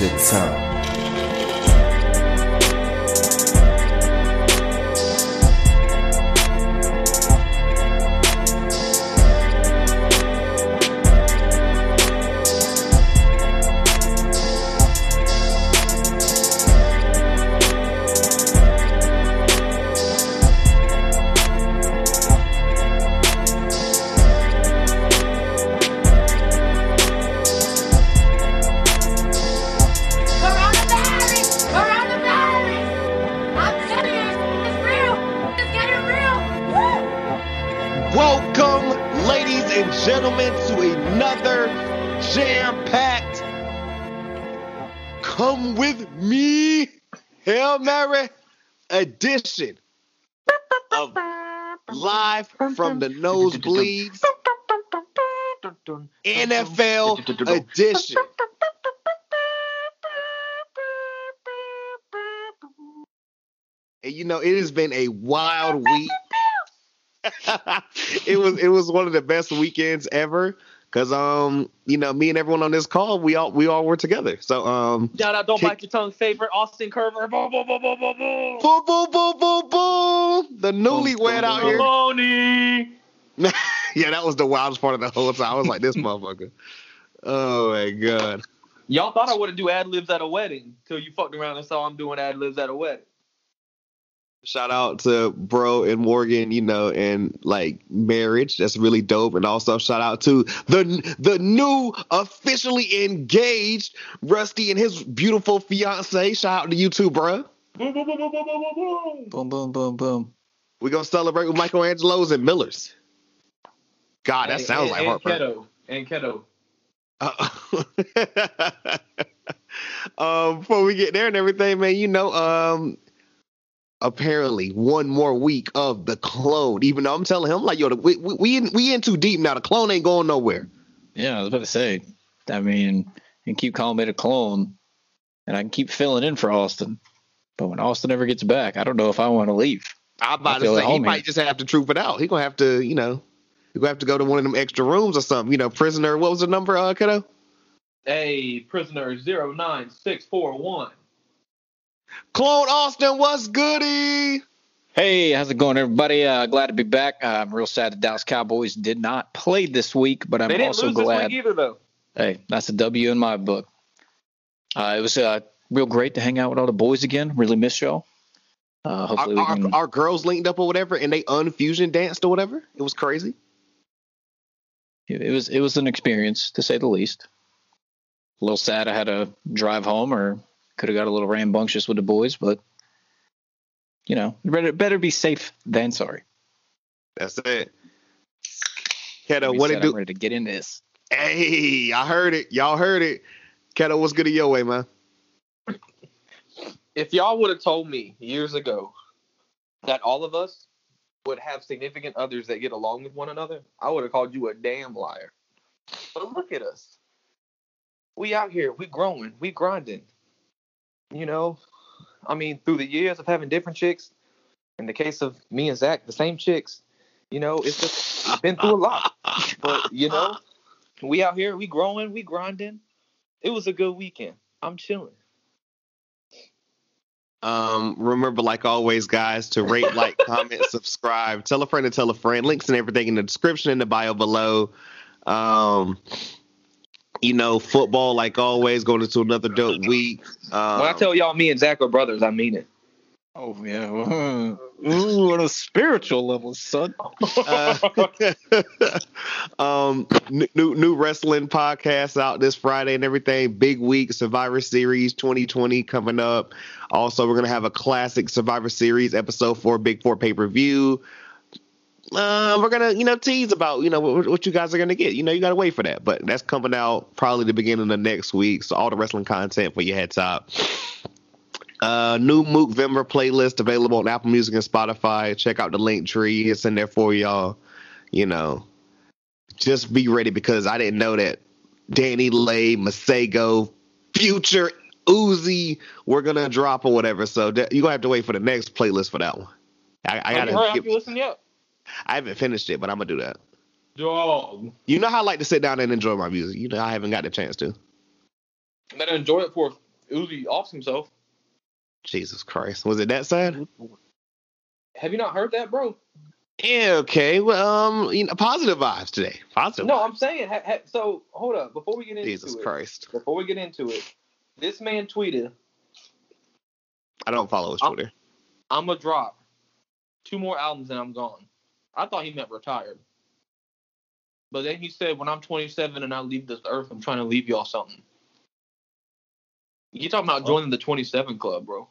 Watch your know, it has been a wild week. it was it was one of the best weekends ever. Cause um, you know, me and everyone on this call, we all we all were together. So um Shout out, don't Kick- bite your tongue. Favorite Austin Curver. Boom, boom, boom, boom, boom, boom. boom boom boom boom boom the newlywed out here. Yeah, that was the wildest part of the whole time. I was like, this motherfucker. Oh my god. Y'all thought I wouldn't do ad libs at a wedding till you fucked around and saw I'm doing ad libs at a wedding. Shout out to Bro and Morgan, you know, and like marriage. That's really dope. And also shout out to the the new officially engaged Rusty and his beautiful fiance. Shout out to you too, bro. Boom, boom, boom, boom, boom, boom, boom, boom. Boom, boom, boom, boom. We're gonna celebrate with Michelangelo's and Miller's. God, that And- sounds and, like and heartburn. keto. And keto. Uh, um, before we get there and everything, man, you know, um, apparently one more week of the clone. Even though I'm telling him, like, yo, the, we we we in, we in too deep now. The clone ain't going nowhere. Yeah, I was about to say. I mean, and keep calling it a clone, and I can keep filling in for Austin. But when Austin ever gets back, I don't know if I want to leave. I'm about I to say he might here. just have to troop it out. He gonna have to, you know, he gonna have to go to one of them extra rooms or something. You know, prisoner. What was the number, uh, kiddo? A prisoner 09641. Clone Austin, what's goody? Hey, how's it going, everybody? Uh, glad to be back. Uh, I'm real sad the Dallas Cowboys did not play this week, but I'm They didn't also lose glad. this week either, though. Hey, that's a W in my book. Uh, it was uh, real great to hang out with all the boys again. Really miss y'all. Uh, Our, hopefully we our, can. our girls linked up or whatever, and they unfusion danced or whatever. It was crazy. it was it was an experience to say the least. A little sad I had to drive home, or could have got a little rambunctious with the boys, but you know, better better be safe than sorry. That's it. Keto, what said, it do? I'm ready to get in this. Hey, I heard it. Y'all heard it. Keto, what's good in your way, man? If y'all would have told me years ago that all of us would have significant others that get along with one another, I would have called you a damn liar. But look at us. We out here, we growing, we grinding. You know, I mean, through the years of having different chicks, in the case of me and Zach, the same chicks, you know, it's just it's been through a lot. But you know, we out here, we growing, we grinding. It was a good weekend. I'm chilling. Um, remember, like always, guys, to rate, like, comment, subscribe, tell a friend to tell a friend. Links and everything in the description in the bio below. Um, you know, football, like always, going into another dope week. Um, When I tell y'all me and Zach are brothers, I mean it. Oh yeah, ooh, on a spiritual level, son. Uh, um, new new wrestling podcast out this Friday and everything. Big week Survivor Series 2020 coming up. Also, we're gonna have a classic Survivor Series episode for Big Four pay per view. Uh, we're gonna you know tease about you know what, what you guys are gonna get. You know you gotta wait for that, but that's coming out probably the beginning of next week. So all the wrestling content for your head top. Uh, new Mook Vember playlist available on Apple Music and Spotify. Check out the link tree; it's in there for y'all. You know, just be ready because I didn't know that Danny Lay, Masego, Future, Uzi were gonna drop or whatever. So that, you're gonna have to wait for the next playlist for that one. I, I heard? gotta. You listened yet? I haven't finished it, but I'm gonna do that. Dog. You know how I like to sit down and enjoy my music. You know I haven't got the chance to. Better enjoy it for Uzi offs himself. Jesus Christ, was it that sad? Have you not heard that, bro? Yeah. Okay. Well, um, you know, positive vibes today. Positive. No, vibes. I'm saying. Ha, ha, so hold up, before we get into Jesus it, Christ. before we get into it, this man tweeted, I don't follow his I'm- Twitter. "I'm gonna drop two more albums and I'm gone." I thought he meant retired, but then he said, "When I'm 27 and I leave this earth, I'm trying to leave y'all something." You talking about joining the 27 club, bro?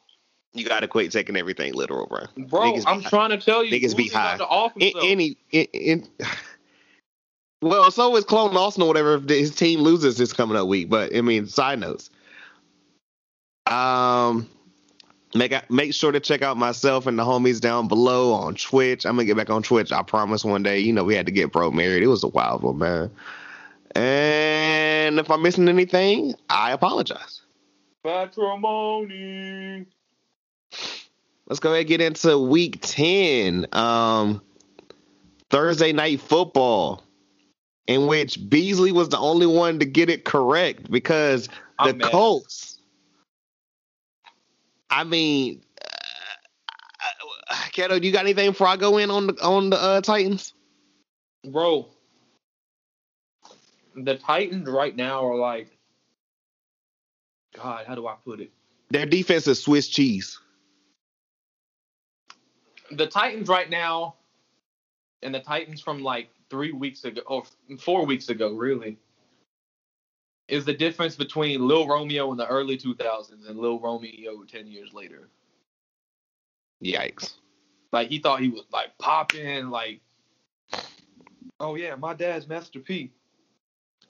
You gotta quit taking everything literal, bro. Bro, Niggas I'm high. trying to tell you, Niggas be high. to In, any, in, in, well, so is Clone Austin or whatever if his team loses this coming up week. But I mean, side notes. Um, make make sure to check out myself and the homies down below on Twitch. I'm gonna get back on Twitch. I promise one day. You know, we had to get bro married. It was a wild one, man. And if I'm missing anything, I apologize. Matrimony. Let's go ahead and get into week 10. Um, Thursday night football, in which Beasley was the only one to get it correct because the Colts. I mean, uh, Keto, you got anything before I go in on the on the uh, Titans? bro. The Titans right now are like, God, how do I put it? Their defense is Swiss cheese. The Titans right now, and the Titans from like three weeks ago or four weeks ago, really, is the difference between Lil Romeo in the early 2000s and Lil Romeo 10 years later. Yikes! Like he thought he was like popping, like, oh yeah, my dad's Master P.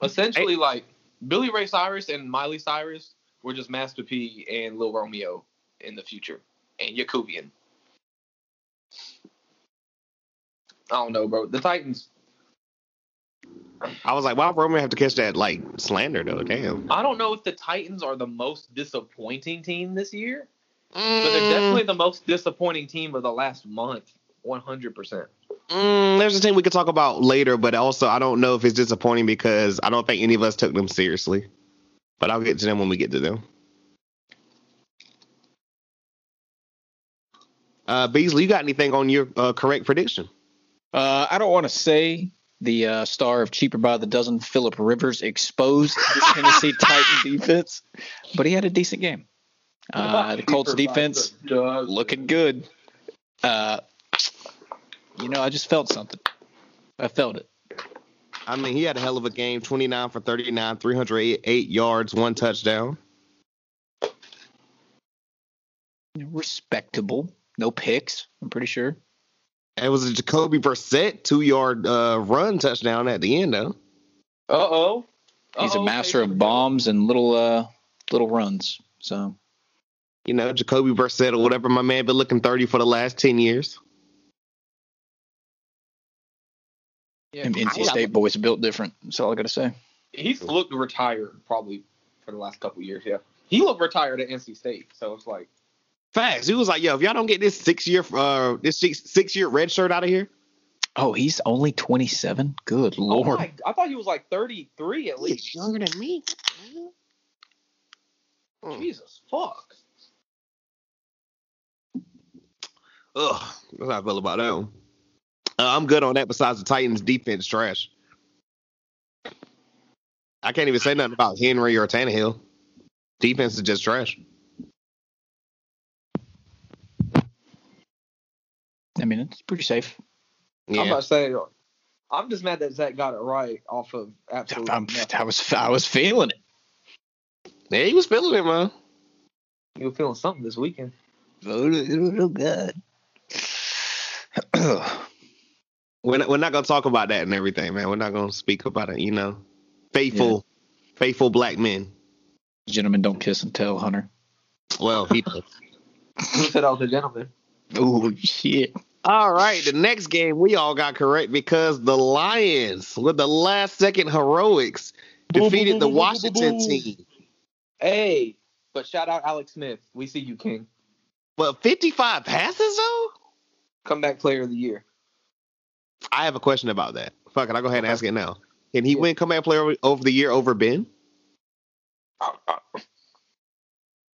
Essentially, like Billy Ray Cyrus and Miley Cyrus were just Master P and Lil Romeo in the future, and Yakubian. I don't know, bro. The Titans. I was like, why Roman have to catch that like slander though? Damn. I don't know if the Titans are the most disappointing team this year, but Mm. they're definitely the most disappointing team of the last month. One hundred percent. Mm, there's a team we could talk about later, but also I don't know if it's disappointing because I don't think any of us took them seriously. But I'll get to them when we get to them. Uh, Beasley, you got anything on your uh, correct prediction? Uh, I don't want to say the uh, star of Cheaper by the Dozen, Philip Rivers, exposed the Tennessee Titan defense, but he had a decent game. Uh, the Colts defense looking good. Uh, you know, I just felt something. I felt it. I mean, he had a hell of a game 29 for 39, 308 yards, one touchdown. Respectable. No picks, I'm pretty sure. It was a Jacoby Brissett two yard uh, run touchdown at the end, though. Uh oh. He's a master of bombs and little uh little runs. So You know, Jacoby Brissett or whatever my man been looking 30 for the last 10 years. Yeah, them NC State boys built different. That's all I gotta say. he's looked retired probably for the last couple years. Yeah, he looked retired at NC State, so it's like, Facts. He was like, "Yo, if y'all don't get this six year, uh, this six, six year red shirt out of here, Oh, he's only 27. Good oh lord. my, I thought he was like 33 at least. he's younger than me." Mm. Jesus, fuck. Ugh, that's how I feel about that one. Uh, I'm good on that. Besides the Titans' defense trash. I can't even say nothing about Henry or Tannehill. Defense is just trash. I mean, it's pretty safe. I'm Yeah, about to say, I'm just mad that Zach got it right off of absolutely I'm. I was I was feeling it. yeah, he was feeling it, man. You were feeling something this weekend. It was real good. We're not, we're not gonna talk about that and everything, man. We're not gonna speak about it. You know, faithful, faithful black men. Gentlemen, don't kiss and tell, Hunter. Well, he does. Who said I was a gentleman? Oh shit. All right, the next game we all got correct because the Lions, with the last second heroics, defeated the Washington team. Hey, but shout out Alex Smith. We see you, King. But 55 passes though? Comeback player of the year. I have a question about that. Fuck it, I'll go ahead and ask it now. Can he Yeah. win comeback player over the year over Ben?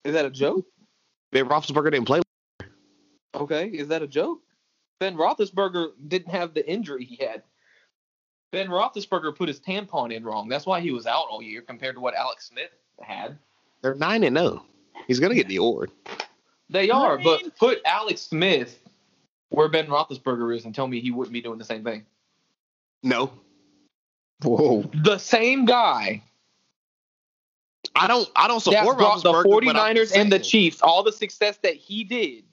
Is that a joke? Ben Roethlisberger didn't play. Okay, is that a joke? Ben Roethlisberger didn't have the injury he had. Ben Roethlisberger put his tampon in wrong. That's why he was out all year compared to what Alex Smith had. They're nine and zero. He's gonna get the award. They are, but put Alex Smith where Ben Roethlisberger is and tell me he wouldn't be doing the same thing. No, Whoa. The same guy I don't. I don't that support brought the Roethlisberger, but I'm 49ers and the Chiefs all the success that he did.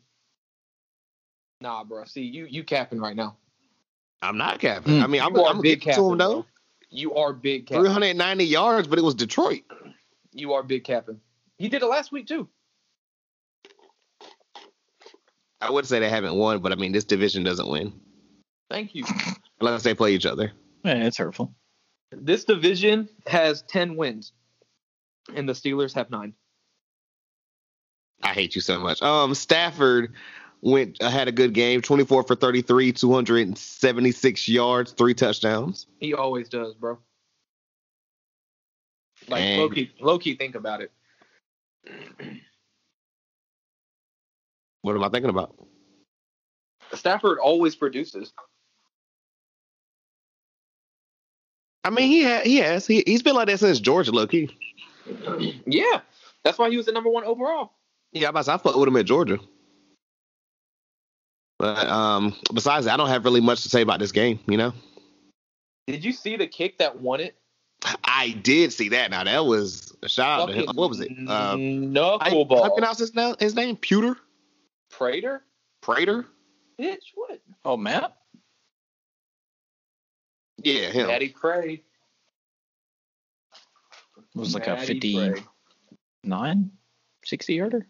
Nah, bro. See, you you capping right now. I'm not capping. Mm. I mean, I'm, You I'm gonna big give it to capping, him though. bro. You are big capping. 390 yards, but it was Detroit. You are big capping. He did it last week too. I would say they haven't won, but I mean, this division doesn't win Thank you. unless they play each other. Yeah, it's hurtful. This division has 10 wins, and the Steelers have nine. I hate you so much. Um, Stafford went uh, had a good game, 24 for 33, 276 yards, three touchdowns. He always does, bro. Like And- low key, low key, think about it. What am I thinking about? Stafford always produces. I mean, he ha- he has he he's been like that since Georgia, low key. Yeah, that's why he was the number one overall. Yeah, I about to say, I fuck with him at Georgia. But um, besides that, I don't have really much to say about this game. You know, Did you see the kick that won it? I did see that. Now that was a shout out to him. What was it? Uh, I, knuckleball. I pronounce his, now, his name Pewter Prater? Prater. Bitch, what? Oh, Matt? Yeah, him. Daddy Pray. It was like a Matty 59, Pray. 60 yarder?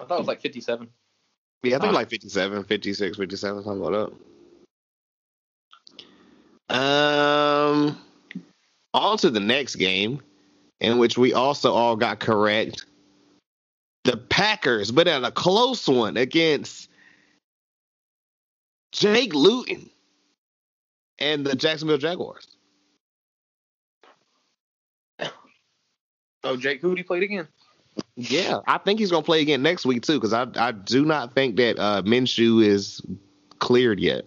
I thought it was like 57. Yeah, I think Ah. like 57, 56, 57, something like that. Um, on to the next game, in which we also all got correct. The Packers, but at a close one against Jake Luton and the Jacksonville Jaguars. Oh, Jake Hootie played again. Yeah, I think he's gonna play again next week too, because I I do not think that uh, Minshew is cleared yet.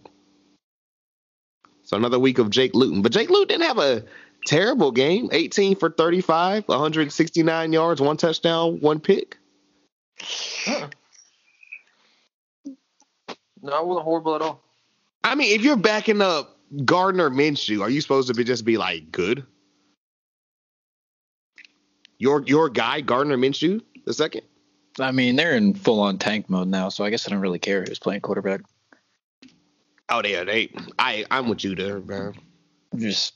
So another week of Jake Luton, but Jake Luton didn't have a terrible game. 18 for 35, 169 yards, one touchdown, one pick. Huh. No, it wasn't horrible at all. I mean, if you're backing up Gardner Minshew, are you supposed to be just be like good? Your your guy Gardner Minshew, the second. I mean, they're in full on tank mode now, so I guess I don't really care who's playing quarterback. Oh, they are. They. I I'm with you there, man. Just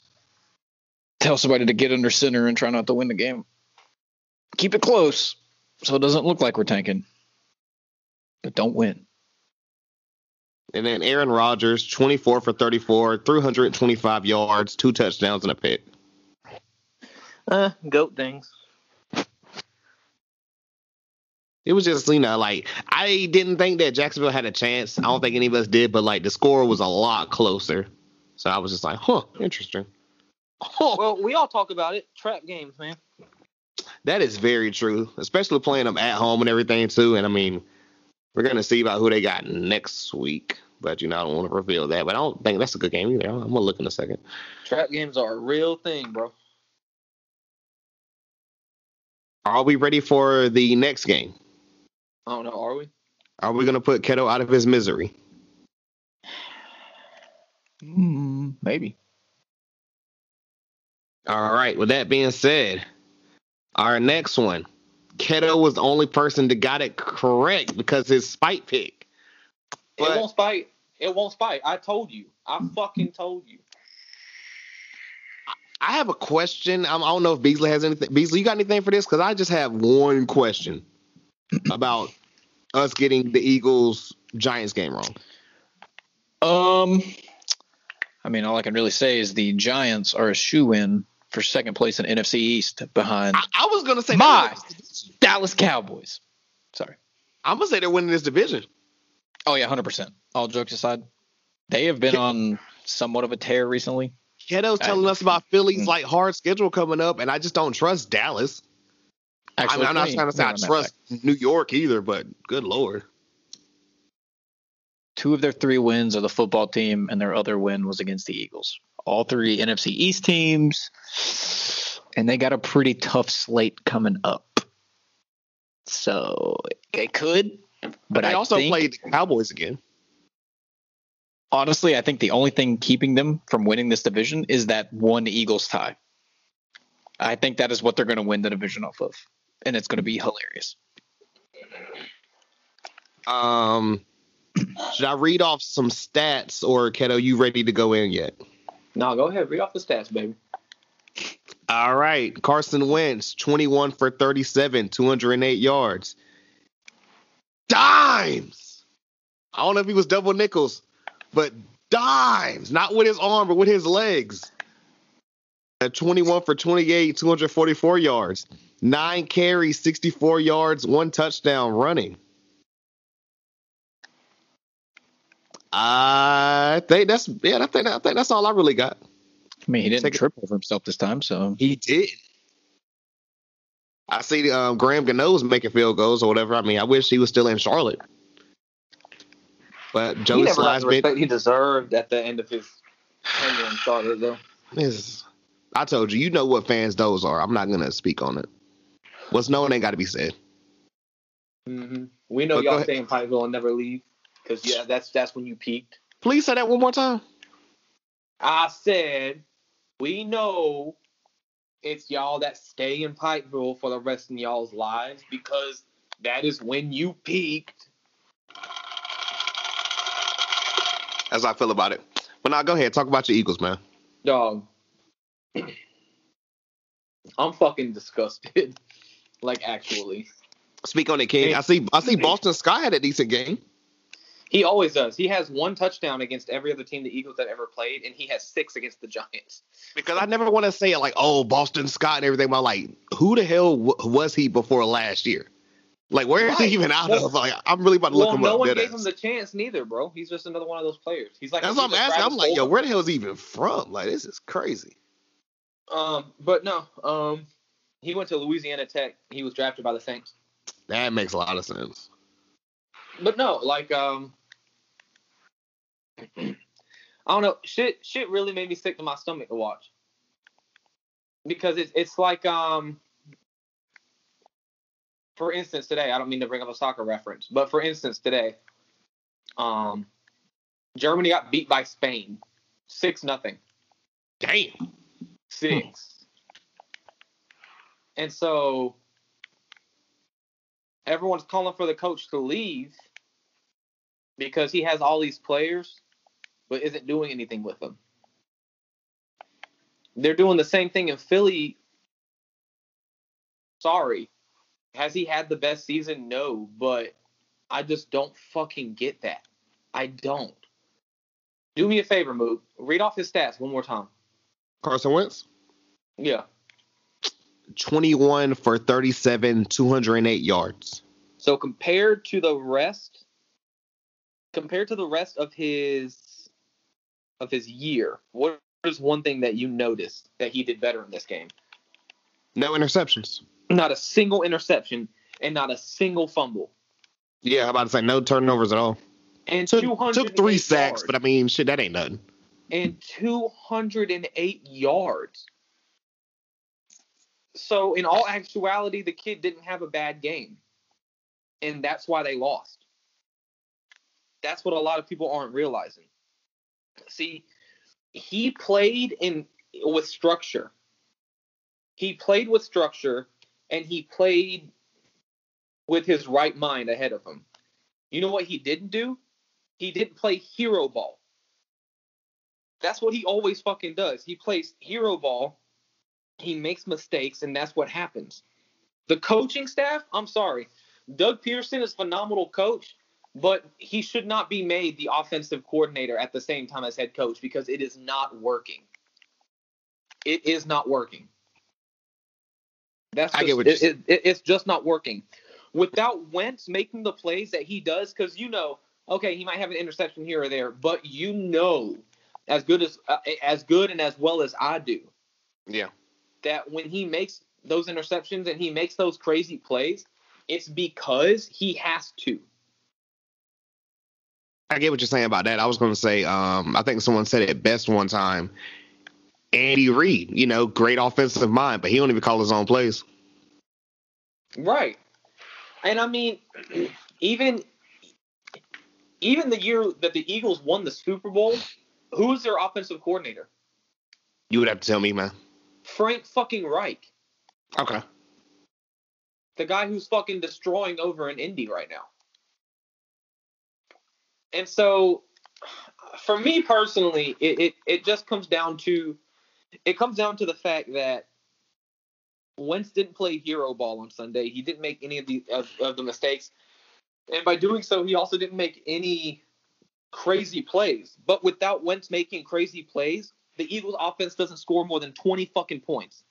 tell somebody to get under center and try not to win the game. Keep it close so it doesn't look like we're tanking. But don't win. And then Aaron Rodgers, 24 for 34, 325 yards, two touchdowns, and a pick. Uh, goat things. It was just, you know, like, I didn't think that Jacksonville had a chance. I don't think any of us did, but, like, the score was a lot closer. So I was just like, huh, interesting. Well, we all talk about it. Trap games, man. that is very true, especially playing them at home and everything, too. And, I mean, we're going to see about who they got next week. But, you know, I don't want to reveal that. But I don't think that's a good game either. I'm going to look in a second. Trap games are a real thing, bro. Are we ready for the next game? I don't know. Are we? Are we going to put Keto out of his misery? Mm, maybe. All right. With that being said, our next one, Keto was the only person that got it correct because his spite pick. But- it won't spite. It won't spite. I told you. I fucking told you. I have a question. I don't know if Beasley has anything. Beasley, you got anything for this? Because I just have one question about us getting the Eagles Giants game wrong. Um, I mean, all I can really say is the Giants are a shoe in for second place in NFC East behind I, I was gonna say My. Dallas Cowboys. Sorry. I'm gonna say they're winning this division. Oh yeah, hundred percent. All jokes aside, they have been on somewhat of a tear recently. Keto's I- telling us about Philly's like hard schedule coming up, and I just don't trust Dallas. I Actually, mean, I'm not trying to say I me run that trust back. New York either, but good lord. Two of their three wins are the football team, and their other win was against the Eagles. All three NFC East teams, and they got a pretty tough slate coming up. So they could, but they I also think, played the Cowboys again. honestly, I think the only thing keeping them from winning this division is that one Eagles tie. I think that is what they're going to win the division off of, and it's going to be hilarious. Um, should I read off some stats, or Keto, you ready to go in yet? No, go ahead. Read off the stats, baby. All right, Carson Wentz, 21 for 37, 208 yards. Dimes. I don't know if he was double nickels, but dimes, not with his arm, but with his legs. At 21 for 28, 244 yards. Nine carries, 64 yards, one touchdown running. I think that's yeah. I think I think that's all I really got. I mean, he didn't Take it- trip over himself this time, so He did. I see um, Graham Gano's making field goals or whatever. I mean, I wish he was still in Charlotte. But he Joey never got the Sliesman respect he deserved at the end of his tenure in Charlotte, though. is. I told you, you know what fans those are. I'm not gonna speak on it. What's known ain't got to be said. hmm We know But y'all ahead. stay in Pikeville and never leave, because yeah, that's that's when you peaked. Please say that one more time. I said we know it's y'all that stay in Pikeville for the rest of y'all's lives because that is when you peaked. As I feel about it. But now, go ahead. Talk about your Eagles, man. Dog. I'm fucking disgusted. Like actually. Speak on it, King. I see. I see. Boston Scott had a decent game. He always does. He has one touchdown against every other team the Eagles have ever played, and he has six against the Giants. Because I never want to say it like, oh, Boston Scott and everything. But like, who the hell w- was he before last year? Like, where is Right. he even out Well- of? Like, I'm really about to look Well, him no up. one dead gave ass. him the chance neither, bro. He's just another one of those players. He's like That's what I'm asking. I'm like, yo, where the hell is he even from? Like, this is crazy. Um, but no, um, he went to Louisiana Tech. He was drafted by the Saints. That makes a lot of sense. But no, like um, I don't know. Shit, shit really made me sick to my stomach to watch because it's it's like um, for instance, today I don't mean to bring up a soccer reference, but for instance, today, um, Germany got beat by Spain, six nothing. Damn. six. And so everyone's calling for the coach to leave because he has all these players but isn't doing anything with them. They're doing the same thing in Philly. Sorry. Has he had the best season? No, but I just don't fucking get that. I don't. Do me a favor, Moot. Read off his stats one more time. Carson Wentz, Yeah. 21 for 37, 208 yards. So compared to the rest, compared to the rest of his of his year, what is one thing that you noticed that he did better in this game? No interceptions. Not a single interception and not a single fumble. Yeah, I'm about to say no turnovers at all. And Took, took three sacks, yards. but I mean, shit, that ain't nothing. and 208 yards. So, in all actuality, the kid didn't have a bad game. And that's why they lost. That's what a lot of people aren't realizing. See, he played in with structure. He played with structure and he played with his right mind ahead of him. You know what he didn't do? He didn't play hero ball. That's what he always fucking does. He plays hero ball. He makes mistakes, and that's what happens. The coaching staff, I'm sorry. Doug Pederson is a phenomenal coach, but he should not be made the offensive coordinator at the same time as head coach because it is not working. It is not working. That's I get what it, it, it- it's just not working. Without Wentz making the plays that he does, because you know, okay, he might have an interception here or there, but you know, as good as uh, as good and as well as I do, Yeah. That when he makes those interceptions and he makes those crazy plays, it's because he has to. I get what you're saying about that. I was going to say, um, I think someone said it best one time. Andy Reid, you know, great offensive mind, but he don't even call his own plays. Right. And I mean, even even the year that the Eagles won the Super Bowl, who was their offensive coordinator? You would have to tell me, man. Frank fucking Reich. Okay. The guy who's fucking destroying over in Indy right now. And so for me personally, it, it, it just comes down to it comes down to the fact that Wentz didn't play hero ball on Sunday. He didn't make any of the of, of the mistakes, and by doing so, he also didn't make any crazy plays. But without Wentz making crazy plays, the Eagles' offense doesn't score more than twenty fucking points.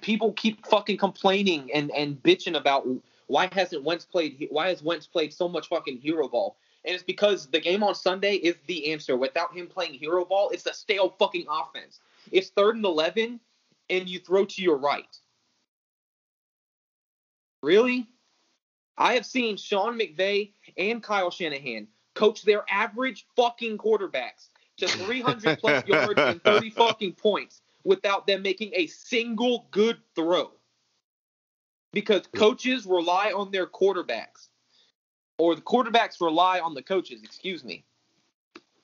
People keep fucking complaining and and bitching about why hasn't Wentz played why has Wentz played so much fucking hero ball. And it's because the game on Sunday is the answer. Without him playing hero ball, it's a stale fucking offense. It's third and 11, and you throw to your right. Really? I have seen Sean McVay and Kyle Shanahan coach their average fucking quarterbacks to 300 plus yards and 30 fucking points without them making a single good throw. Because coaches rely on their quarterbacks, or the quarterbacks rely on the coaches, excuse me.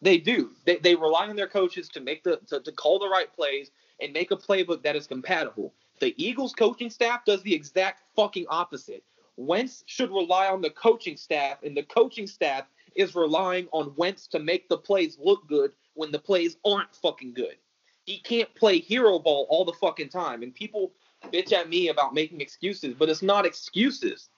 They do. They, they rely on their coaches to make the to, to call the right plays and make a playbook that is compatible. The Eagles coaching staff does the exact fucking opposite. Wentz should rely on the coaching staff, and the coaching staff is relying on Wentz to make the plays look good when the plays aren't fucking good. He can't play hero ball all the fucking time, and people bitch at me about making excuses, but it's not excuses.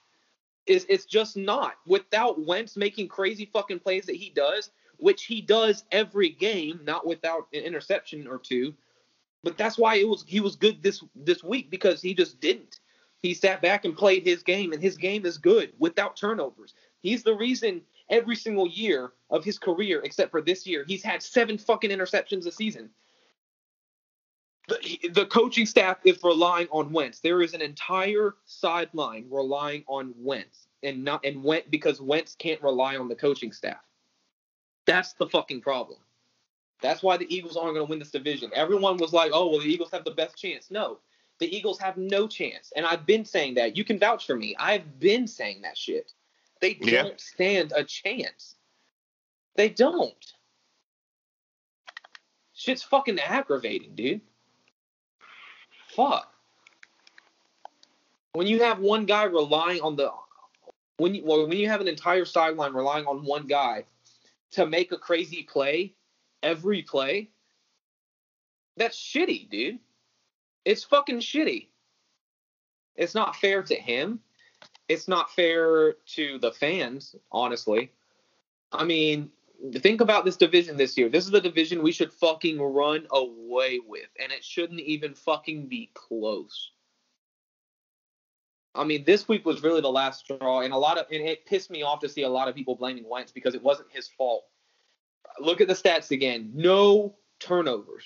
It's, it's just not. Without Wentz making crazy fucking plays that he does, which he does every game, not without an interception or two. But that's why it was he was good this this week because he just didn't. He sat back and played his game, and his game is good without turnovers. He's the reason every single year of his career, except for this year, he's had seven fucking interceptions a season. The, the coaching staff is relying on Wentz. There is an entire sideline relying on Wentz, and not and Wentz because Wentz can't rely on the coaching staff. That's the fucking problem. That's why the Eagles aren't going to win this division. Everyone was like, "Oh, well, the Eagles have the best chance." No, the Eagles have no chance, and I've been saying that. You can vouch for me. I've been saying that shit. They don't Yeah. stand a chance. They don't. Shit's fucking aggravating, dude. Fuck. When you have one guy relying on the when you well, when you have an entire sideline relying on one guy to make a crazy play every play, that's shitty, dude. It's fucking shitty. It's not fair to him. It's not fair to the fans, honestly. I mean, think about this division this year. This is the division we should fucking run away with, and it shouldn't even fucking be close. I mean, this week was really the last straw, and a lot of and it pissed me off to see a lot of people blaming Wentz because it wasn't his fault. Look at the stats again. No turnovers.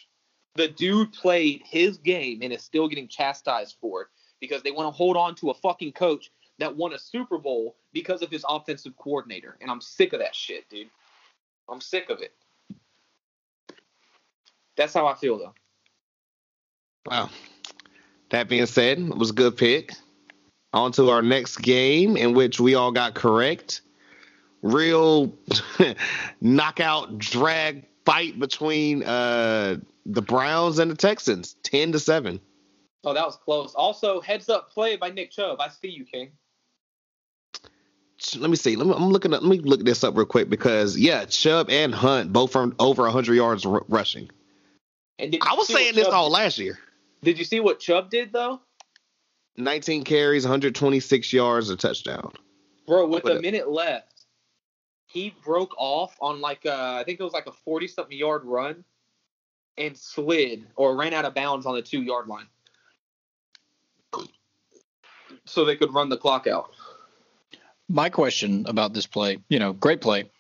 The dude played his game and is still getting chastised for it because they want to hold on to a fucking coach that won a Super Bowl because of his offensive coordinator. And I'm sick of that shit, dude. I'm sick of it. That's how I feel though. Wow. That being said, it was a good pick. On to our next game, in which we all got correct. Real knockout drag fight between uh, the Browns and the Texans, ten to seven. Oh, that was close. Also, heads up play by Nick Chubb. I see you, King. Let me see. Let me, I'm looking. At, let me look this up real quick because yeah, Chubb and Hunt both from over 100 yards r- rushing. And I was saying this all did? last year. Did you see what Chubb did though? 19 carries, 126 yards, a touchdown. Bro, with What a a- minute left, he broke off on like a, I think it was like a 40 something yard run and slid or ran out of bounds on the two yard line. So they could run the clock out. My question about this play, you know, great play.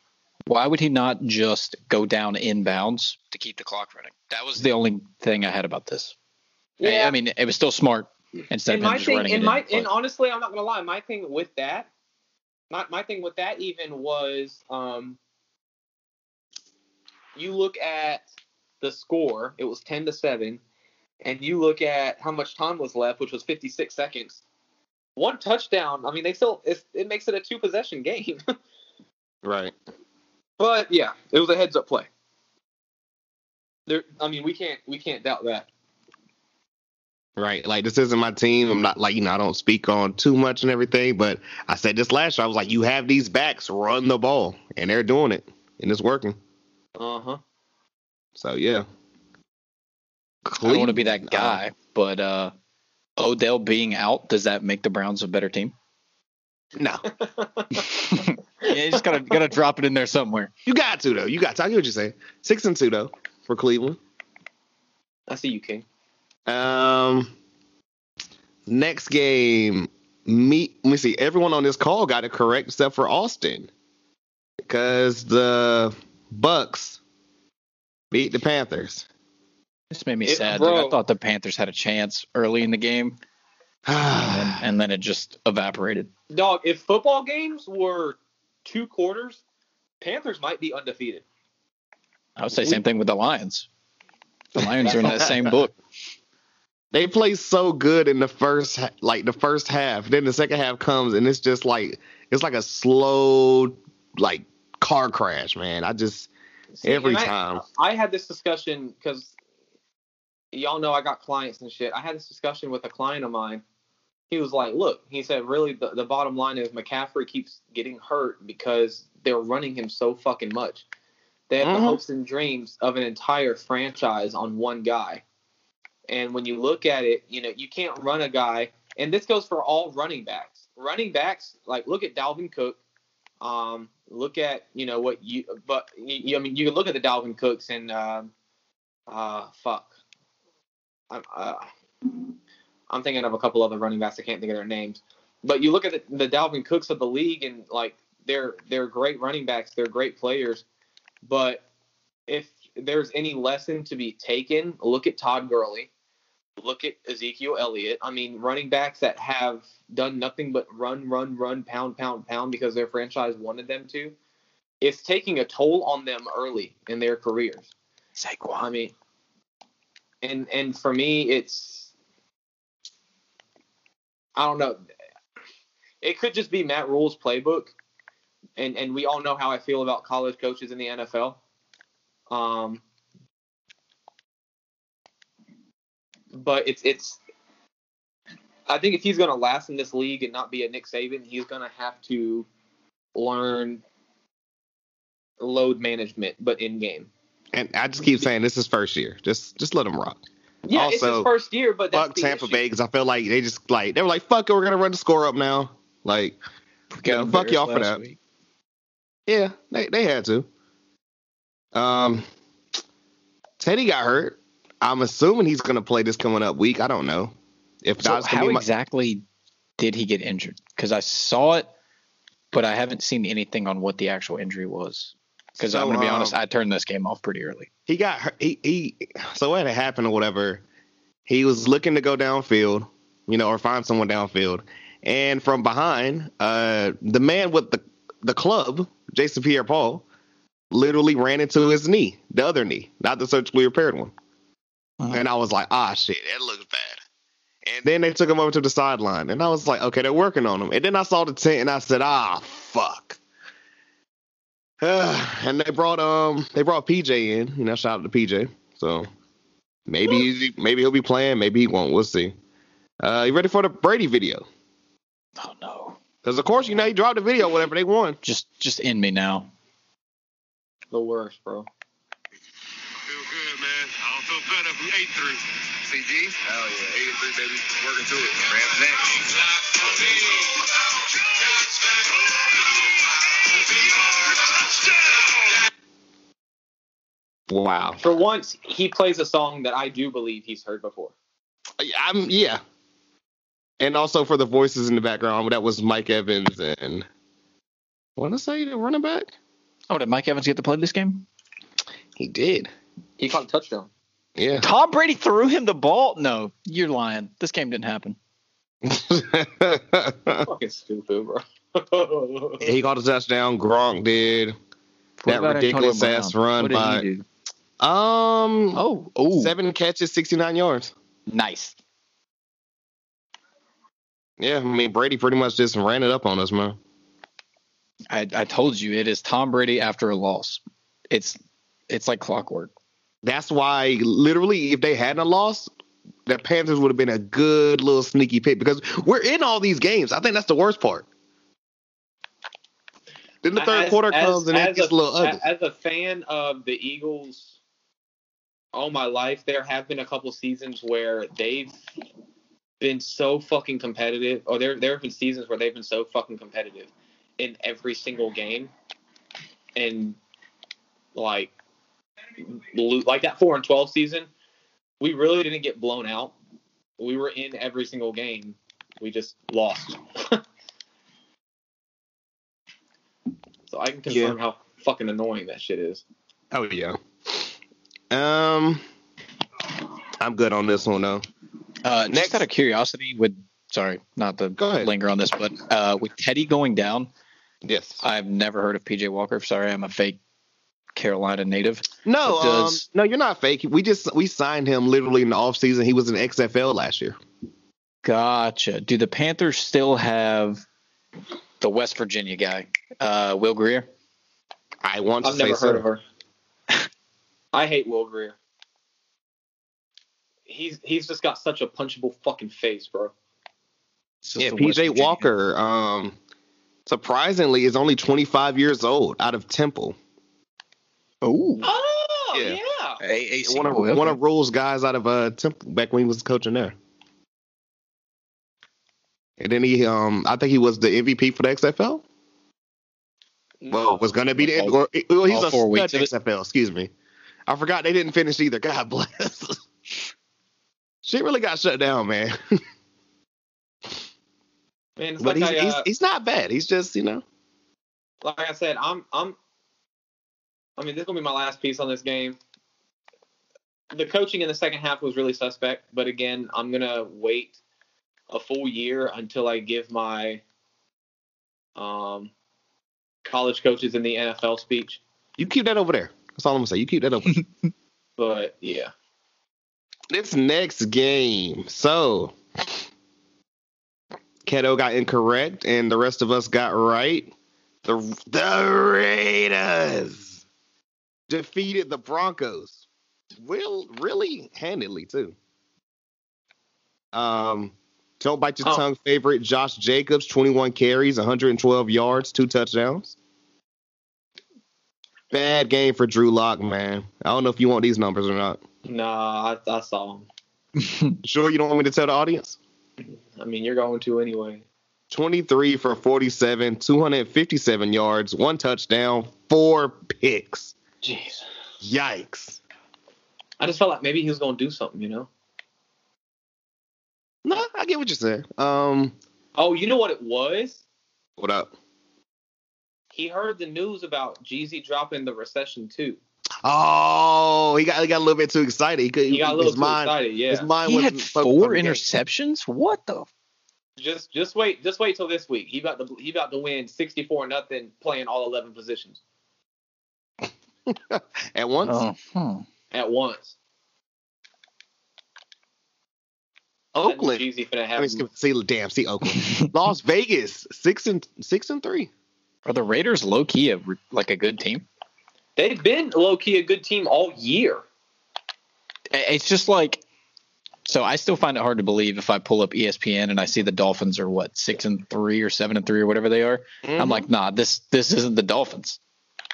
Why would he not just go down inbounds to keep the clock running? That was the only thing I had about this. I- I mean, it was still smart. instead and of my just thing, running and my, in. and honestly, I'm not gonna lie. My thing with that, my my thing with that even was, um, you look at the score. It was ten to seven, and you look at how much time was left, which was 56 seconds. One touchdown. I mean, they still it's, it makes it a two possession game. Right. but yeah, it was a heads up play. There, I mean, we can't we can't doubt that. Right. Like this isn't my team. I'm not like, you know, I don't speak on too much and everything, but I said this last year. I was like, you have these backs run the ball. And they're doing it. And it's working. Uh huh. So yeah. I don't want to be that guy, but uh, Odell being out, does that make the Browns a better team? No. yeah, you just gotta gotta drop it in there somewhere. You got to though. You got to. I get what you're saying. Six and two though for Cleveland. I see you, King. Um next game. Me let me see. Everyone on this call got it correct except for Austin. Because the Bucs beat the Panthers. This made me It- sad. Dude. I thought the Panthers had a chance early in the game, and then, and then it just evaporated. Dog, if football games were two quarters, Panthers might be undefeated. I would say same thing with the Lions. The Lions are in that same book. they play so good in the first like the first half then the second half comes and it's just like it's like a slow like car crash man i just See, every I- time I had this discussion because y'all know I got clients and shit. I had this discussion with a client of mine. He was like, "Look," he said, "Really, the, the bottom line is McCaffrey keeps getting hurt because they're running him so fucking much. They have Mhm. the hopes and dreams of an entire franchise on one guy. And when you look at it, you know, you can't run a guy, and this goes for all running backs. Running backs, like look at Dalvin Cook. Um, look at you know what you, but you, I mean, you can look at the Dalvin Cooks and um, uh, fuck. I'm uh, I'm thinking of a couple other running backs. I can't think of their names. But you look at the, the Dalvin Cooks of the league, and like they're they're great running backs. They're great players. But if there's any lesson to be taken, look at Todd Gurley. Look at Ezekiel Elliott. I mean, running backs that have done nothing but run, run, run, pound, pound, pound because their franchise wanted them to. It's taking a toll on them early in their careers. I mean, and and for me, it's I don't know. It could just be Matt Rhule's playbook, and and we all know how I feel about college coaches in the NFL. Um, but it's it's. I think if he's going to last in this league and not be a Nick Saban, he's going to have to learn load management, but in game. And i just keep saying this is first year just just let them rock Yeah, it's his first year, but that's fuck the tampa issue. bay because i feel like they just like they were like fuck it we're gonna run the score up now like Got fuck y'all for that. week. yeah they, they had to um teddy got hurt i'm assuming he's gonna play this coming up week i don't know if So not how be my- exactly did he get injured? Because I saw it, but I haven't seen anything on what the actual injury was. Because I'm gonna be um, honest, I turned this game off pretty early. he got hurt. He, he so what had happened or whatever. He was looking to go downfield, you know, or find someone downfield, and from behind, uh, the man with the the club, Jason Pierre-Paul, literally ran into his knee, the other knee, not the surgically repaired one. Uh-huh. And I was like, ah, shit, that looks bad. And then they took him over to the sideline, and I was like, okay, they're working on him. And then I saw the tent, and I said, ah, fuck. and they brought um they brought PJ in, you know, shout out to PJ. So maybe he's, maybe he'll be playing, maybe he won't. We'll see. Uh, you ready for the Brady video? Oh no! Because of course, you know he dropped the video whenever they won. Just just end me now. The worst, bro. Feel good, man. I don't feel better if we ate three. CG? Hell yeah. 83, baby. Working to it. Rams next. Wow. For once, he plays a song that I do believe he's heard before. I'm yeah. And also for the voices in the background, that was Mike Evans and want to say the running back. Oh, did Mike Evans get to play this game? He did. He caught a touchdown. Yeah. Tom Brady threw him the ball. No, you're lying. This game didn't happen. Fucking stupid, bro. he got a touchdown. Gronk did. What That ridiculous ass run What did he by- do? Um, Oh, oh, seven catches, 69 yards. nice. Yeah, I mean Brady pretty much just ran it up on us, man. I, I told you it is Tom Brady after a loss. It's it's like clockwork. That's why, literally, if they hadn't have lost, the Panthers would have been a good little sneaky pick because we're in all these games. I think that's the worst part. Then the third As- quarter as- comes and it as gets a little ugly. As a fan of the Eagles all my life, there have been a couple seasons where they've been so fucking competitive, or there there have been seasons where they've been so fucking competitive in every single game, and like like that four and twelve season, we really didn't get blown out. We were in every single game. We just lost. so I can confirm how fucking annoying that shit is. Oh yeah. Um, I'm good on this one though. Uh, Next- just out of curiosity, with sorry, not to Go ahead. linger on this, but uh, with Teddy going down, Yes. I've never heard of PJ Walker. Sorry, I'm a fake Carolina native. No, It um, no, you're not fake. We just we signed him literally in the offseason. He was in XFL last year. Gotcha. Do the Panthers still have the West Virginia guy, uh, Will Grier? I want to I've say never so. heard of her. I hate Will Grier. He's he's just got such a punchable fucking face, bro. It's just Yeah, PJ Virginia- Walker, um, surprisingly, is only 25 years old out of Temple. Oh, Oh Yeah. yeah. AAC. One of Okay. one of Rhule's guys out of uh, Temple back when he was coaching there. And then he, um, I think he was the MVP for the XFL. Well, was going to be the All- or, well, he's a four weeks? XFL. Excuse me, I forgot they didn't finish either. God bless. Shit really got shut down, man. Man, But like he's, I, he's uh, he's not bad. He's just you know. like I said, I'm I'm I mean, this is gonna be my last piece on this game. The coaching in the second half was really suspect, but again, I'm gonna wait a full year until I give my um college coaches in the NFL speech. You keep that over there. That's all I'm gonna say. You keep that over. But yeah. this next game. So, Keto got incorrect, and the rest of us got right. The the Raiders defeated the Broncos. Will really handedly too. Um, don't bite your Oh. tongue. Favorite Josh Jacobs, 21 carries, 112 yards, two touchdowns. Bad game for Drew Lock, man. I don't know if you want these numbers or not. Nah, I, I saw them. Sure, you don't want me to tell the audience? I mean, you're going to anyway. 23 for 47, 257 yards, one touchdown, four picks. Jeez. Yikes. I just felt like maybe he was going to do something, you know? No, I get what you're saying. Um, Oh, you know what it was? what up? He heard the news about Jeezy dropping the recession too. Oh, he got he got a little bit too excited. He, could, He got a little too mind, excited. Yeah. His mind he was had four interceptions. What the? Just just wait just wait till this week. He about to he about to win sixty four nothing playing all eleven positions at once. Oh, hmm. at once. Oakland. Jeezy finna I have mean, see, see, damn, see Oakland. Las Vegas, six and six and three. Are the Raiders low key a, like a good team? They've been low key a good team all year. It's just like so. I still find it hard to believe if I pull up ESPN and I see the Dolphins are what six and three or seven and three or whatever they are. Mm-hmm. I'm like, nah, this this isn't the Dolphins.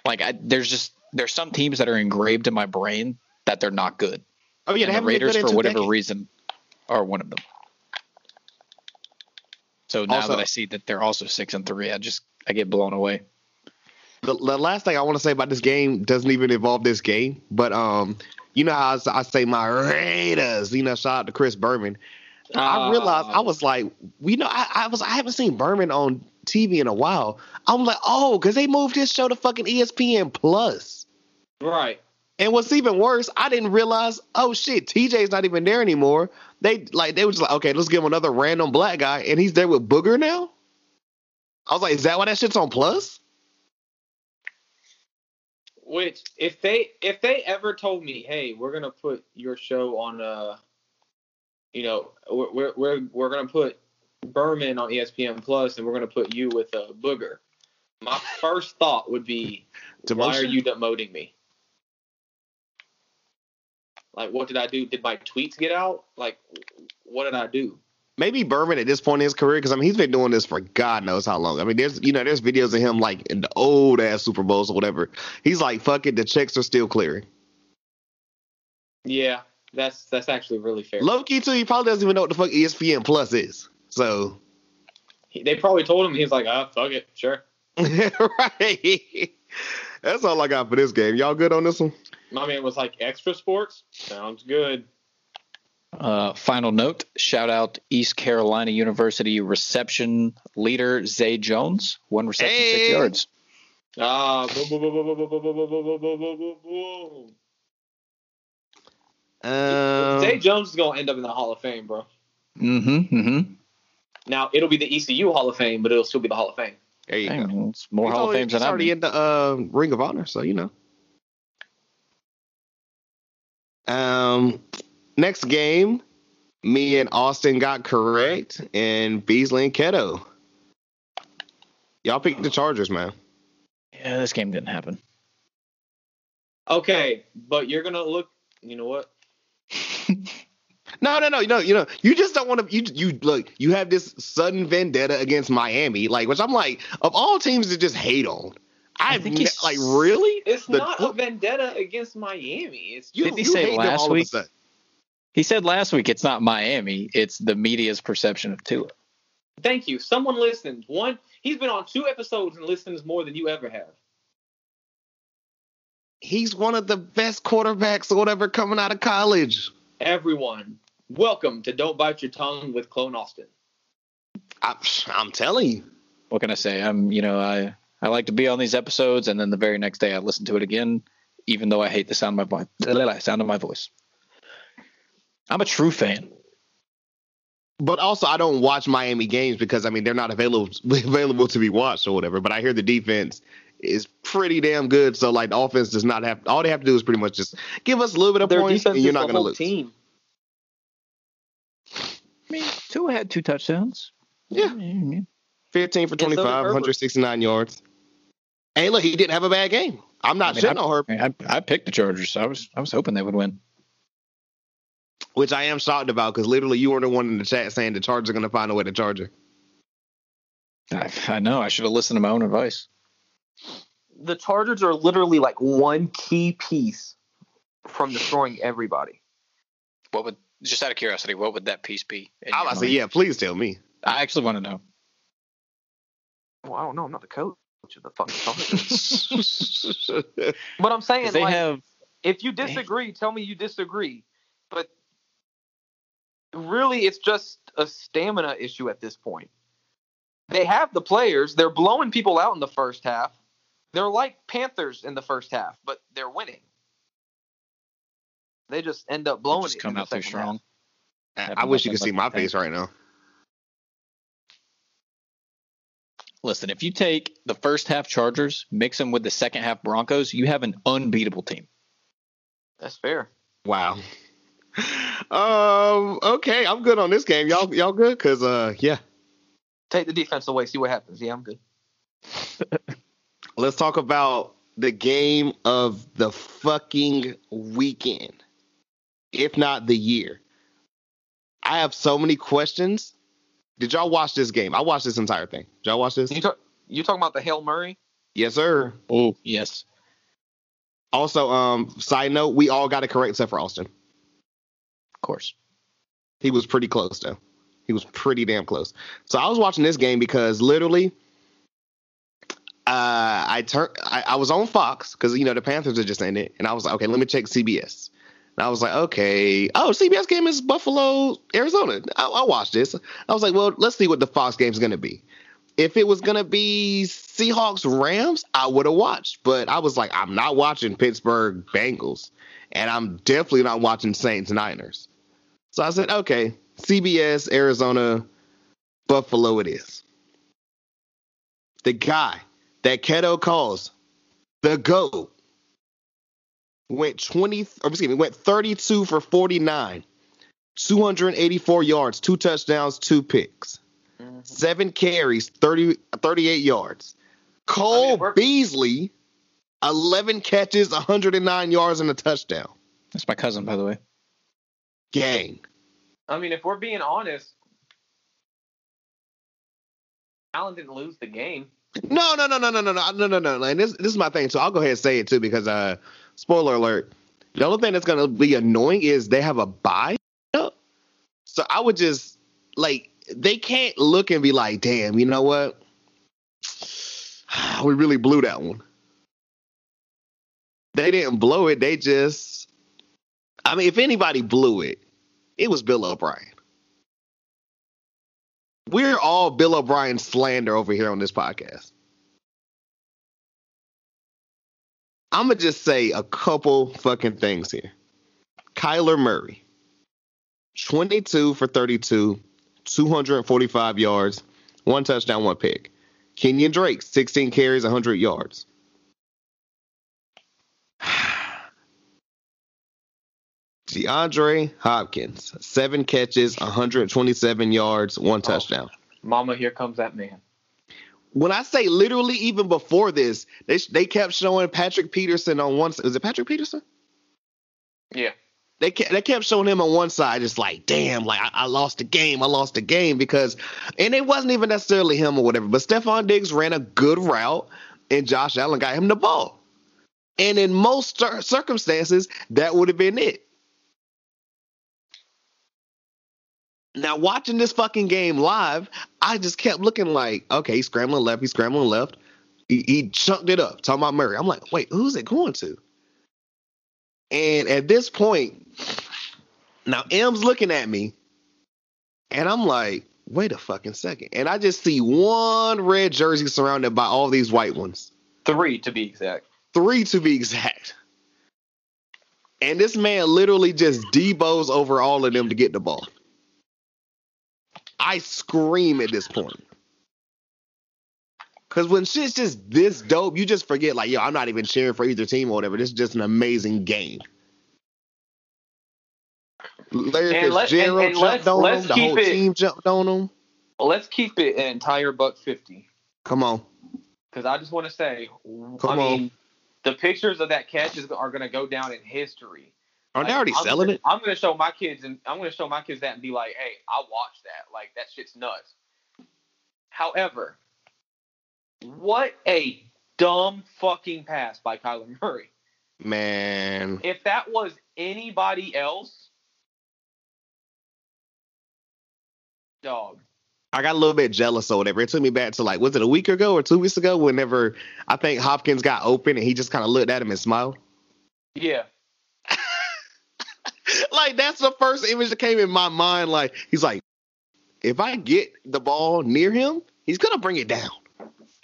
Like, I, there's just there's some teams that are engraved in my brain that they're not good. oh yeah, and the Raiders for whatever decades. reason are one of them. So now Also- that I see that they're also six and three, I just I get blown away. the, the last thing I want to say about this game doesn't even involve this game, but um, you know how I say my Raiders. You know, shout out to Chris Berman. I realized I was like, you know, I, I was I haven't seen Berman on TV in a while. I'm like, oh, because they moved his show to fucking ESPN Plus. right. And what's even worse, I didn't realize, oh shit, TJ's not even there anymore. They like they were just like, okay, let's give him another random black guy, and he's there with Booger now. I was like, is that why that shit's on Plus? Which if they if they ever told me, hey, we're gonna put your show on uh you know, we're we're we're, gonna put Berman on ESPN Plus and we're gonna put you with a uh, booger, my first thought would be why are you demoting me? Like what did I do? Did my tweets get out? Like what did I do? Maybe Berman at this point in his career, because I mean he's been doing this for God knows how long. I mean, there's you know there's videos of him like in the old ass Super Bowls or whatever. He's like, fuck it, the checks are still clearing. Yeah, that's that's actually really fair. Low key too, he probably doesn't even know what the fuck ESPN Plus is. So He- they probably told him he's like, ah, fuck it, sure. right. That's all I got for this game. Y'all good on this one? My man was like, extra sports? Sounds good. Uh, final note shout out East Carolina University reception leader Zay Jones, one reception, hey. six yards. Ah, boom, um, Zay Jones is going to end up in the Hall of Fame, bro. Mm-hmm. Mm-hmm. Now it'll be the ECU Hall of Fame, but it'll still be the Hall of Fame. There you Dang, go. It's more he's Hall of Fame than I already in the uh, Ring of Honor, so you know. Um, next game, me and Austin got correct, and Beasley and Keto. Y'all picked the Chargers, man. Yeah, this game didn't happen. Okay, but you're gonna look. You know what? No, no, no, you know, you know, you just don't want to. You, you look, you have this sudden vendetta against Miami, like, which I'm like, of all teams to just hate on. I, I think ne- he's- like really. It's The- not a vendetta against Miami. It's You, Didn't he you say last all of a week? He said last week it's not Miami, it's the media's perception of Tua. thank you. Someone listened. One, he's been on two episodes and listens more than you ever have. He's one of the best quarterbacks or whatever coming out of college. Everyone, welcome to Don't Bite Your Tongue with Clone Austin. I, I'm telling you. What can I say? I'm, you know, I I like to be on these episodes, and then the very next day I listen to it again, even though I hate the sound of my voice. Sound of my voice. I'm a true fan. But also, I don't watch Miami games because I mean they're not available available to be watched or whatever. But I hear the defense is pretty damn good. So like the offense does not have all they have to do is pretty much just give us a little bit of Their points, and you're not going to lose. team. I mean, Tua had two touchdowns. Yeah. Mm, 15 for And so 25, 169 yards. Hey, look, he didn't have a bad game. I'm not I mean, shitting on her, I, I picked the Chargers. So I was I was hoping they would win. which I am shocked about because literally you were the one in the chat saying the Chargers are going to find a way to charge her. I, I know. I should have listened to my own advice. The Chargers are literally like one key piece from destroying everybody. What would just out of curiosity, what would that piece be? I your was say, yeah, please tell me. I actually want to know. Well, I don't know. I'm not the coach of the fucking Chargers. but I'm saying they like, have if you disagree, tell me you disagree. But really, it's just a stamina issue at this point. They have the players. They're blowing people out in the first half. They're like Panthers in the first half, but they're winning. They just end up blowing just it. come in the out too second strong. half. I wish you could see my face right now. Listen, if you take the first half Chargers, mix them with the second half Broncos, you have an unbeatable team. That's fair. Wow. Um. Okay, I'm good on this game. Y'all, y'all good? Cause uh, yeah. Take the defense away. See what happens. Yeah, I'm good. Let's talk about the game of the fucking weekend, if not the year. I have so many questions. Did y'all watch this game? I watched this entire thing. Did y'all watch this? You talk. You talking about the Hail Murray? Yes, sir. Oh, yes. Also, um, side note, we all got it correct except for Austin. Of course. He was pretty close though. He was pretty damn close. So I was watching this game because literally, uh, I turned. I, I was on Fox because you know the Panthers had just ended, and I was like, okay, let me check CBS. And I was like, okay, oh, CBS game is Buffalo, Arizona. I, I'll watch this. I was like, well, let's see what the Fox game is gonna be. if it was gonna be Seahawks Rams, I would have watched. But I was like, I'm not watching Pittsburgh Bengals, and I'm definitely not watching Saints Niners. So I said, okay, CBS Arizona Buffalo it is. The guy that Keto calls the GOAT went 20 or excuse me, went 32 for 49, 284 yards, two touchdowns, two picks, Mhm. seven carries, 30, 38 yards. Cole I mean, Beasley, 11 catches, 109 yards, and a touchdown. That's my cousin, by the way. Gang. I mean, if we're being honest, Allen didn't lose the game. No, no, no, no, no, no, no, no, no, no. And this, this is my thing. So I'll go ahead and say it too because, uh, spoiler alert. The only thing that's gonna be annoying is they have a bye. up. So I would just like they can't look and be like, damn, you know what? We really blew that one. They didn't blow it. They just, I mean, if anybody blew it, it was Bill O'Brien. We're all Bill O'Brien slander over here on this podcast. I'm gonna just say a couple fucking things here. Kyler Murray, 22 for 32, 245 yards, one touchdown, one pick. Kenyon Drake, 16 carries, 100 yards. DeAndre Hopkins, seven catches, 127 yards, one oh, touchdown. Mama, here comes that man. When I say literally, even before this, they they kept showing Patrick Peterson on one. Is it Patrick Peterson? Yeah. They kept, they kept showing him on one side, just like, damn, like I, I lost the game, I lost the game because, and it wasn't even necessarily him or whatever. But Stefon Diggs ran a good route, and Josh Allen got him the ball. And in most circumstances, that would have been it. Now, watching this fucking game live, I just kept looking like, okay, he's scrambling left, he's scrambling left. He, he chunked it up. Talking about Murray. I'm like, wait, who's it going to? And at this point, now M's looking at me, and I'm like, wait a fucking second. And I just see one red jersey surrounded by all these white ones. Three to be exact. Three to be exact. And this man literally just debos over all of them to get the ball. I scream at this point. Cause when shit's just this dope, you just forget, like, yo, I'm not even cheering for either team or whatever. This is just an amazing game. Larry And Fitzgerald and- and let's- jumped on let's him. The keep whole it- team jumped on him. Let's keep it an entire buck fifty. Come on. Because I just want to say, I on. mean, the pictures of that catch is, are going to go down in history. Aren't they already I'm selling gonna, it? I'm going to show my kids, and I'm going to show my kids that and be like, "Hey, I watched that. Like that shit's nuts." However, what a dumb fucking pass by Kyler Murray. Man. If that was anybody else, dog. I got a little bit jealous or whatever. It took me back to like, was it a week ago or two weeks ago? Whenever I think Hopkins got open and he just kind of looked at him and smiled. Yeah, like that's the first image that came in my mind. Like he's like, if I get the ball near him, he's gonna bring it down,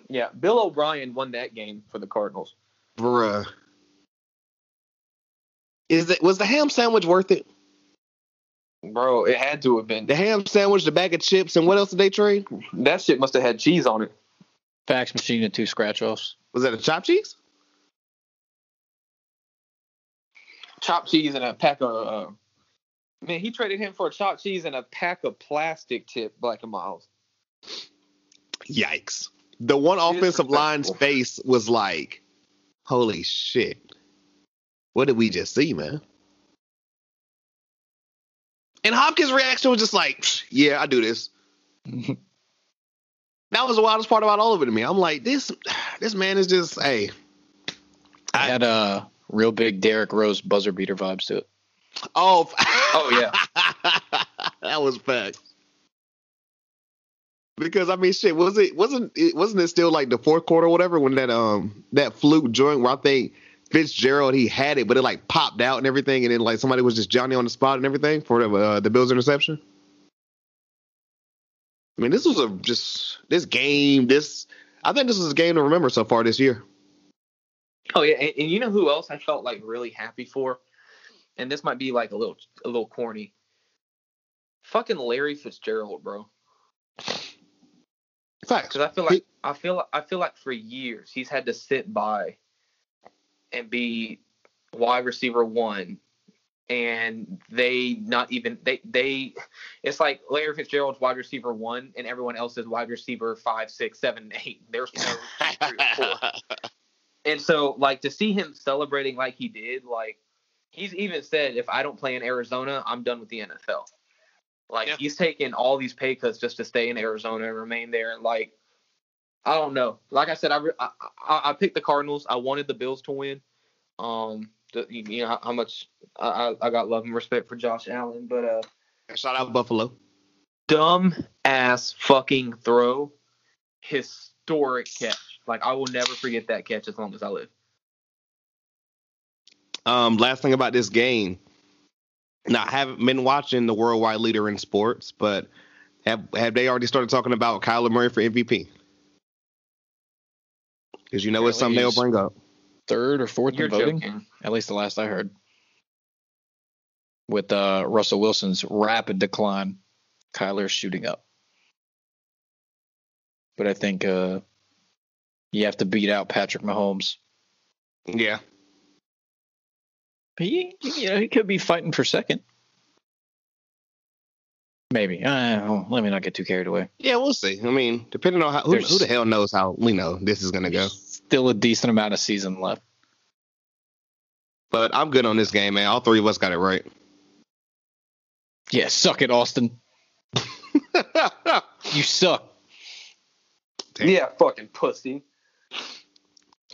yeah. Bill O'Brien won that game for the Cardinals. bruh. Is it was the ham sandwich worth it? Bro, it had to have been. The ham sandwich, the bag of chips, and what else did they trade? That shit must have had cheese on it. Fax machine and two scratch offs. Was that a chopped cheese? Chopped cheese and a pack of. Uh, man, he traded him for a chopped cheese and a pack of plastic tip Black and Milds. Yikes! The one offensive line's face was like, "Holy shit! What did we just see, man?" And Hopkins' reaction was just like, "Yeah, I do this." That was the wildest part about all of it to me. I'm like, this, this man is just, hey, I had a real big Derrick Rose buzzer beater vibes to it. oh, Oh, yeah, that was fact. Because I mean, shit, was it wasn't it wasn't it still like the fourth quarter or whatever when that um that fluke joint where I think Fitzgerald he had it, but it like popped out and everything, and then like somebody was just Johnny on the spot and everything for the uh, the Bills interception. I mean, this was a just this game. This I think this was a game to remember so far this year. Oh yeah, and, and you know who else I felt like really happy for? And this might be like a little a little corny. Fucking Larry Fitzgerald, bro. Facts. Because I feel like I feel I feel like for years he's had to sit by and be wide receiver one, and they not even they they it's like Larry Fitzgerald's wide receiver one, and everyone else is wide receiver five, six, seven, eight. There's no three or four. And so, like, to see him celebrating like he did, like, he's even said, if I don't play in Arizona, I'm done with the NFL. Like, Yeah. he's taking all these pay cuts just to stay in Arizona and remain there. And, like, I don't know. Like I said, I, I, I, picked the Cardinals. I wanted the Bills to win. Um, the, you know how, much I, I I got love and respect for Josh Allen, but uh, Shout out Buffalo. dumb ass fucking throw, historic catch. Like I will never forget that catch as long as I live. Um, last thing about this game. Now, I haven't been watching the worldwide leader in sports, but have have they already started talking about Kyler Murray for MVP? Because you know it's something they'll bring up. Third or fourth You're in voting, joking. at least the last I heard. With uh, Russell Wilson's rapid decline, Kyler's shooting up. But I think uh, you have to beat out Patrick Mahomes. Yeah. But he, you know, he could be fighting for second. Maybe. Uh, let me not get too carried away. Yeah, we'll see. I mean, depending on how who, who the hell knows how we know this is gonna go. Still a decent amount of season left. But I'm good on this game, man. All three of us got it right. Yeah, suck it, Austin. You suck. Damn. Yeah, fucking pussy.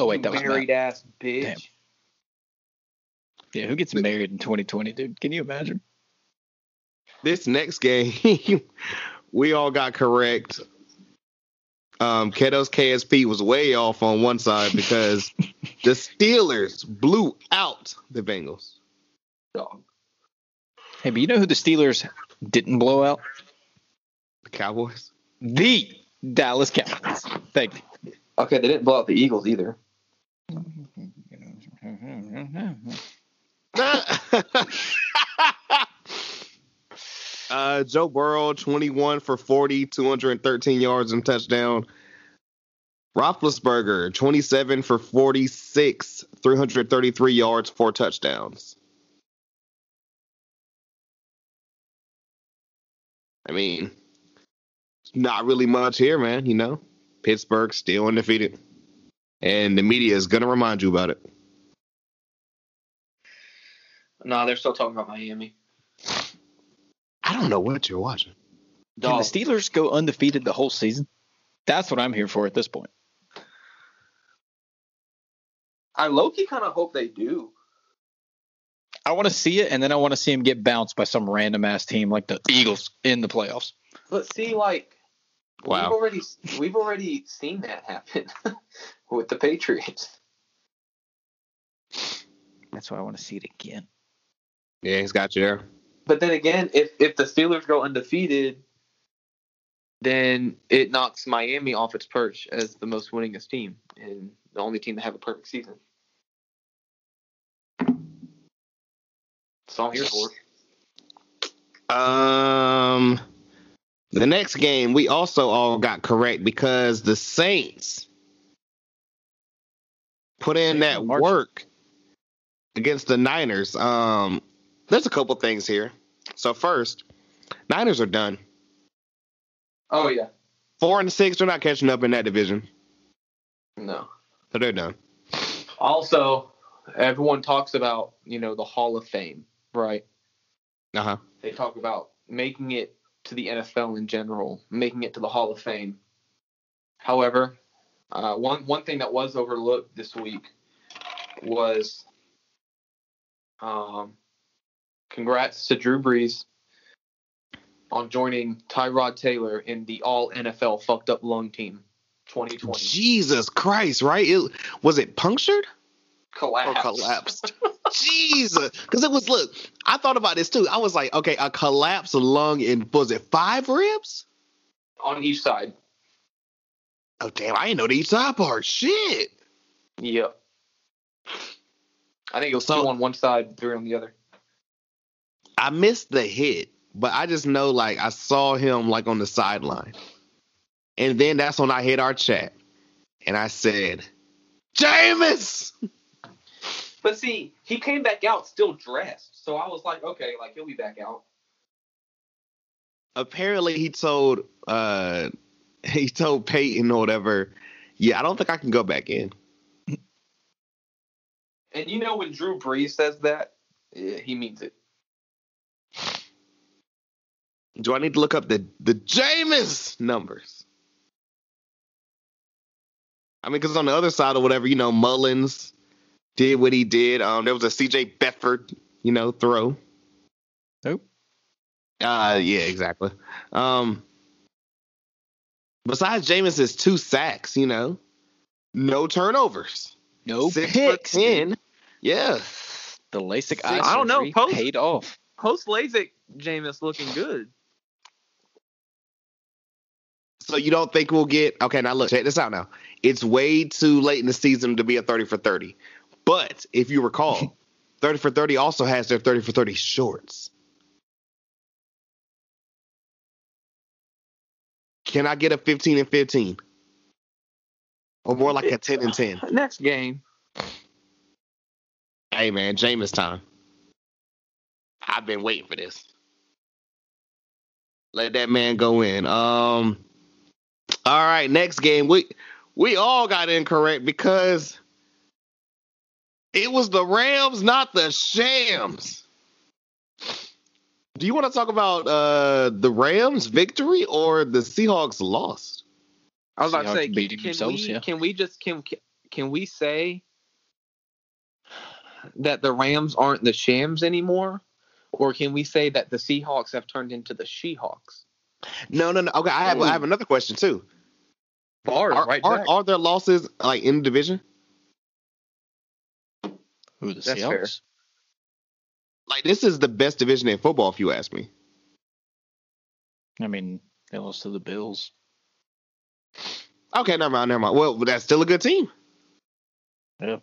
Oh wait, that was married Matt. ass bitch. Damn. Yeah, who gets married in 2020, dude? Can you imagine? this next game, we all got correct. Um, Keto's KSP was way off on one side because the Steelers blew out the Bengals. Dog. Hey, but you know who the Steelers didn't blow out? The Cowboys. The Dallas Cowboys. Thank you. Okay, they didn't blow out the Eagles either. uh, Joe Burrow, 21 for 40, 213 yards and touchdown. Roethlisberger, 27 for 46, 333 yards, four touchdowns. I mean, not really much here, man. You know, Pittsburgh still undefeated, and the media is gonna remind you about it. No, they're still talking about Miami. I don't know what you're watching. Can the Steelers go undefeated the whole season? That's what I'm here for at this point. I low key kind of hope they do. I want to see it, and then I want to see him get bounced by some random ass team like the Eagles in the playoffs. But see, like we've already we've already seen that happen with the Patriots. That's why I want to see it again. Yeah, he's got you there. But then again, if if the Steelers go undefeated, then it knocks Miami off its perch as the most winningest team and the only team to have a perfect season. So I'm here for. Um, the next game we also all got correct because the Saints put in that work against the Niners. Um, there's a couple things here. So first, Niners are done. Oh yeah. Four and six, they're not catching up in that division. No. So they're done. Also, everyone talks about you know the Hall of Fame, right? Uh huh. They talk about making it to the NFL in general, making it to the Hall of Fame. However, uh, one one thing that was overlooked this week was, um, congrats to Drew Brees on joining Tyrod Taylor in the All NFL Fucked Up Lung Team 2020. Jesus Christ, right? It was it punctured? Or collapsed. Jesus, because it was look. I thought about this too. I was like, okay, a collapsed lung in was it five ribs? on each side. Oh damn, I didn't know the each side part. Shit. Yep. I think it was So- two on one side, three on the other. I missed the hit, but I just know like I saw him like on the sideline. And then that's when I hit our chat. And I said, Jameis! But see, he came back out still dressed, so I was like, okay, like he'll be back out. Apparently he told uh he told Peyton or whatever, yeah, I don't think I can go back in. And you know when Drew Brees says that, yeah, he means it. Do I need to look up the the Jameis numbers? I mean, because on the other side or whatever, you know, Mullens did what he did. Um, there was a CJ Beathard, you know, throw. Nope. Uh, yeah, exactly. Um, besides Jameis's two sacks, you know, no turnovers, No six picks. ten. Yeah, The LASIK eye I don't know, post- paid off. Post LASIK, Jameis looking good. So you don't think we'll get okay? Now look, check this out. Now it's way too late in the season to be a thirty for thirty. But if you recall, thirty for thirty also has their thirty for thirty shorts. Can I get a fifteen and fifteen, or more like a ten and ten? Next game. Hey man, Jameis time. I've been waiting for this. Let that man go in. Um. All right, next game. We we all got incorrect because it was the Rams, not the Shams. Do you want to talk about uh the Rams victory or the Seahawks loss? I was about to say, beating can, themselves, we, yeah. can we just can can we say that the Rams aren't the Shams anymore, or can we say that the Seahawks have turned into the She-Hawks? No, no, no. Okay, I have I have another question too. Bars, Are, right? are, are there losses like in the division? Who the That's fair. Seahawks? Like this is the best division in football, if you ask me. I mean, they lost to the Bills. Okay, never mind, never mind. Well, that's still a good team. Yeah.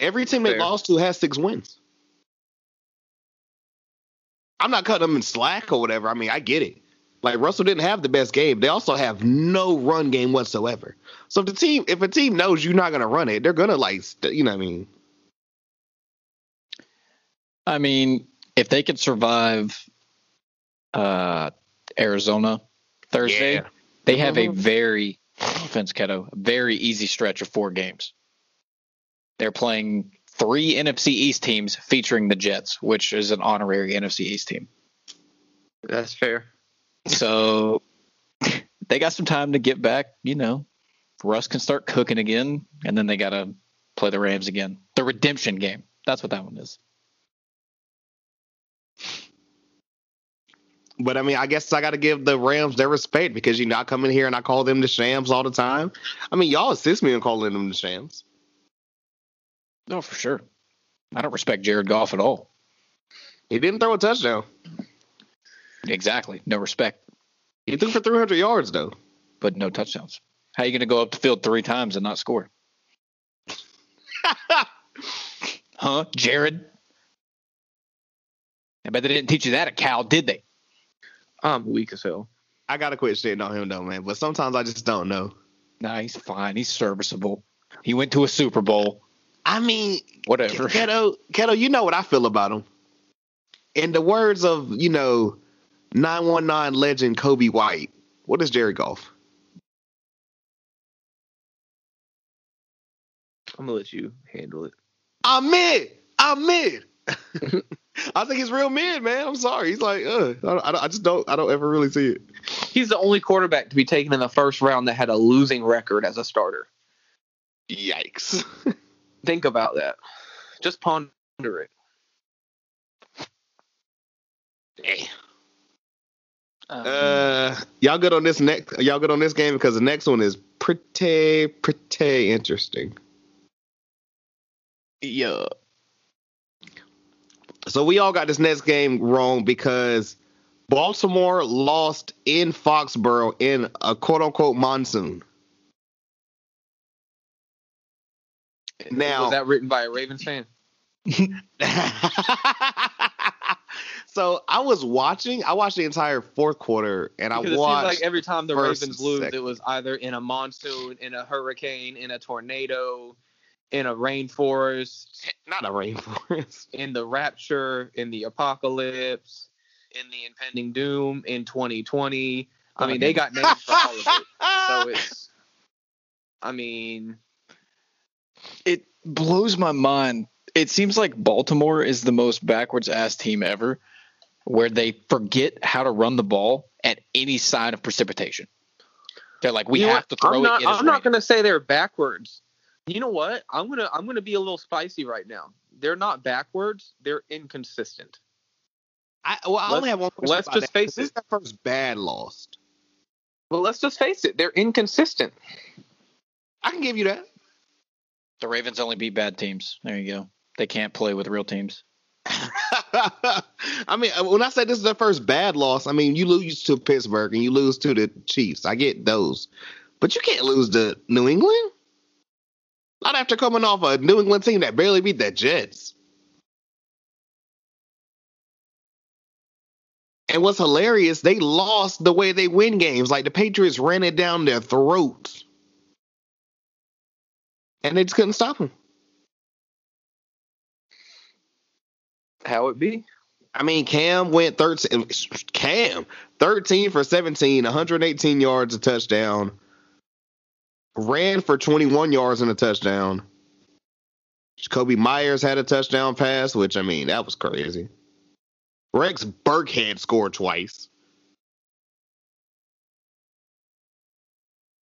Every team they lost to has six wins. I'm not cutting them in slack or whatever. I mean, I get it. Like Russell didn't have the best game. They also have no run game whatsoever. So if the team, if a team knows you're not gonna run it, they're gonna like, st- you know, what I mean, I mean, if they could survive uh, Arizona Thursday, Yeah. they have a very offense, Keto, very easy stretch of four games. They're playing three NFC East teams featuring the Jets, which is an honorary NFC East team. That's fair. So they got some time to get back. You know, Russ can start cooking again, and then they got to play the Rams again. The redemption game. That's what that one is. But I mean, I guess I got to give the Rams their respect because you know I come in here and I call them the Shams all the time. I mean, y'all assist me in calling them the Shams. No, for sure. I don't respect Jared Goff at all. He didn't throw a touchdown. Exactly. No respect, He threw for 300 yards though. but no touchdowns. How are you going to go up the field three times and not score? Huh, Jared? I bet they didn't teach you that at Cal, did they? I'm weak as hell. I gotta quit shitting on him though, man. But sometimes I just don't know. Nah, he's fine. He's serviceable. He went to a Super Bowl. I mean, Whatever. Keto, Keto, you know what I feel about him. In the words of you know, 919 legend Coby White, what is Jerry Golf? I'm gonna let you handle it. I'm mid. I'm mid. I think he's real mid, man. I'm sorry. He's like, uh, I, I, I just don't, I don't ever really see it. He's the only quarterback to be taken in the first round that had a losing record as a starter. Yikes. Think about that. Just ponder it. Damn. Um, Uh, y'all good on this next? Y'all good on this game because the next one is pretty, pretty interesting. yeah. So we all got this next game wrong because Baltimore lost in Foxborough in a quote unquote monsoon. Now, was that written by a Ravens fan? so I was watching. I watched the entire fourth quarter, and I Because it seems watched. like every time the Ravens lose, second. it was either in a monsoon, in a hurricane, in a tornado, in a rainforest, eh, not a rainforest. in the rapture, in the apocalypse, in the impending doom, in 2020. I mean, they got names for all of it. So it's, I mean, it blows my mind. It seems like Baltimore is the most backwards ass team ever, where they forget how to run the ball at any sign of precipitation. They're like, we you have what? to throw I'm not, it. I'm not gonna say they're backwards. You know what? I'm gonna I'm gonna be a little spicy right now. They're not backwards. They're inconsistent. I, well, I only Let's- have one question. let's about just that, 'cause face This is it. their first bad loss. Well, let's just face it. They're inconsistent. I can give you that. The Ravens only beat bad teams. There you go. They can't play with real teams. I mean, uh, when I say this is their first bad loss, I mean you lose to Pittsburgh and you lose to the Chiefs. I get those, but you can't lose to New England. Not after coming off a New England team that barely beat the Jets. And what's hilarious, they lost the way they win games. Like the Patriots ran it down their throats, and they just couldn't stop them. How it be? I mean, Cam went 13. Cam, 13 for 17, 118 yards, a touchdown. Ran for 21 yards and a touchdown. Kobe Meyers had a touchdown pass, which, I mean, that was crazy. Rex Burkhead scored twice.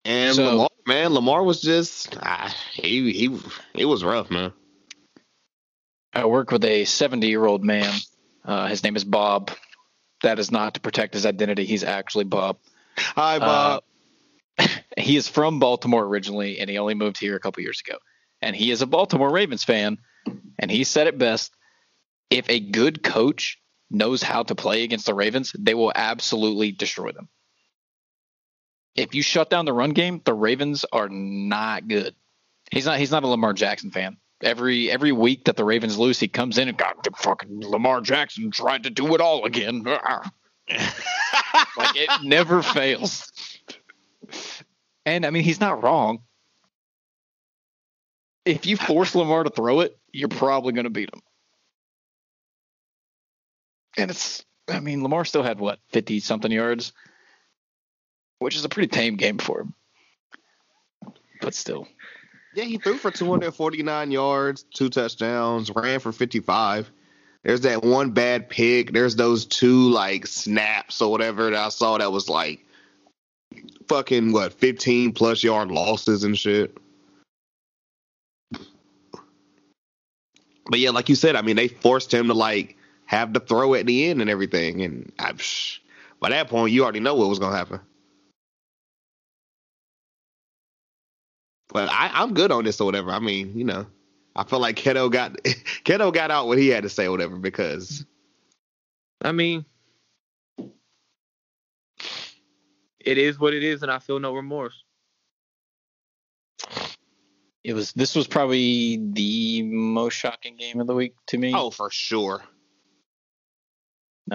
And So- Lamar, man, Lamar was just, ah, he, he, it was rough, man. I work with a 70 year old man. Uh, his name is Bob. That is not to protect his identity. He's actually Bob. Hi, Bob. Uh, he is from Baltimore originally, and he only moved here a couple years ago. And he is a Baltimore Ravens fan. And he said it best if a good coach knows how to play against the Ravens, they will absolutely destroy them. If you shut down the run game, the Ravens are not good. He's not. He's not a Lamar Jackson fan. Every every week that the Ravens lose, he comes in and God, fucking Lamar Jackson tried to do it all again. like it never fails. And I mean, he's not wrong. If you force Lamar to throw it, you're probably going to beat him. And it's, I mean, Lamar still had what, 50 something yards, which is a pretty tame game for him. But still, Yeah, he threw for 249 yards, two touchdowns, ran for 55. There's that one bad pick. There's those two like snaps or whatever that I saw that was like fucking what 15 plus yard losses and shit. But yeah, like you said, I mean, they forced him to like have to throw at the end and everything, and I, by that point, you already know what was gonna happen. But I, I'm good on this or whatever. I mean, you know, I feel like Keto got Keto got out what he had to say whatever because I mean, it is what it is, and I feel no remorse. it was, this was probably the most shocking game of the week to me. oh for sure.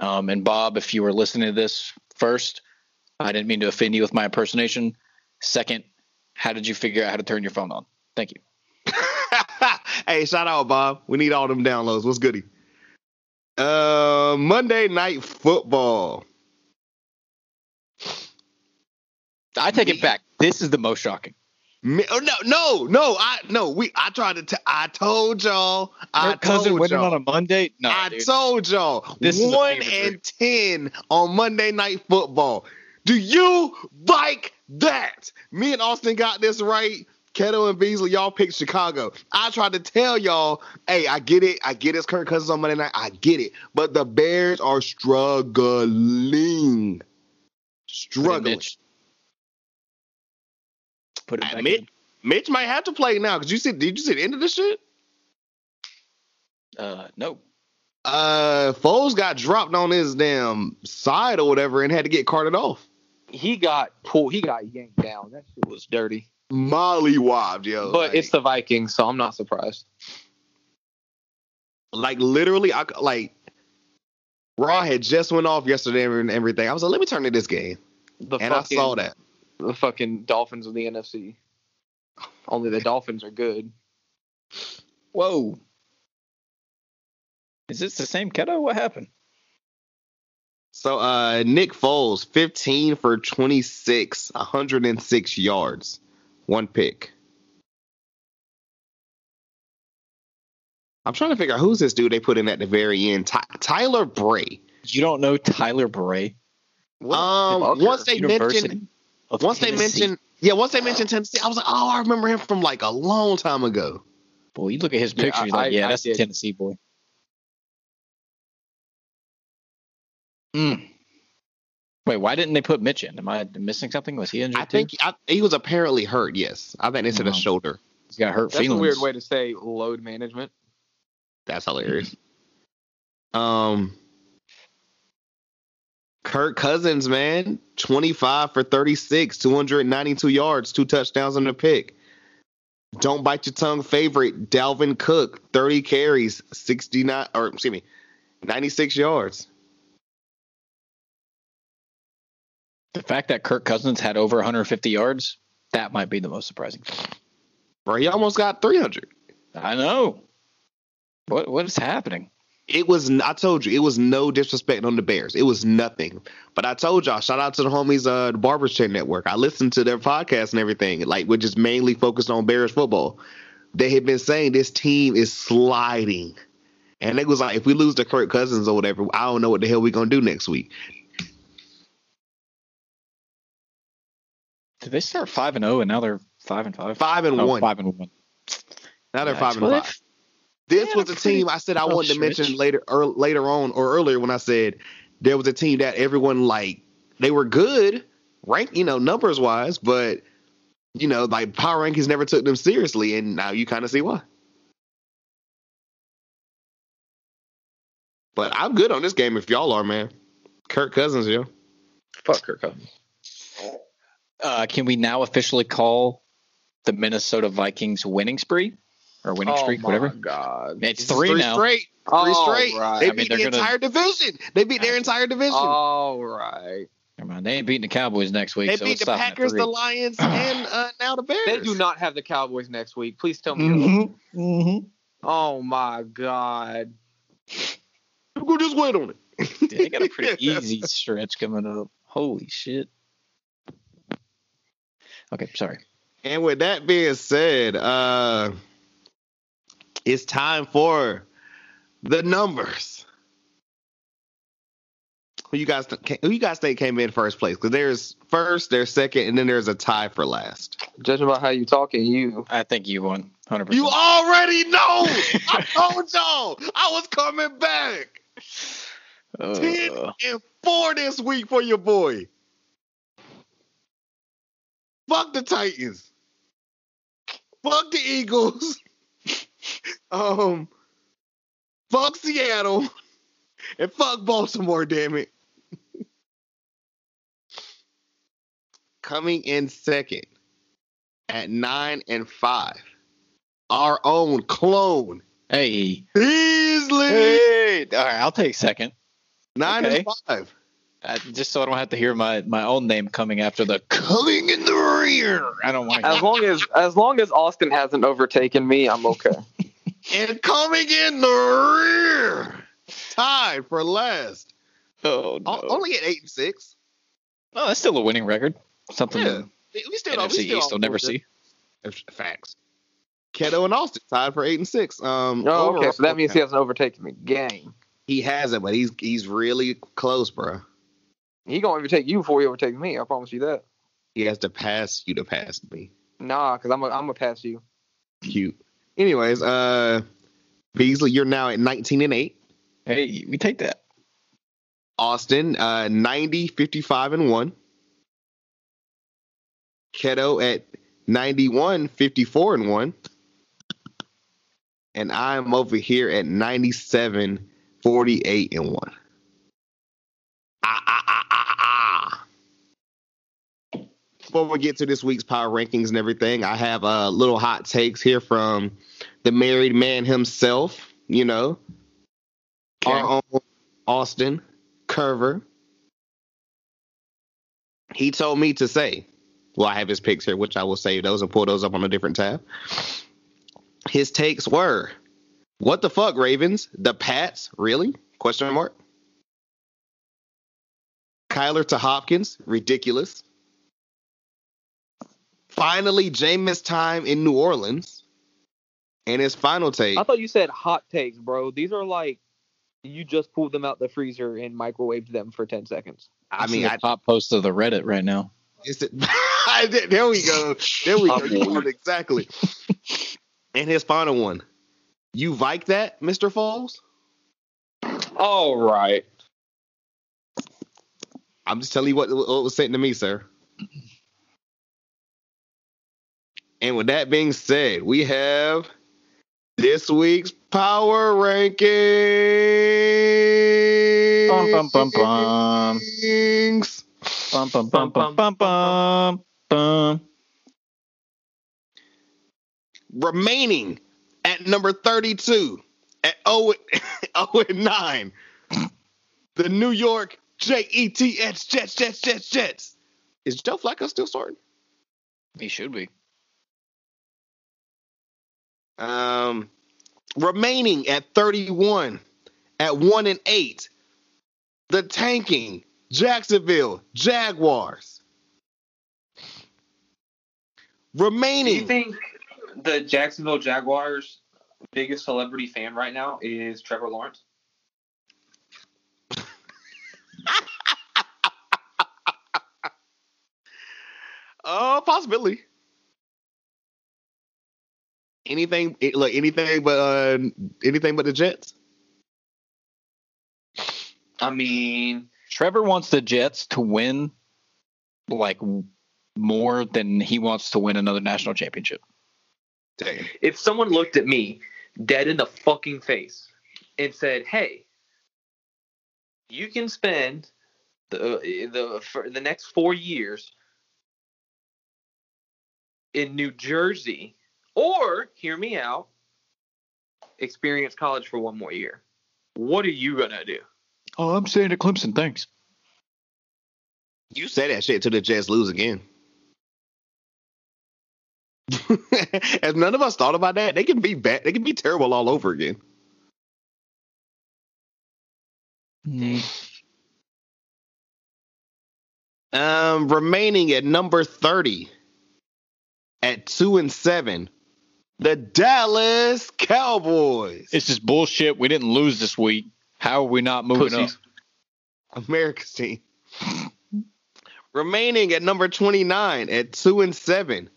Um, and Bob, if you were listening to this first, I didn't mean to offend you with my impersonation. Second, how did you figure out how to turn your phone on? Thank you. hey, shout out Bob. We need all them downloads. What's goody? Uh, Monday night football. I take it back. This is the most shocking. Me- oh, no, no, no. I no. We. I tried to. T- I told y'all. I cousin told winning y'all. on a Monday? No, I dude. told y'all. This one fever and ten on Monday Night Football. Do you like that? Me and Austin got this right. Kettle and Beasley, y'all picked Chicago. I tried to tell y'all, hey, I get it. I get it's Kirk Cousins on Monday night. I get it. But the Bears are struggling. Put it Struggling. Mitch. Put it back Mitch, in. Mitch might have to play now because you see, did you see the end of this shit? Uh, no. Uh, Foles got dropped on his damn side or whatever and had to get carted off. He got pulled. He got yanked down. That shit was dirty. Molly wobbed, yo. But like, it's the Vikings, so I'm not surprised. like literally, I like Raw had just went off yesterday and everything. I was like, let me turn to this game, The and I saw that. The fucking Dolphins of the NFC. Only the Dolphins are good. Whoa. Is this the same Keto? What happened? So uh Nick Foles, 15 for 26, 106 yards, one pick. I'm trying to figure out who's this dude they put in at the very end. Ty- Tyler Bray. You don't know Tyler Bray? Um, fucker. once they University mentioned, of once they mentioned, yeah, once they mentioned Tennessee, I was like, oh, I remember him from like a long time ago. Boy, you look at his picture, you're I- like, yeah, I that's a did. Tennessee boy. Mm. Wait, why didn't they put Mitch in? Am I missing something? Was he injured I think? I, he was apparently hurt. Yes, I think they said a shoulder. He's got hurt That's feelings. a weird way to say load management. That's hilarious. Um, Kirk Cousins, man, 25 for 36, 292 yards, two touchdowns on the pick. Don't bite your tongue favorite, Dalvin Cook, 30 carries, 69 or excuse me, 96 yards. The fact that Kirk Cousins had over 150 yards, that might be the most surprising thing. Bro, he almost got 300. I know. What what is happening? It was I told you, it was no disrespect on the Bears. It was nothing. But I told y'all, shout out to the homies uh the Barbers Chair Network. I listened to their podcast and everything, like which is mainly focused on Bears football. They had been saying this team is sliding. And it was like, if we lose to Kirk Cousins or whatever, I don't know what the hell we're gonna do next week. Did they start five and zero and now they're five and five? Five and Oh, one. Five and one. Now they're Nice. five and five. This was a team I said I wanted to mention later or later on or earlier when I said there was a team that everyone like they were good, rank you know, numbers wise, but you know, like power rankings never took them seriously, and now you kind of see why. But I'm good on this game if y'all are, man. Kirk Cousins, yo. Fuck Kirk Cousins. Uh, can we now officially call the Minnesota Vikings winning spree or winning Oh streak, my whatever? God. It's This is three, now. straight. Three All straight. right. They I beat they're the gonna- entire division. They beat their entire division. All right. Never mind. They ain't beating the Cowboys next week. they so beat the Packers, the Lions, and uh, now the Bears. They do not have the Cowboys next week. Please tell me. Mm-hmm. Mm-hmm. Oh my God. Go just wait on it. They got a pretty easy stretch coming up. Holy shit. Okay, sorry. And with that being said, uh it's time for the numbers. Who you guys th- who you guys think came in first place? Because there's first, there's second, and then there's a tie for last. Judging by how you talking, you. I think you won. 100%. You already know. I told y'all I was coming back. Ten Uh, and four this week for your boy. Fuck the Titans. Fuck the Eagles. um, fuck Seattle. And fuck Baltimore, damn it. Coming in second at nine and five. Our own clone. hey. Beasley. Hey. All right, I'll take second. Nine okay. and five. Uh, just so I don't have to hear my, my own name coming after the coming in the rear. I don't want As long as as long as Austin hasn't overtaken me, I'm okay. And coming in the rear, tied for last. Oh, no. O- Only at eight and six. no, that's still a winning record. Something Yeah. the We still we NFC still East will never see. Facts. Keto and Austin tied for eight and six. Um, Oh, okay. overall- So that means he hasn't overtaken me. Gang. he hasn't, but he's he's really close, bro. He gonna overtake you before he overtakes me. I promise you that. He has to pass you to pass me. Nah, because I'm a, I'm gonna pass you. Cute. Anyways, uh, Beasley, you're now at 19 and eight. Hey, we take that. Austin, uh, 90, 55 and 1. Keto at 91, 54 and 1. And I'm over here at 97, 48 and 1. Ah, ah, ah, ah, ah. Before we get to this week's power rankings and everything, I have a uh, little hot takes here from the married man himself, you know, Okay. our own Austin Curver. He told me to say, well, I have his picks here, which I will save those and pull those up on a different tab. His takes were, what the fuck, Ravens? The Pats? Really? Question mark. Kyler to Hopkins? Ridiculous. Finally, Jameis time in New Orleans. And his final take. I thought you said hot takes, bro. These are like you just pulled them out the freezer and microwaved them for ten seconds. I This mean, is I, the top post of the Reddit right now. Is it, there we go. There we go. You Unbelievable. called it exactly. And his final one. You like that, Mr. Falls? All right. I'm just telling you what, what was sent to me, sir. And with that being said, we have this week's power rankings. Bum, bum, bum, bum. Bum, bum, bum, bum, bum, bum, bum. remaining at number 32 at 0, 0 and 9. The New York Jets, Jets, Jets, Jets, Jets, Jets. Is Joe Flacco still starting? He should be. Um, remaining at 31 at 1 and 8. The tanking Jacksonville Jaguars. Remaining. Do you think the Jacksonville Jaguars' biggest celebrity fan right now is Trevor Lawrence? Uh, possibility. Anything, look, anything but uh, anything but the Jets. I mean, Trevor wants the Jets to win like more than he wants to win another national championship. Damn. if someone looked at me dead in the fucking face and said, "Hey, you can spend the the for the next four years in New Jersey, or hear me out, experience college for one more year," what are you gonna do? Oh, I'm staying at Clemson. Thanks. You say that shit till the Jets lose again. As none of us thought about that, they can be bad. They can be terrible all over again. Um, remaining at number thirty, at two and seven, the Dallas Cowboys, It's just bullshit. We didn't lose this week. How are we not moving Pussies. America's team. remaining at number twenty-nine, at two and seven,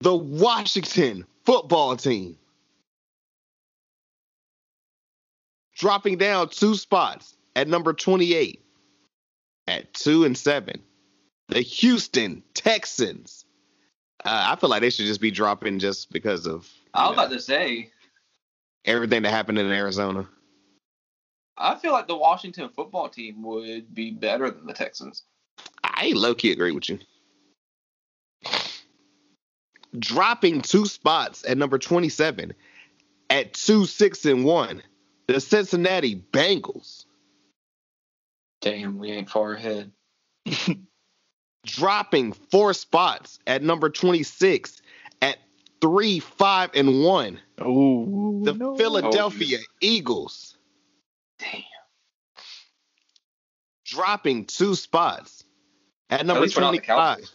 the Washington Football Team. Dropping down two spots at number 28 at 2 and 7. The Houston Texans. Uh, I feel like they should just be dropping just because of I was know, about to say, everything that happened in Arizona. I feel like the Washington football team would be better than the Texans. I low key agree with you. Dropping two spots at number 27 at 2 6 and 1. The Cincinnati Bengals. Damn, we ain't far ahead. dropping four spots at number 26 at 3 5 and 1 Oh, the philadelphia oh, eagles. Damn. dropping two spots at number least we're not the 25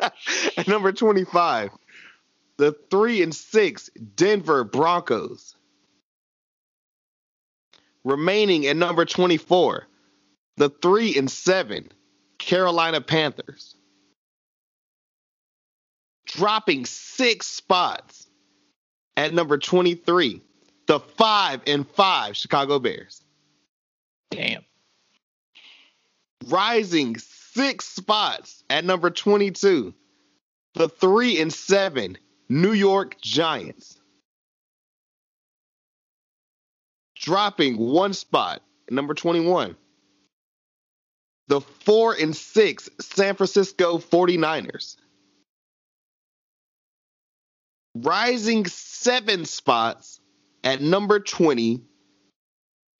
at number 25 the 3 and 6 denver broncos. Remaining at number 24 the 3 and 7 carolina panthers dropping six spots at number 23 the 5 and 5 chicago bears Damn. rising six spots at number 22 the 3 and 7 new york giants dropping one spot at number 21. The four and six San Francisco 49ers. Rising seven spots at number 20,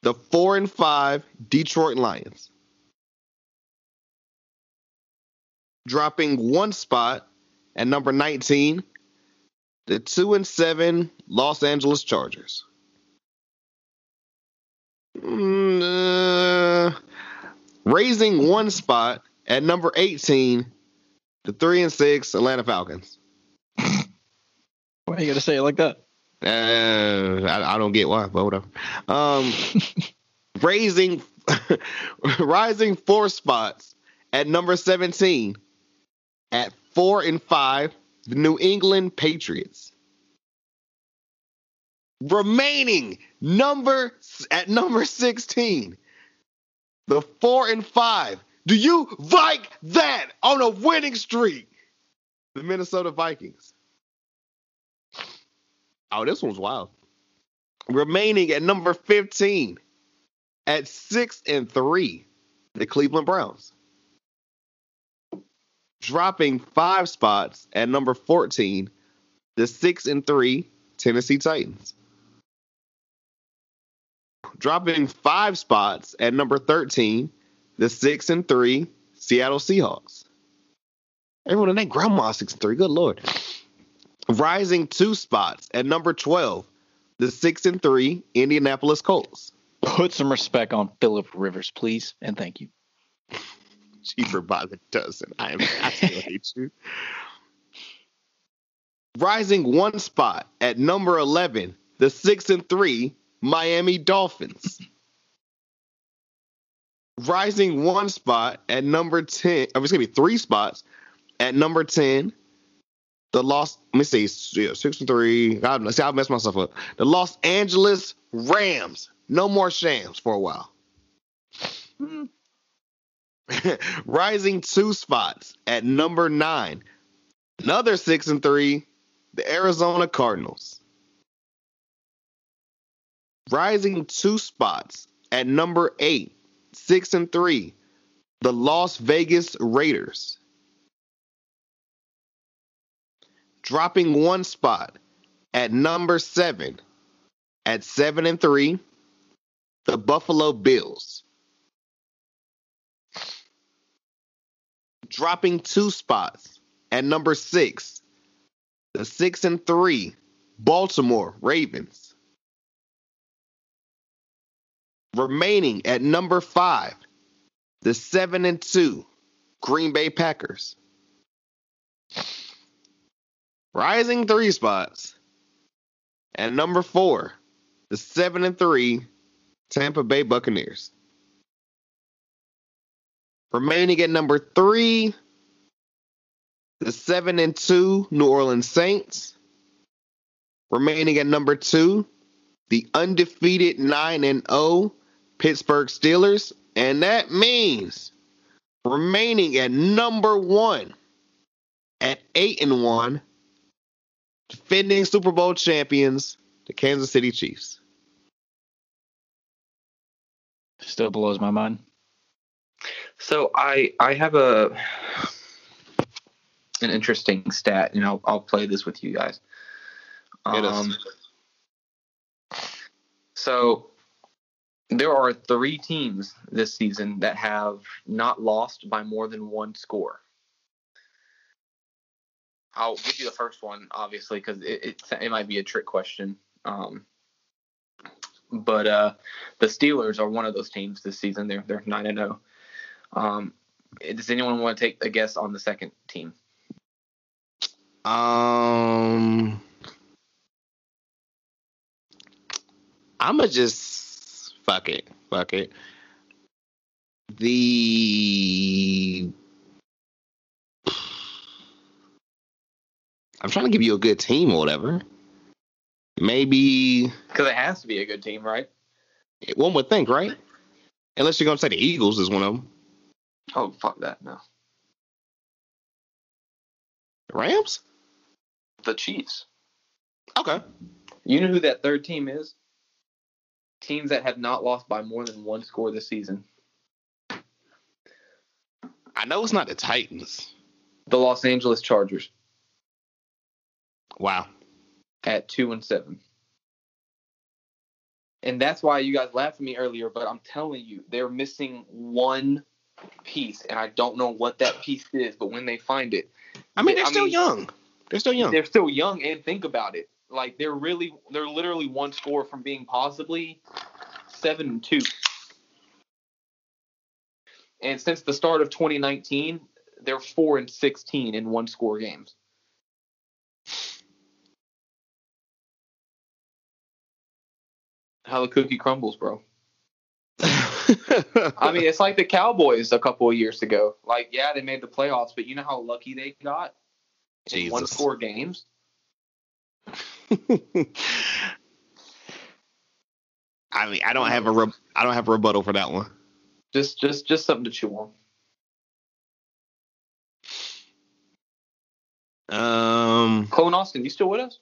the four and five Detroit Lions. Dropping one spot at number 19, the two and seven Los Angeles Chargers. Mm, uh, raising one spot at number 18, the three and six Atlanta Falcons. Why are you gonna say it like that? Uh, I, I don't get why, but whatever. Um, raising, rising four spots at number 17, at four and five, the New England Patriots. Remaining number at number 16, the four and five. Do you like that on a winning streak? The Minnesota Vikings. Oh, this one's wild. Remaining at number 15 at six and three, the Cleveland Browns. Dropping five spots at number 14, the six and three Tennessee Titans. Dropping five spots at number 13, the six and three Seattle Seahawks. Everyone in that grandma six and three. Good lord. Rising two spots at number 12, the six and three Indianapolis Colts. Put some respect on Philip Rivers, please, and thank you. cheaper by the dozen. I am I still hate you. Rising one spot at number eleven, the six and three Miami Dolphins. Rising one spot at number ten, I was gonna be three spots at number ten. The Los, let me see, yeah, six and three. God, see, I messed myself up. The Los Angeles Rams. No more shams for a while. rising two spots at number nine. Another six and three, the Arizona Cardinals. Rising two spots at number eight, six and three, the Las Vegas Raiders. Dropping one spot at number seven, at seven and three, the Buffalo Bills. dropping two spots at number six, the six and three Baltimore Ravens. Remaining at number five, the seven and two Green Bay Packers. Rising three spots at number four, the seven and three Tampa Bay Buccaneers. Remaining at number three, the seven and two New Orleans Saints. Remaining at number two, the undefeated nine and zero Pittsburgh Steelers, and that means remaining at number one at eight and one, defending Super Bowl champions, the Kansas City Chiefs. Still blows my mind. So I I have a an interesting stat, and I'll I'll play this with you guys. Hit. Um, so there are three teams this season that have not lost by more than one score. I'll give you the first one, obviously, because it, it it might be a trick question. Um, but uh, the Steelers are one of those teams this season. They're they're nine and zero. Um, does anyone want to take a guess on the second team? Um, I'ma just fuck it, fuck it. The I'm trying to give you a good team or whatever. Maybe Because it has to be a good team, right? one would think, right? Unless you're gonna say the Eagles is one of them. Oh fuck that no. The Rams? The Chiefs. Okay. You know who that third team is? Teams that have not lost by more than one score this season. I know it's not the Titans. The Los Angeles Chargers Wow. at two and seven. And that's why you guys laughed at me earlier, but I'm telling you, they're missing one piece, and I don't know what that piece is, but when they find it, I mean, they're I still mean- young. They're still young. they're still young and think about it. Like they're really they're literally one score from being possibly seven and two. And since the start of 2019, they're four and 16 in one score games. How the cookie crumbles, bro. I mean, it's like the Cowboys a couple of years ago. Like, yeah, they made the playoffs, but you know how lucky they got in one score games. I mean, I don't have a re- I don't have a rebuttal for that one. Just, just, just something to chew on. Um, Clone Austin, you still with us?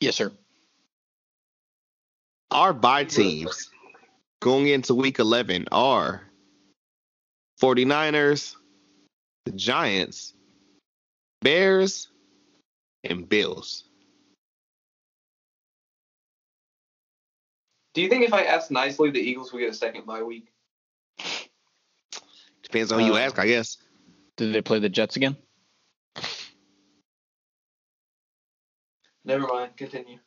Yes, sir. our bye teams going into week 11 are 49ers, the Giants, Bears, and Bills. Do you think if I ask nicely, the Eagles will get a second bye week? Depends on who you Uh, ask, I guess. Did they play the Jets again? Never mind. Continue.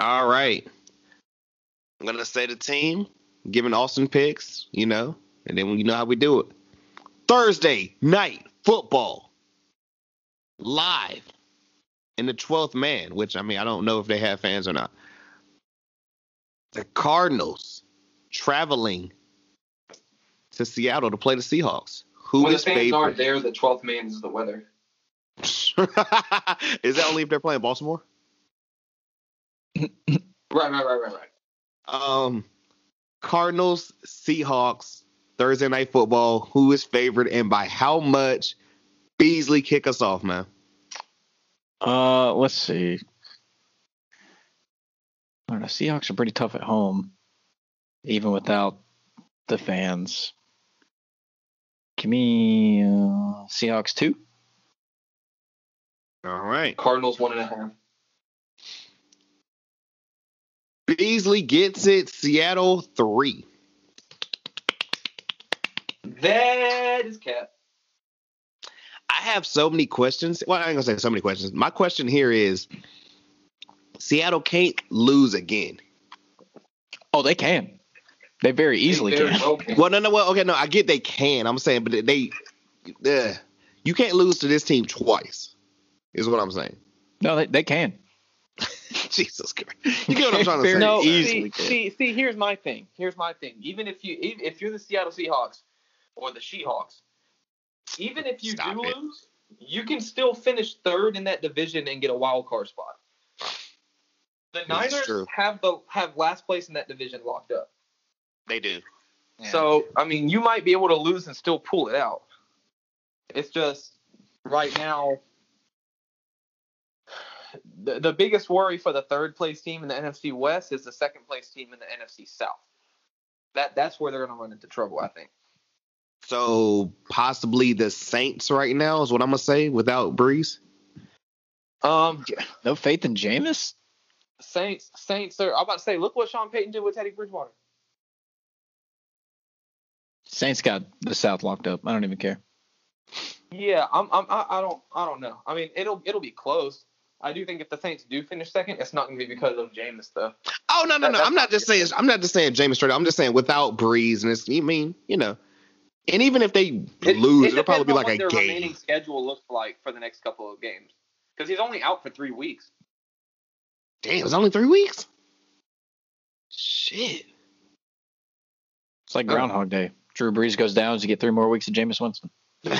All right. I'm going to say the team, giving Austin picks, you know, and then you know how we do it. Thursday night football live in the 12th man, which I mean, I don't know if they have fans or not. The Cardinals traveling to Seattle to play the Seahawks. Who when the is fans aren't there, the 12th man is the weather. is that only if they're playing Baltimore? Right, right, right, right, right. Um, Cardinals, Seahawks, Thursday night football. Who is favored and by how much? Beasley, kick us off, man. Uh, let's see. I don't know. Seahawks are pretty tough at home, even without the fans. Give me uh, Seahawks two. All right. Cardinals one and a half. Beasley gets it. Seattle three. That is cap. I have so many questions. Well, I ain't gonna say so many questions. My question here is Seattle can't lose again. Oh, they can. They very easily They can. well. Well, no, no, well, okay, no, I get they can. I'm saying, but they, uh, you can't lose to this team twice. Is what I'm saying. No, they, they can. Jesus Christ, you get what I'm trying to say? No, easily see, can. see, see, here's my thing. Here's my thing. Even if you, even if you're the Seattle Seahawks or the Seahawks, even if you Stop do it. lose, you can still finish third in that division and get a wild card spot. The That's Niners true. have the have last place in that division locked up. They do. So I mean, you might be able to lose and still pull it out. It's just right now. The, the biggest worry for the third place team in the NFC West is the second place team in the NFC South. That that's where they're going to run into trouble, I think. So possibly the Saints right now is what I'm gonna say without Brees. Um, No faith in Jameis? Saints, Saints are. I'm about to say, look what Sean Payton did with Teddy Bridgewater. Saints got the South locked up. I don't even care. Yeah, I'm, I'm, I, I don't, I don't know. I mean, it'll, it'll be close. I do think if the Saints do finish second, it's not going to be because of Jameis though. Oh no no That- no! I'm not not just saying. I'm not just saying James straight. up. I'm just saying without Brees and it's. You mean you know? And even if they It- lose, it it'll probably depends be on like what a their game. remaining schedule looks like for the next couple of games because he's only out for three weeks. Damn, it's only three weeks. Shit. It's like Groundhog Day. Drew Brees goes down, you get three more weeks of Jameis Winston.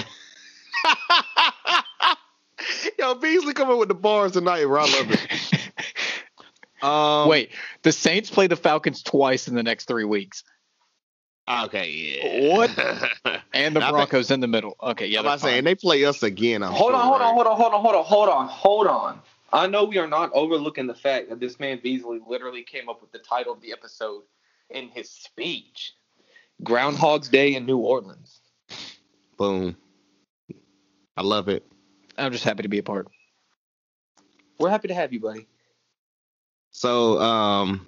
Yo, Beasley coming with the bars tonight, bro. I love it. Um, Wait, the Saints play the Falcons twice in the next three weeks, Okay, yeah. What? and the I think- Broncos in the middle. Okay, yeah, I'm not saying they play us again. I'm hold sure, on, hold right? on, hold on, hold on, hold on, hold on, hold on. I know we are not overlooking the fact that this man Beasley literally came up with the title of the episode in his speech. Groundhog's Day in New Orleans. Boom. I love it. I'm just happy to be a part. We're happy to have you, buddy. So, um,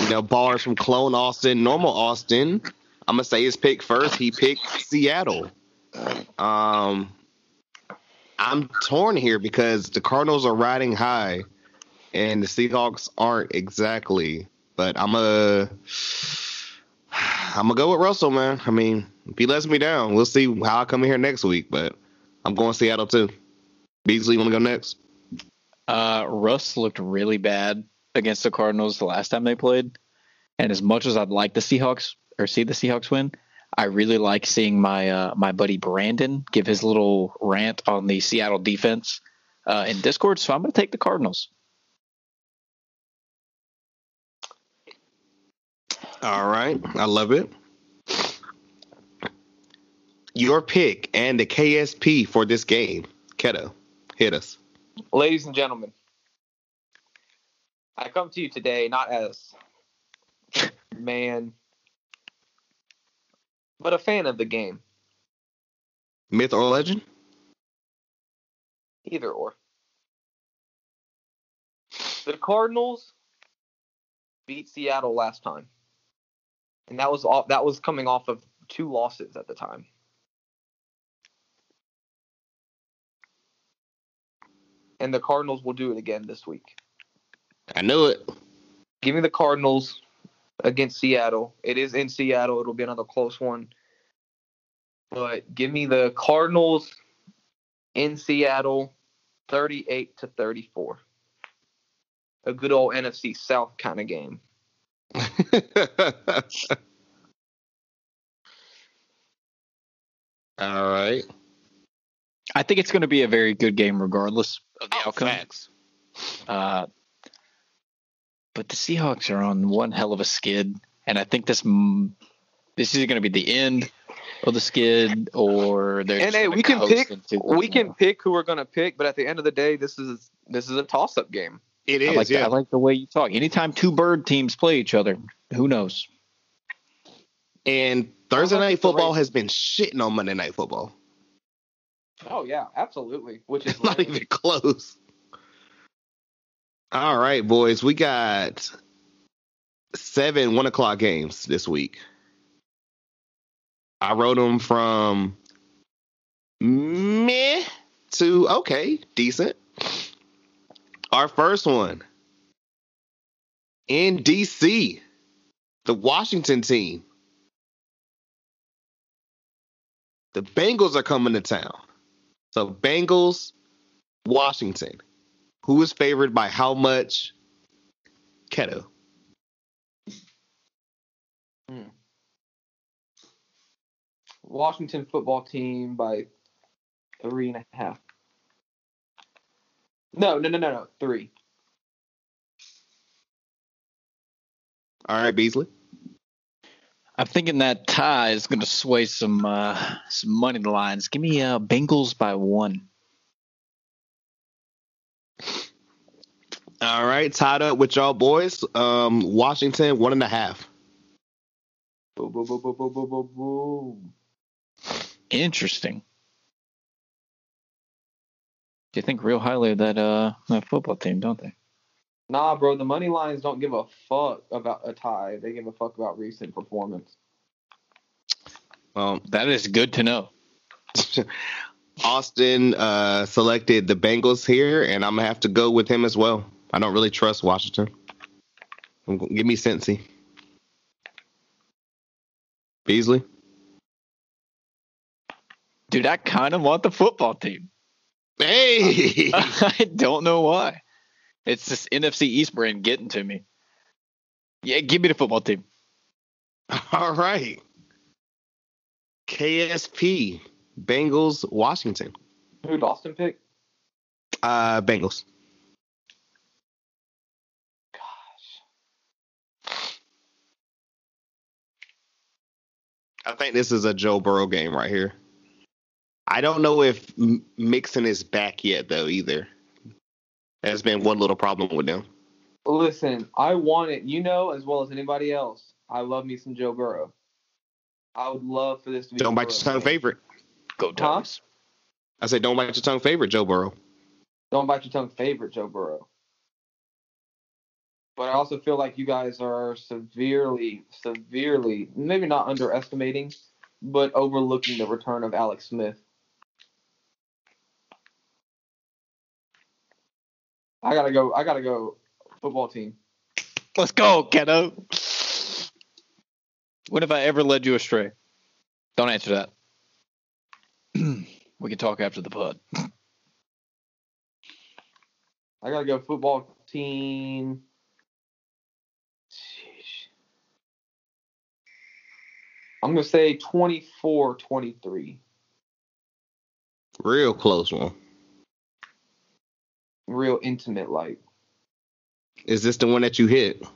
you know, bars from Clone Austin, normal Austin. I'm gonna say his pick first. He picked Seattle. Um, I'm torn here because the Cardinals are riding high, and the Seahawks aren't exactly. But I'm a, I'm gonna go with Russell, man. I mean, if he lets me down, we'll see how I come in here next week. But I'm going Seattle too. Beasley, want to go next? Uh, Russ looked really bad against the Cardinals the last time they played, and as much as I'd like the Seahawks or see the Seahawks win, I really like seeing my uh, my buddy Brandon give his little rant on the Seattle defense uh, in Discord. So I'm going to take the Cardinals. All right, I love it. Your pick and the KSP for this game, Keto, hit us. Ladies and gentlemen, I come to you today not as man, but a fan of the game. Myth or legend? Either or. The Cardinals beat Seattle last time, and that was all, that was coming off of two losses at the time. And the Cardinals will do it again this week. I knew it. Give me the Cardinals against Seattle. It is in Seattle. It'll be another close one. But give me the Cardinals in Seattle 38 to 34. A good old NFC South kind of game. All right. I think it's going to be a very good game regardless of the outcome. Facts. Uh, but the Seahawks are on one hell of a skid, and I think this this is going to be the end of the skid, or they're And just hey, we can pick into- we can pick who we're gonna pick, but at the end of the day, this is this is a toss up game. It I is, like, the, yeah. I like the way you talk. Anytime two bird teams play each other, who knows? and Thursday night football has been shitting on Monday night football. Oh yeah, absolutely. Which is Not even close. All right, boys. We got seven one o'clock games this week. I wrote them from meh to okay, decent. Our first one in DC, the Washington team. The Bengals are coming to town. So Bengals, Washington. Who is favored by how much? Keto. Washington football team by three and a half. No, no, no, no, no, three. All right, Beasley. I'm thinking that tie is going to sway some uh, some money lines. Give me uh, Bengals by one. All right, tied up with y'all boys. Um, Washington one and a half. Boom, boom, boom, boom, boom, boom, boom, boom. Interesting. They think real highly of that uh that football team, don't they? Nah, bro, the money lines don't give a fuck about a tie. They give a fuck about recent performance. Well, That is good to know. Austin uh, selected the Bengals here, and I'm gonna have to go with him as well. I don't really trust Washington. Give me Cincy. Beasley. Dude, I kind of want the football team. Hey. I don't know why. It's this NFC East brand getting to me. Yeah, give me the football team. All right. KSP Bengals Washington. Who'd Austin pick? Uh Bengals. I think this is a Joe Burrow game right here. I don't know if M- Mixon is back yet though either. That's been one little problem with them. Listen, I want it. You know as well as anybody else. I love me some Joe Burrow. I would love for this to be. Don't bite your tongue game. favorite. Go Huh? Dogs. I said, don't bite your tongue favorite, Joe Burrow. Don't bite your tongue favorite Joe Burrow. But I also feel like you guys are severely, severely, maybe not underestimating, but overlooking the return of Alex Smith. I gotta go. I gotta go. Football team. Let's go, kiddo. When have I ever led you astray? Don't answer that. we can talk after the pod. I gotta go. Football team. I'm gonna say 24-23. Real close one. Real intimate, like. Is this the one that you hit?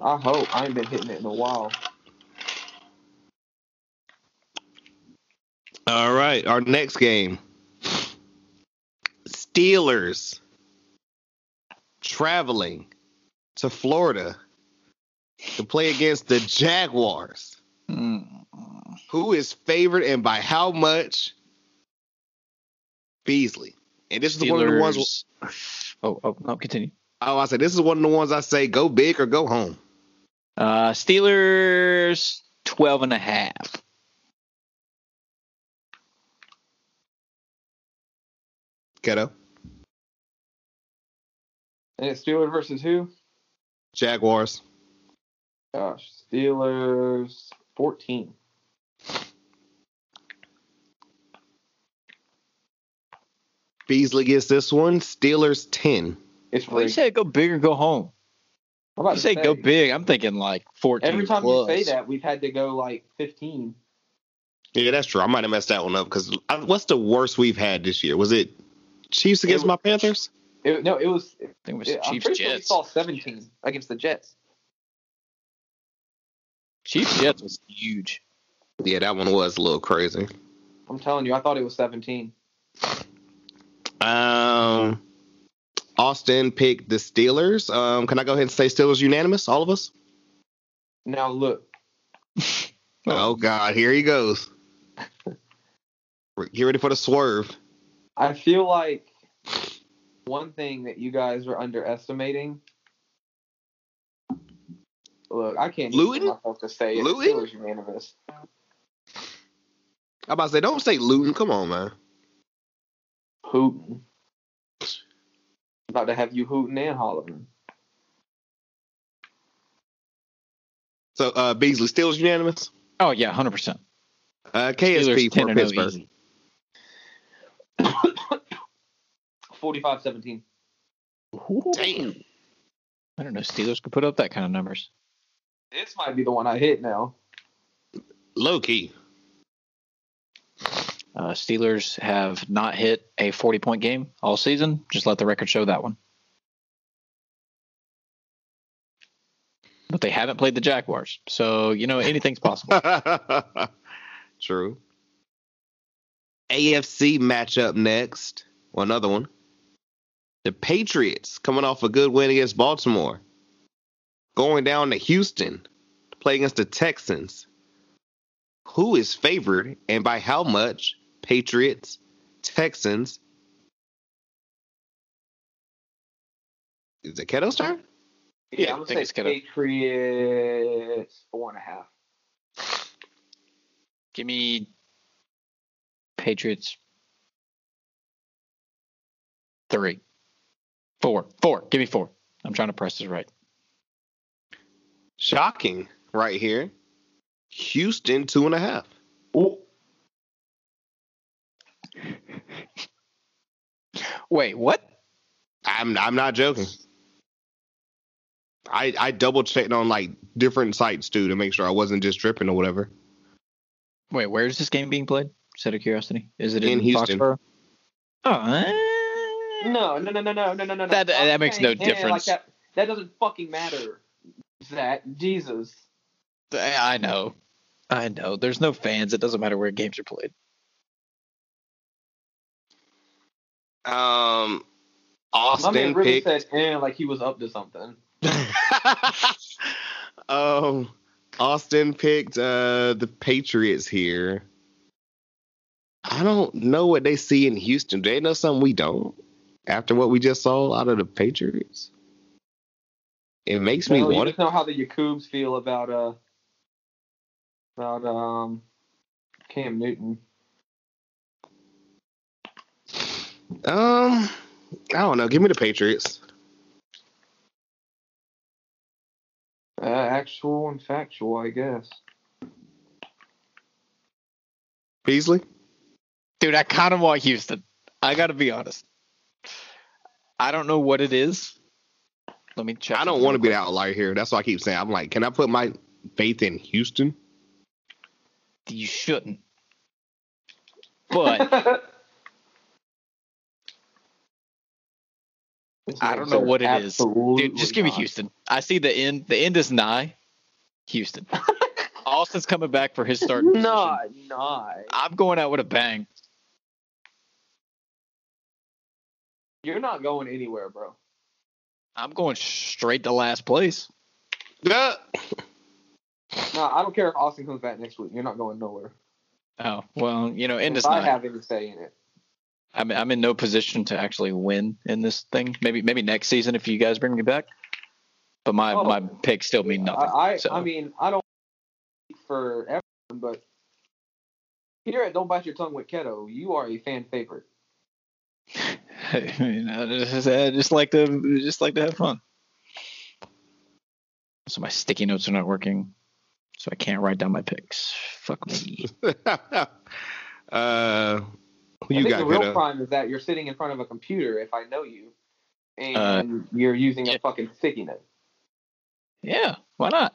I hope I ain't been hitting it in a while. All right, our next game. Steelers traveling to Florida to play against the Jaguars. Mm. Who is favored and by how much? Beasley. And this is one of the ones. Steelers- Oh, oh, no, continue. Oh, I said this is one of the ones I say go big or go home. Uh, Steelers 12 and a half. Keto. And it's Steelers versus who? Jaguars. Gosh, Steelers 14. Beasley gets this one. Steelers 10. It's Well, you rigged. said go big or go home. I'm about You to say go big. I'm thinking like 14 Every time plus. you say that, we've had to go like 15. Yeah, that's true. I might have messed that one up because what's the worst we've had this year? Was it Chiefs against It my Panthers? It, no, it was. I think it was It, I'm Chiefs pretty sure we saw 17 against the Jets. Chiefs Jets was huge. Yeah, that one was a little crazy. I'm telling you, I thought it was 17. Um, Austin picked the Steelers. Um, can I go ahead and say Steelers unanimous? All of us? Now look, Oh God, here he goes. Get ready for the swerve. I feel like one thing that you guys are underestimating. Look, I can't Luton? even myself to say it. Luton? Steelers unanimous. I'm about to say, don't say Luton. Come on, man. Hooting. About to have you hooting and hollering. So uh, Beasley Steelers unanimous. Oh yeah, 100. percent Uh, KSP Steelers for and 0 Pittsburgh. easy. 45 17. Damn. I don't know. Steelers could put up that kind of numbers. This might be the one I hit now. Low key. Uh, Steelers have not hit a 40 point game all season. Just let the record show that one. But they haven't played the Jaguars, so you know anything's possible. True. AFC matchup next. Well, another one. The Patriots coming off a good win against Baltimore. Going down to Houston to play against the Texans. Who is favored and by how much? Patriots, Texans. Is it Keto's turn? Yeah, I I'm think gonna it's say gonna- Patriots four and a half. Give me Patriots three, four, four. Give me four. I'm trying to press this right. Shocking right here. Houston two and a half. Ooh, Wait, what? I'm I'm not joking. I I double checked on like different sites too to make sure I wasn't just tripping or whatever. Wait, where is this game being played? Just out of curiosity, is it In in, Houston. Foxborough? Oh, eh. no, no, no, no, no, no, no, no. That- Stop that makes no saying, "Eh," like difference. that. that doesn't fucking matter. Zach, Jesus. I know, I know. There's no fans. It doesn't matter where games are played. Um, Austin My man Austin really picked. said, eh, like he was up to something. um, Austin picked uh the Patriots here. I don't know what they see in Houston. Do they know something we don't? After what we just saw out of the Patriots, it makes me Well, you want just know how the Yakubs feel about uh about um Cam Newton. Um, I don't know. Give me the Patriots. Uh, actual and factual, I guess. Beasley. Dude, I kind of want Houston. I got to be honest. I don't know what it is. Let me check. I don't want to be the outlier here. That's why I keep saying. I'm like, can I put my faith in Houston? You shouldn't. But I don't know what it is. dude, just give me. Houston. I see the end. The end is nigh. Houston. Austin's coming back for his start. position. Nah, nah. I'm going out with a bang. You're not going anywhere, bro. I'm going straight to last place. Yeah. No, I don't care if Austin comes back next week. You're not going nowhere. Oh well, you know, end if is I nigh. have any say in it. I'm I'm in no position to actually win in this thing. Maybe maybe next season if you guys bring me back. But my Oh. my picks still mean nothing. I, I, so. I mean, I don't speak for everyone, but here at Don't Bite Your Tongue with Keto, you are a fan favorite. you know, just, I just like to just like to have fun. So my sticky notes are not working, so I can't write down my picks. Fuck me. uh, who I think got the good? real uh? crime is that you're sitting in front of a computer, if I know you, and Uh, you're using yeah. a fucking sticky note. Yeah, why not?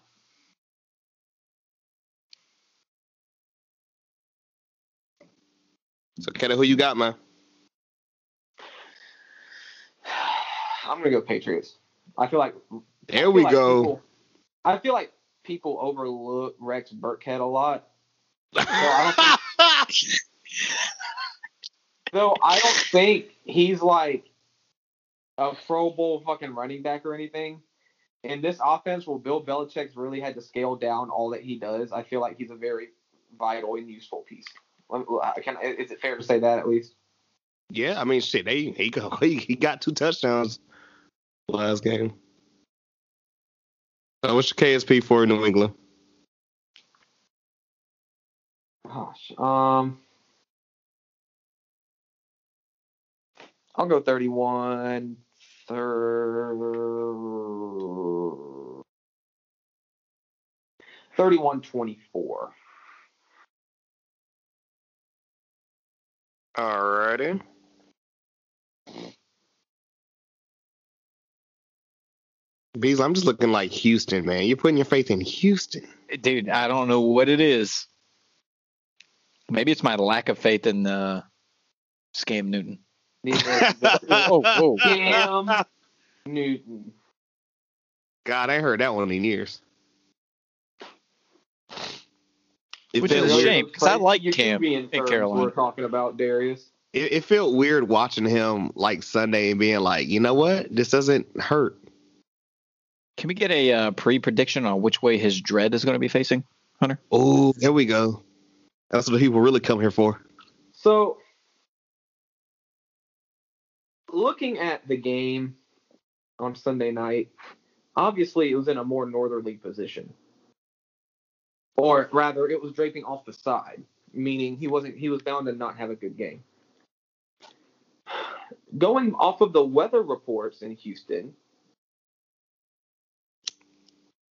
So, Kenna, who you got, man? I'm gonna go Patriots. I feel like There I we like go. people- I feel like people overlook Rex Burkhead a lot. I Though I don't think he's like a Pro Bowl fucking running back or anything. In this offense, where Bill Belichick's really had to scale down all that he does, I feel like he's a very vital and useful piece. Can, is it fair to say that at least? yeah, I mean, shit, they he he, he got two touchdowns last game. So, what's your KSP for New England? Gosh, um, I'll go 31, thir- 31 24. Alrighty. Beasley, I'm just looking like Houston, man. You're putting your faith in Houston. Dude, I don't know what it is. Maybe it's my lack of faith in uh, Scam Newton. Oh, oh. Cam Newton. God, I heard that one in years. It Which is a weird. shame, 'cause I like You Cam be in Carolina. We're talking about Darius. It, it felt weird watching him like Sunday and being like, you know what? This doesn't hurt. Can we get a uh, pre prediction on which way his dread is going to be facing, Hunter? Oh, there we go. That's what people really come here for. So, looking at the game on Sunday night, obviously it was in a more northerly position, or rather, it was draping off the side, meaning he wasn't he was bound to not have a good game. Going off of the weather reports in Houston,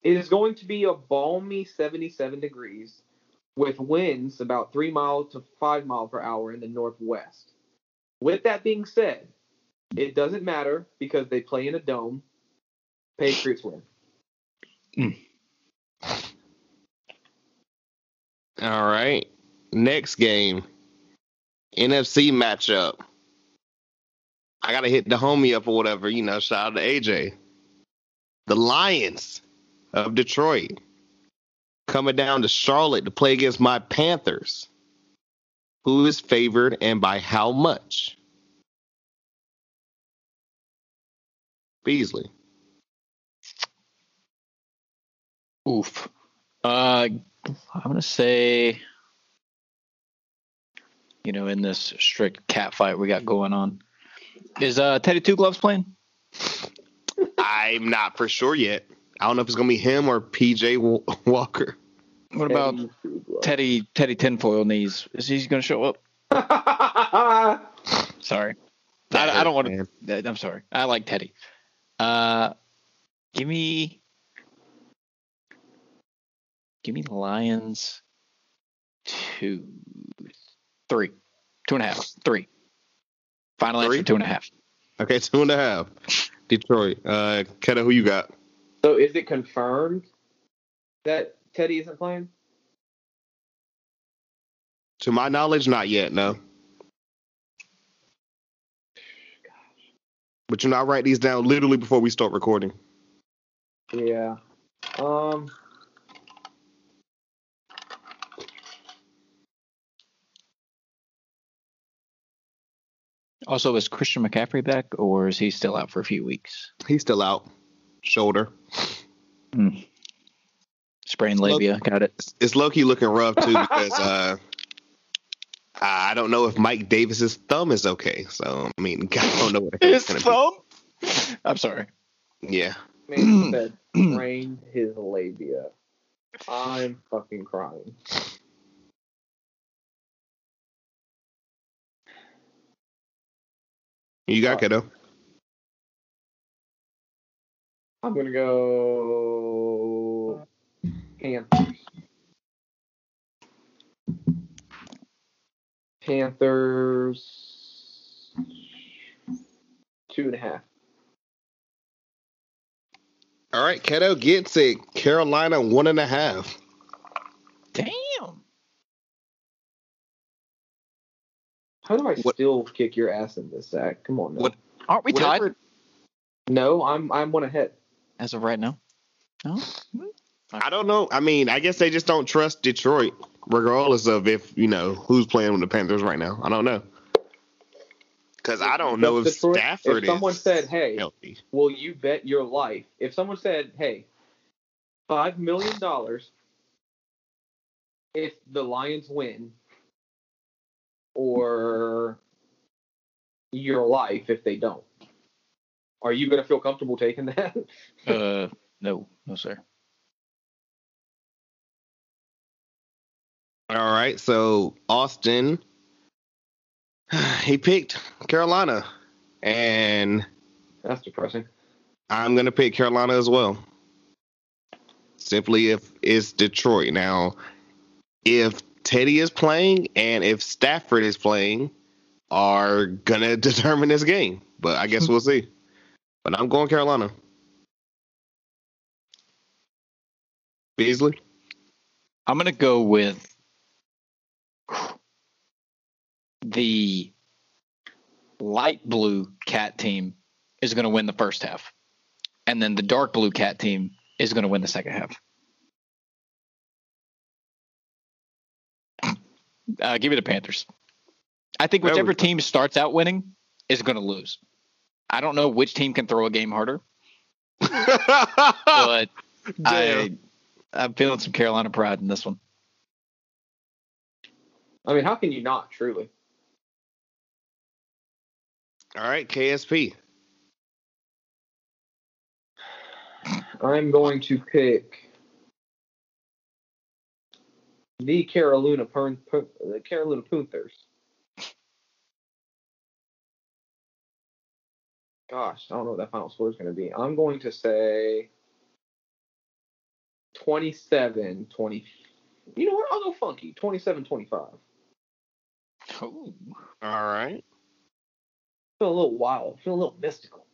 it is going to be a balmy 77 degrees with winds about three mile to five mile per hour in the northwest. With that being said, it doesn't matter because they play in a dome. Patriots win. Mm. All right. Next game. NFC matchup. I gotta hit the homie up or whatever, you know, shout out to AJ. The Lions of Detroit coming down to Charlotte to play against my Panthers. Who is favored and by how much? Beasley. Oof. Uh, I'm gonna say, you know, in this strict cat fight we got going on, is uh Teddy Two Gloves playing? I'm not for sure yet. I don't know if it's gonna be him or PJ Walker. What about Teddy Teddy Tinfoil knees? Is he gonna show up? Sorry, I, I don't want to. I'm sorry. I like Teddy. Uh, give me, give me Lions two, three, two and a half, three. Final Three? answer two and a half. Okay, two and a half. Detroit. Uh, Keto, who you got? So is it confirmed that Teddy isn't playing? To my knowledge, not yet. No. Gosh. But you know, I write these down literally before we start recording. Yeah. Um. Also, is Christian McCaffrey back, or is he still out for a few weeks? He's still out. Shoulder. Sprained labia. Got it. It's, Loki looking rough too because uh, I don't know if Mike Davis's thumb is okay. So I mean, I don't know what the hell it's thumb. I'm sorry. be. Yeah. Man said sprained his labia. I'm fucking crying. You got Uh, I'm gonna go Panthers. Panthers two and a half. All right, Keto gets it. Carolina one and a half. Damn. How do I What- still kick your ass in this sack? Come on now. What- Aren't we Whatever- tied No, I'm I'm one ahead. As of right now? No. I don't know. I mean, I guess they just don't trust Detroit, regardless of if you know who's playing with the Panthers right now. I don't know. Because I don't know if Detroit- Stafford if someone is said, "Hey, healthy. will you bet your life?" If someone said, "Hey, five million dollars if the Lions win," or your life if they don't, are you gonna feel comfortable taking that? Uh, no, no, sir. All right, so Austin, he picked Carolina, and That's depressing. I'm gonna pick Carolina as well. Simply if it's Detroit. Now, if Teddy is playing and if Stafford is playing, are gonna determine this game. But I guess we'll see. But I'm going Carolina. Beasley. I'm gonna go with the light blue cat team is gonna win the first half, and then the dark blue cat team is gonna win the second half. Uh, give me the Panthers. I think whichever team starts out winning is gonna lose. I don't know which team can throw a game harder, but I, I'm feeling some Carolina pride in this one. I mean, how can you not? Truly, All right, KSP. I'm going to pick the Carolina Pern- Pern- the Carolina Panthers. Gosh, I don't know what that final score is going to be. I'm going to say 27 20. You know what? I'll go funky. 27 25. Ooh. All right. Feel a little wild. Feel a little mystical.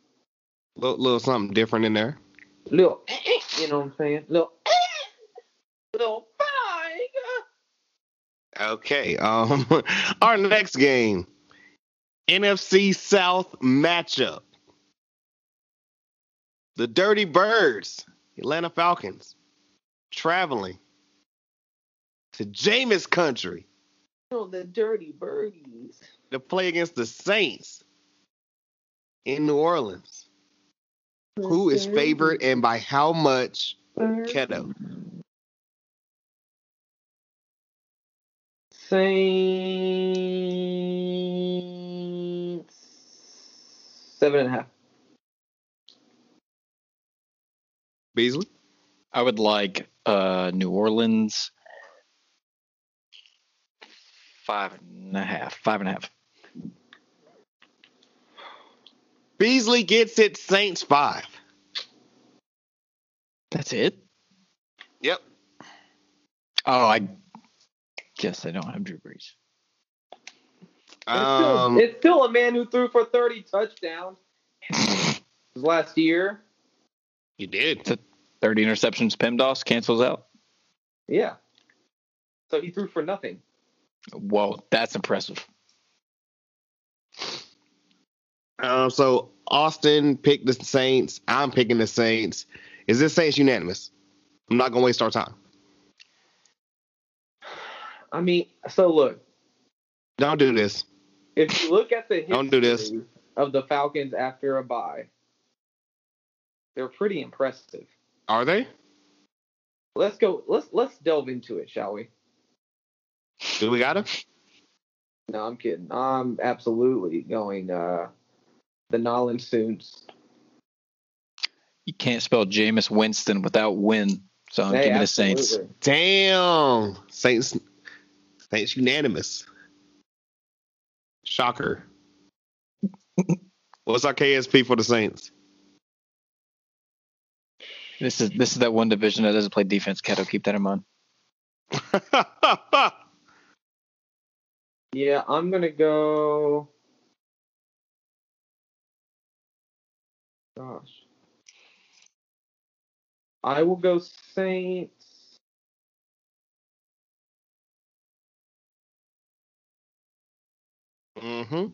Little, little something different in there. Little, eh, eh, you know what I'm saying? Little, eh, little bang. Okay. Um, our next game, NFC South matchup. The Dirty Birds, Atlanta Falcons, traveling to Jameis Country Oh, the dirty birdies. to play against the Saints in New Orleans. Who is favored and by how much? Keto. Saints seven and a half. Beasley. I would like uh, New Orleans five and a half. Five and a half. Beasley gets it. Saints five. That's it. Yep. Oh, I guess I don't have Drew Brees. It's, still, Um, it's still a man who threw for 30 touchdowns last year. You did. 30 interceptions. PEMDAS cancels out. Yeah. So he threw for nothing. Whoa, that's impressive. Um, so Austin picked the Saints. I'm picking the Saints. Is this Saints unanimous? I'm not gonna waste our time. I mean, so look, Don't do this. if you look at the history Don't do this. of the Falcons after a bye, they're pretty impressive. Are they? Let's go. Let's let's delve into it, shall we? Do we got him? No, I'm kidding. I'm absolutely going uh the Nolan Soons. You can't spell Jameis Winston without win. So I'm Hey, giving the Saints. Damn. Saints. Saints unanimous. Shocker. What's our KSP for the Saints? This is this is that one division that doesn't play defense. Keto, keep that in mind. Yeah, I'm gonna go. Gosh, I will go Saints. mm-hmm.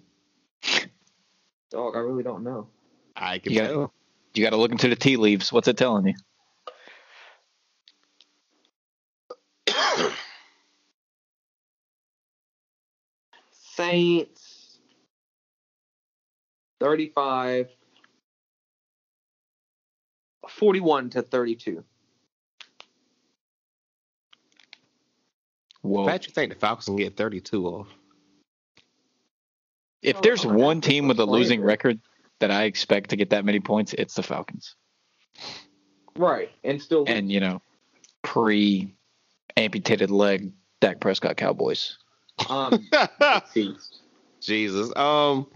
Dog, I really don't know. I can You got tell. You got to look into the tea leaves. What's it telling you? Saints. Thirty-five. Forty-one to thirty-two. Whoa. Pat, you think the Falcons can get 32 off? If there's Oh, one team with a losing record that I expect to get that many points, it's the Falcons. Right, and still. And you know, pre amputated leg Dak Prescott Cowboys. um. Jesus. Um.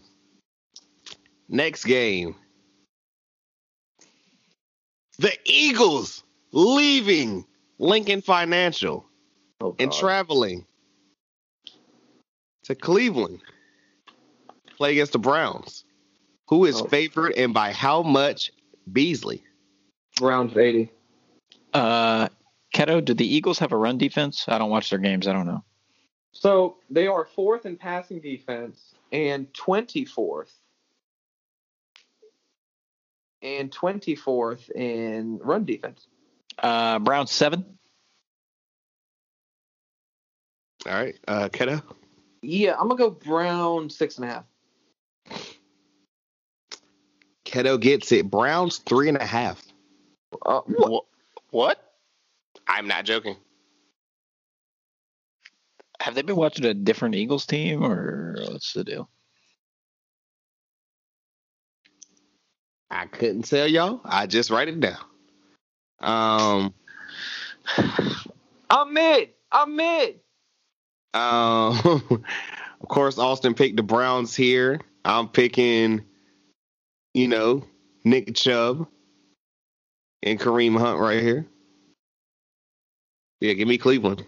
Next game. The Eagles leaving Lincoln Financial Oh, and traveling to Cleveland. Play against the Browns. Who is Oh. favored and by how much? Beasley. Browns eighty. Uh, Keto, did the Eagles have a run defense? I don't watch their games. I don't know. So they are fourth in passing defense and 24th and 24th in run defense. Uh, Browns seven. All right. Uh, Keto. Yeah, I'm gonna go Brown six and a half. Keto gets it. Browns three and a half. Uh, what? What? I'm not joking. Have they been watching a different Eagles team, or what's the deal? I couldn't tell y'all. I just write it down. Um. I'm mid. I'm mid. Um, of course, Austin picked the Browns here. I'm picking, you know, Nick Chubb and Kareem Hunt right here. Yeah, give me Cleveland.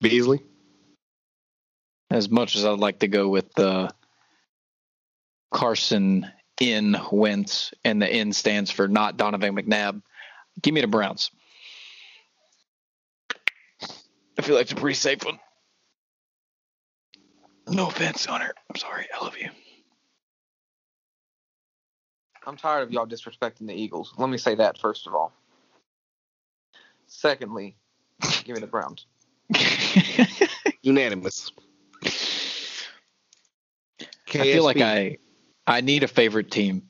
Beasley. As much as I'd like to go with the Carson in Wentz, and the in stands for not Donovan McNabb, give me the Browns. I feel like it's a pretty safe one. No offense, Hunter. I'm sorry. I love you. I'm tired of y'all disrespecting the Eagles. Let me say that first of all. Secondly, give me the Browns. Unanimous. I feel like I I need a favorite team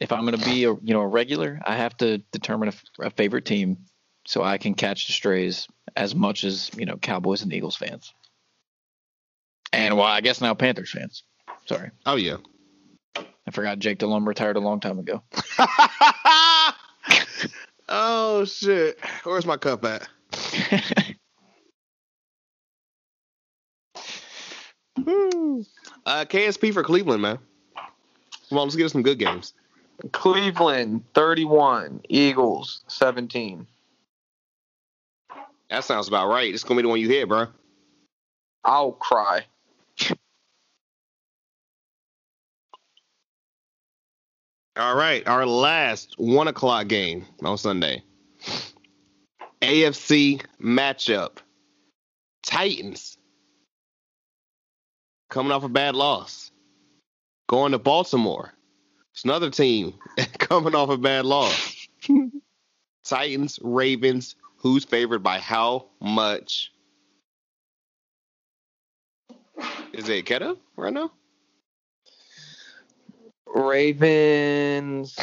if I'm going to be a you know a regular, I have to determine a favorite team so I can catch the strays as much as you know Cowboys and Eagles fans. And well, I guess now Panthers fans. Sorry, Oh yeah. I forgot Jake Delhomme retired a long time ago. oh shit. Where's my cup at? Woo. Uh, KSP for Cleveland, man. Come on, let's get us some good games. Cleveland 31, Eagles 17. That sounds about right. It's gonna be the one you hit, bro. I'll cry. All right, our last one o'clock game on Sunday. AFC matchup. Titans coming off a bad loss. Going to Baltimore. It's another team coming off a bad loss. Titans, Ravens, who's favored by how much? Is it Keto right now? Ravens.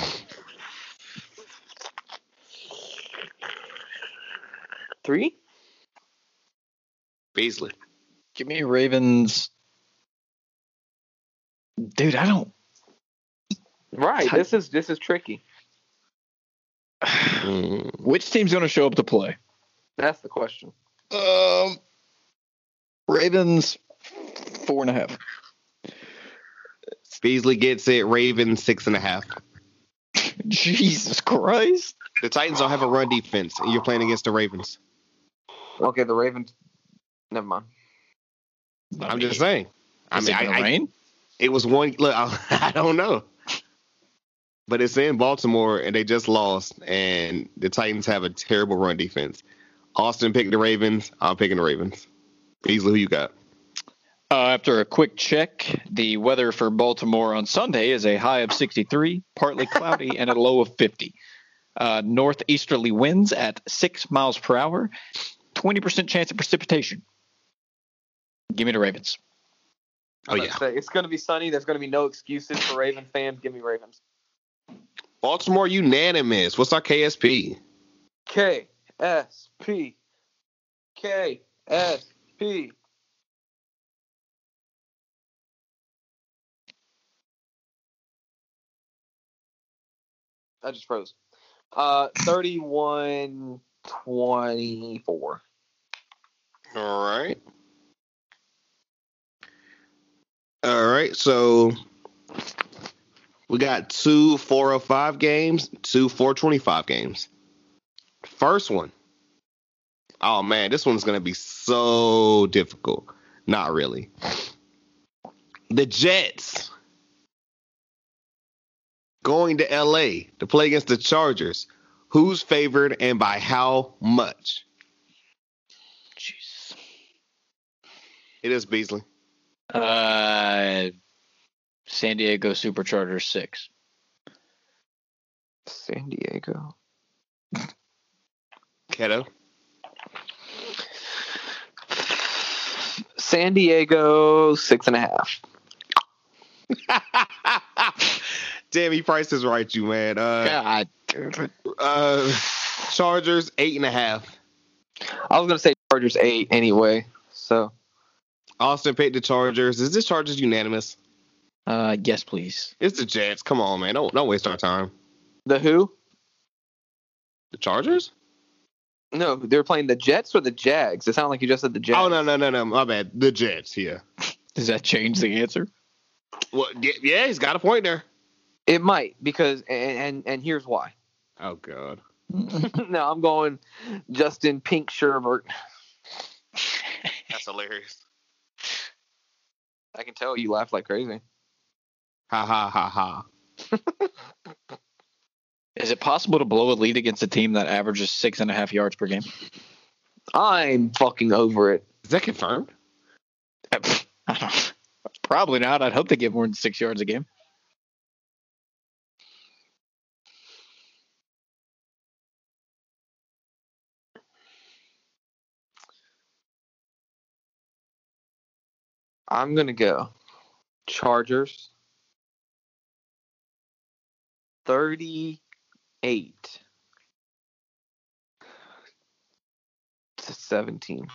Three? Beasley. Give me Ravens. Dude, I don't. Right. This is this is tricky. Which team's going to show up to play? That's the question. Um, Ravens four and a half. Beasley gets it. Ravens six and a half. Jesus Christ! The Titans don't have a run defense, and you're playing against the Ravens. Okay, the Ravens. Never mind. I'm just saying. I Is mean, it I, gonna I, rain? it was one. Look, I, I don't know, but it's in Baltimore, and they just lost, and the Titans have a terrible run defense. Austin picked the Ravens. I'm picking the Ravens. Beasley, who you got? Uh, after a quick check, the weather for Baltimore on Sunday is a high of 63, partly cloudy, and a low of 50. Uh, northeasterly winds at 6 miles per hour, 20% chance of precipitation. Give me the Ravens. Oh I'm yeah, say, it's going to be sunny. There's going to be no excuses for Ravens fans. Give me Ravens. Baltimore unanimous. What's our KSP? K S I just froze. Uh, 31 24. All right. All right. So we got two 405 games, two 425 games. First one. Oh man, this one's going to be so difficult. Not really. The Jets going to LA to play against the Chargers. Who's favored and by how much? Jeez. It is Beasley. Uh, San Diego Superchargers 6. San Diego. Keto. San Diego, six and a half. Damn, he priced this right, you man. Uh, God. uh, Chargers eight and a half. I was going to say Chargers, eight anyway. So, Austin picked the Chargers. Is this Chargers unanimous? Uh, yes, please. It's the Jets. Come on, man. Don't don't waste our time. the who? The Chargers? No, they're playing the Jets or the Jags. It sounded like you just said the Jets. Oh no no no no. My bad. The Jets. Yeah. Does that change the answer? Well, yeah, he's got a point there. It might because and and, and here's why. Oh god. no, I'm going Justin Pink Sherbert. That's hilarious. I can tell you laugh like crazy. Ha ha ha ha. Is it possible to blow a lead against a team that averages six and a half yards per game? I'm fucking over it. Is that confirmed? I don't. Probably not. I'd hope they get more than six yards a game. I'm gonna go Chargers 38 to 17.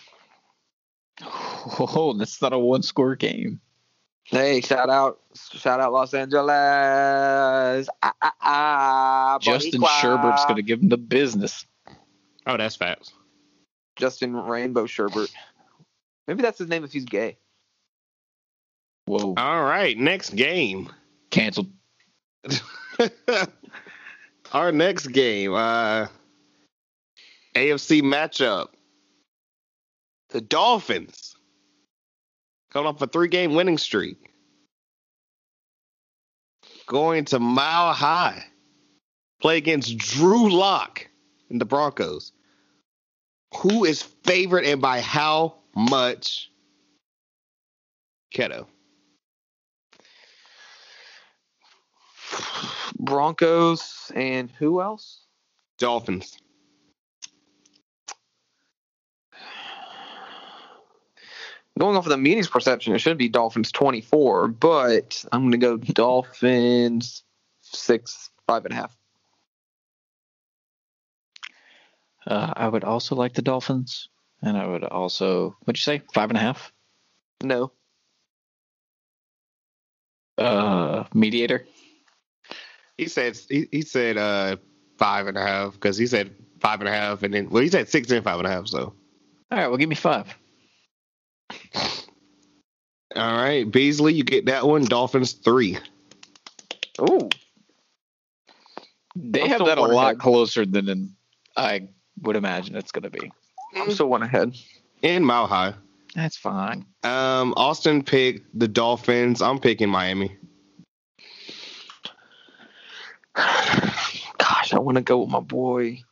Oh, that's not a one score game. Hey, shout out, shout out Los Angeles. Ah, ah, ah, Justin Boricua. Sherbert's going to give him the business. Oh, that's facts. Justin Rainbow Sherbert. Maybe that's his name if he's gay. Whoa. All right, next game. Canceled. Our next game, uh, AFC matchup. The Dolphins coming off a three-game winning streak, going to Mile High, play against Drew Lock and the Broncos. Who is favored and by how much? Keto. Broncos and who else? Dolphins. Going off of the meetings perception, it should be Dolphins 24, but I'm going to go Dolphins six, five and a half. Uh, I would also like the Dolphins, and I would also, what'd you say, five and a half? No. Uh, mediator. He said he, he said uh five and a half because he said five and a half and then well he said six and five and a half so All right, well, give me five. all right Beasley you get that one Dolphins three Ooh. They I'm have that a lot ahead. closer than than I would imagine it's going to be. I'm still one ahead. in Mile High. That's fine. Um, Austin picked the Dolphins. I'm picking Miami. I want to go with my boy.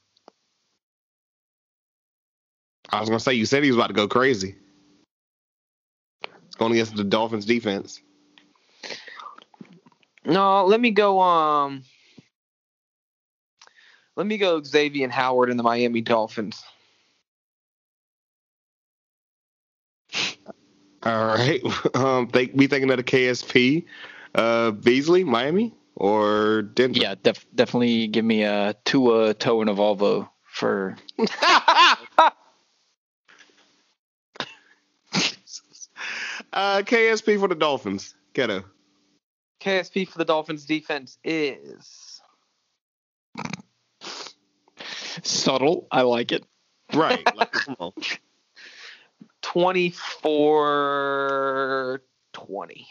I was gonna say you said he was about to go crazy. It's going against the Dolphins defense. No, let me go. Um, let me go Xavier Howard and the Miami Dolphins. All right. Um, think we thinking of the KSP, uh, Beasley, Miami, or Denver? Yeah, def- definitely give me a Tua, Toe, and a Volvo for uh, KSP for the Dolphins. Keto. KSP for the Dolphins defense is subtle. I like it. Right. Like, come on. 24 20.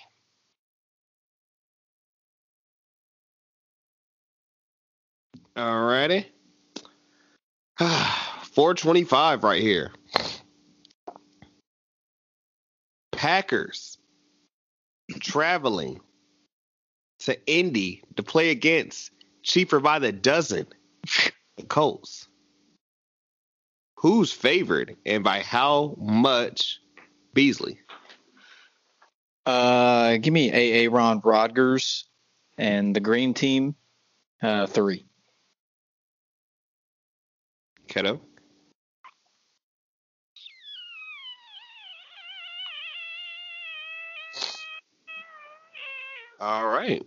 All righty. 425 right here. Packers traveling to Indy to play against cheaper by the dozen Colts. Who's favored and by how much Beasley? Uh, give me AA Ron Rodgers and the green team. Uh, three. Keto. All right.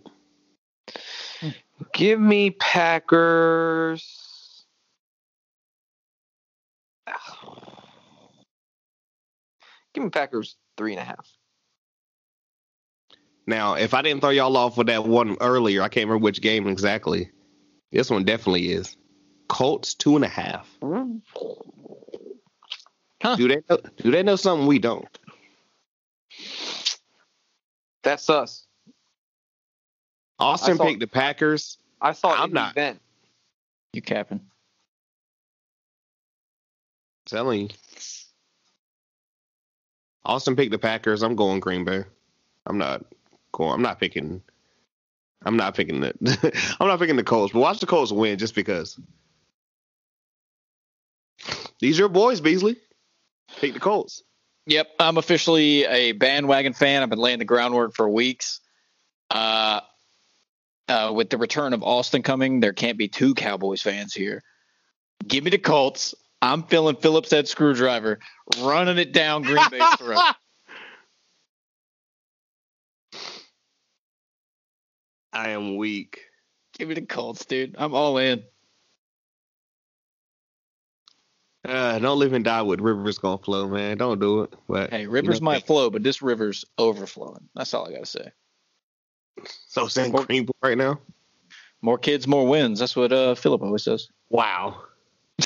Give me Packers. Give me Packers three and a half. Now, if I didn't throw y'all off with that one earlier, I can't remember which game exactly. This one definitely is. Colts two and a half. Huh. Do they know, do they know something we don't? That's us. Austin saw- picked the Packers. I saw it I'm in not. event. You capping? telling you. Austin picked the Packers. I'm going Green Bay. I'm not going. I'm not picking. I'm not picking the. I'm not picking the Colts. But watch the Colts win just because. These are your boys, Beasley. Pick the Colts. Yep, I'm officially a bandwagon fan. I've been laying the groundwork for weeks. Uh, uh, with the return of Austin coming, there can't be two Cowboys fans here. Give me the Colts. I'm feeling Phillips head screwdriver running it down Green Bay's throat. I am weak. Give me the Colts, dude. I'm all in. Uh, don't live and die with Rivers gonna flow, man. Don't do it. But Hey, you rivers know, might flow, but this river's overflowing. That's all I gotta say. So saying cream right now. More kids, more wins. That's what uh Philip always says. Wow.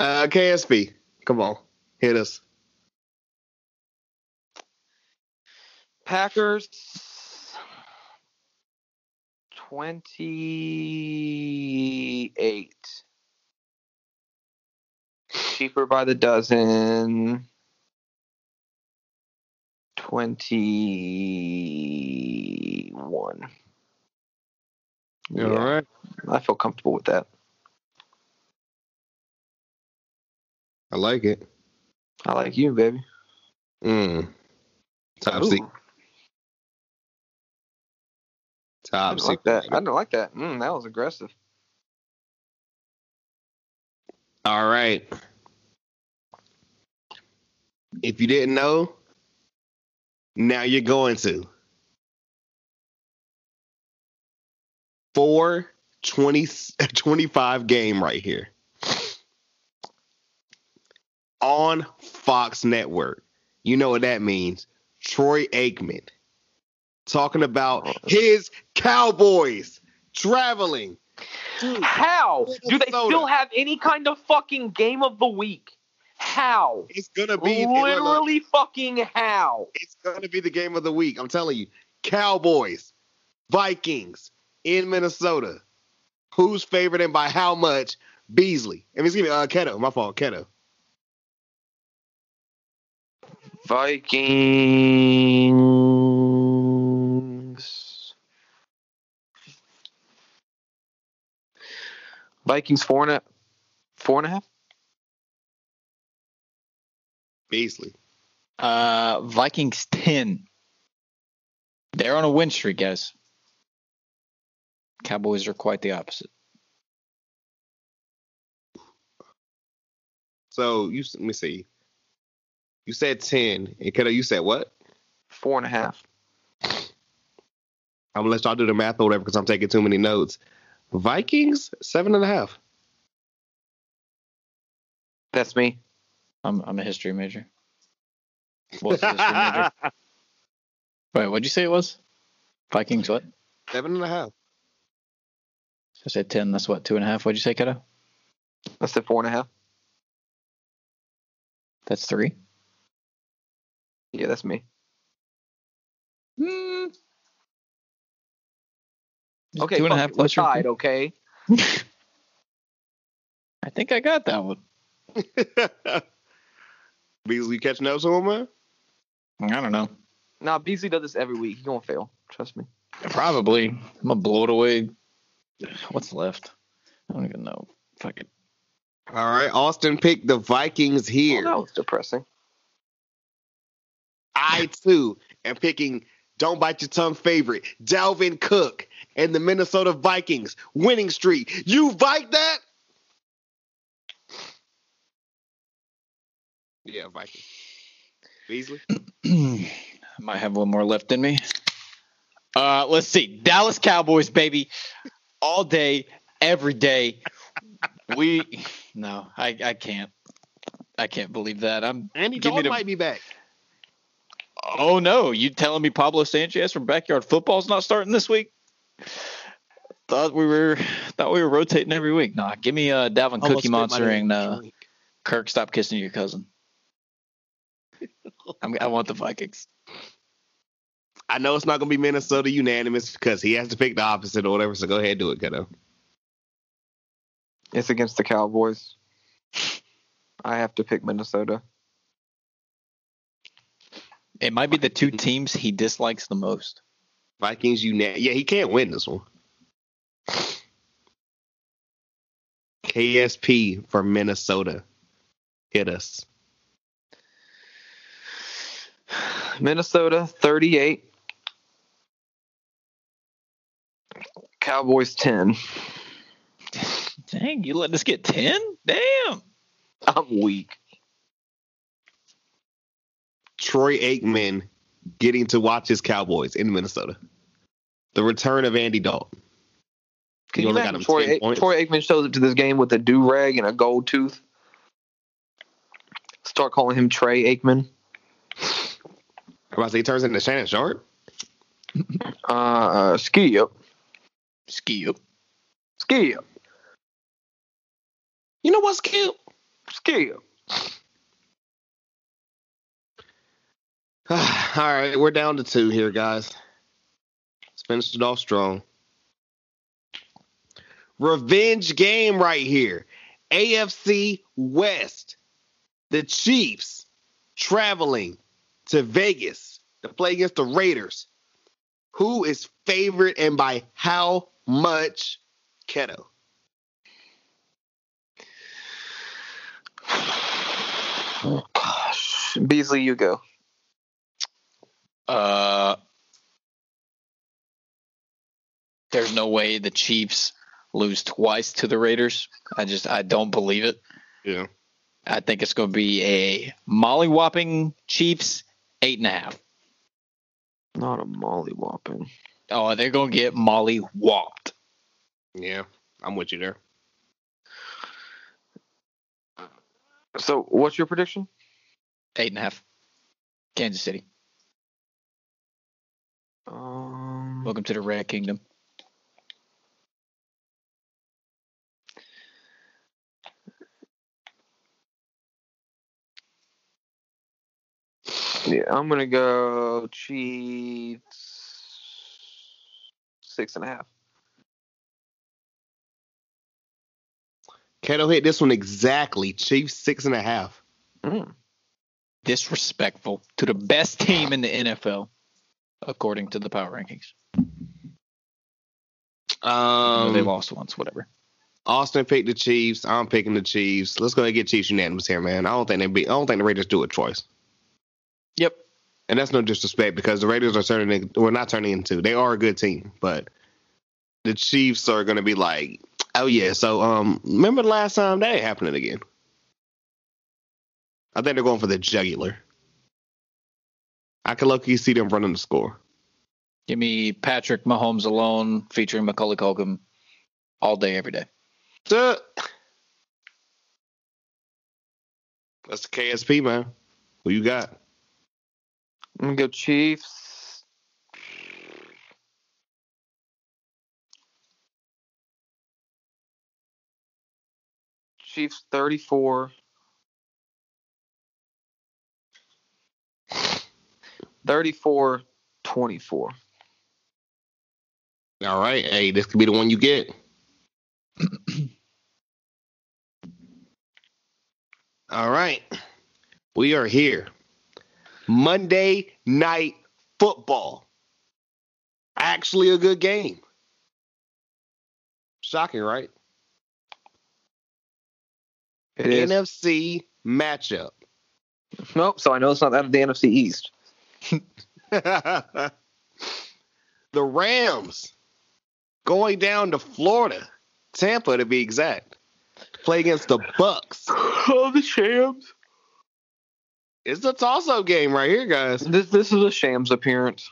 uh, KSP, come on, hit us. Packers 28. Cheaper by the dozen. 21. You All right. I feel comfortable with that. I like it. I like you, baby. Mm. Top Ooh, secret. Top like secret. that. I don't like that. Mm, that was aggressive. All right. If you didn't know, now you're going to. Four 20, 25 game right here. On Fox Network. You know what that means. Troy Aikman talking about oh. his Cowboys traveling. How do they Minnesota. still have any kind of fucking game of the week? How? It's gonna be look, look, Literally fucking how? It's gonna be the game of the week. I'm telling you. Cowboys, Vikings in Minnesota. Who's favored and by how much? Beasley. I mean, excuse me, uh, Keto. My fault, Keto. Vikings. Vikings four and a four and a half. Beasley. Uh Vikings ten. They're on a win streak, guys. Cowboys are quite the opposite. So you let me see. You said ten, and Keto, you said what? Four and a half. I'm gonna let y'all do the math or whatever because I'm taking too many notes. Vikings seven and a half. That's me. I'm I'm a history major. What's a history major? Wait, what'd you say it was? Vikings what? seven and a half. I said ten, that's what, two and a half? What'd you say, Keto? I said four and a half. That's three. Yeah, that's me. Hmm. Okay, two and a half and a fuck half it, plus your tied. Okay. I think I got that one. Beasley catching up to him, man? I don't know. Nah, Beasley does this every week. He gonna fail. Trust me. Probably. I'm gonna blow it away. What's left? I don't even know. Fuck it. All right, Austin picked the Vikings Oh, here. that was depressing. I too am picking don't bite your tongue favorite Dalvin Cook and the Minnesota Vikings winning streak. You bite that? Yeah, Vikings. Beasley. I might have one more left in me. Uh, let's see. Dallas Cowboys, baby. All day, every day. We no, I, I can't. I can't believe that. I'm Andy Dalton might be back. Oh no, you telling me Pablo Sanchez from Backyard Football's not starting this week? Thought we were thought we were rotating every week. Nah, give me uh Dalvin Almost Cookie Monster and uh. Kirk. Stop kissing your cousin. I'm, I want the Vikings. I know it's not gonna be Minnesota unanimous because he has to pick the opposite or whatever. So go ahead, do it, kiddo. It's against the Cowboys. I have to pick Minnesota. It might be the two teams he dislikes the most. Vikings unan. Yeah, he can't win this one. KSP for Minnesota. Hit us. Minnesota 38. Cowboys 10. Dang, you let us get ten? Damn. I'm weak. Troy Aikman getting to watch his Cowboys in Minnesota. The return of Andy Dalton. Can You you, imagine got him Troy, A- Troy Aikman shows up to this game with a do rag and a gold tooth? Start calling him Trey Aikman. I'm about to say he turns into Shannon Sharpe. Uh, ski up, Ski up. ski up, You know what's cute? ski up. All right, we're down to two here, guys. Let's finish it off strong. Revenge game right here. AFC West. The Chiefs traveling to Vegas to play against the Raiders. Who is favorite and by how much? Keto. Gosh, Beasley, you go. Uh, there's no way the Chiefs lose twice to the Raiders. I just I don't believe it. Yeah. I think it's going to be a mollywhopping Chiefs eight and a half. Not a mollywhopping. Oh, they're going to get molly whopped. Yeah, I'm with you there. So, what's your prediction? Eight and a half. Kansas City. Um, Welcome to the Rat Kingdom. yeah, I'm gonna go Chiefs six and a half. Keto hit this one exactly. Chiefs six and a half. Mm. Disrespectful to the best team in the NFL, according to the power rankings. Um, they lost once, whatever. Austin picked the Chiefs. I'm picking the Chiefs. Let's go ahead and get Chiefs unanimous here, man. I don't think they be. I don't think the Raiders do it twice. Yep. And that's no disrespect because the Raiders are turning. We're not turning into. They are a good team, but the Chiefs are going to be like, oh yeah. So um, remember the last time that ain't happening again. I think they're going for the jugular. I can look. You see them running the score. Give me Patrick Mahomes alone featuring Macaulay Culkin all day, every day. Duh. That's the KSP man. Who you got? I'm gonna go Chiefs. Chiefs 34. 34 24. All right. Hey, this could be the one you get. All right. We are here. Monday night football. Actually a good game. Shocking, right? It is. NFC matchup. Nope, so I know it's not that of the NFC East. the Rams going down to Florida, Tampa to be exact, to play against the Bucs. Oh, the Shams. It's a toss-up game right here, guys. This this is a Shams appearance.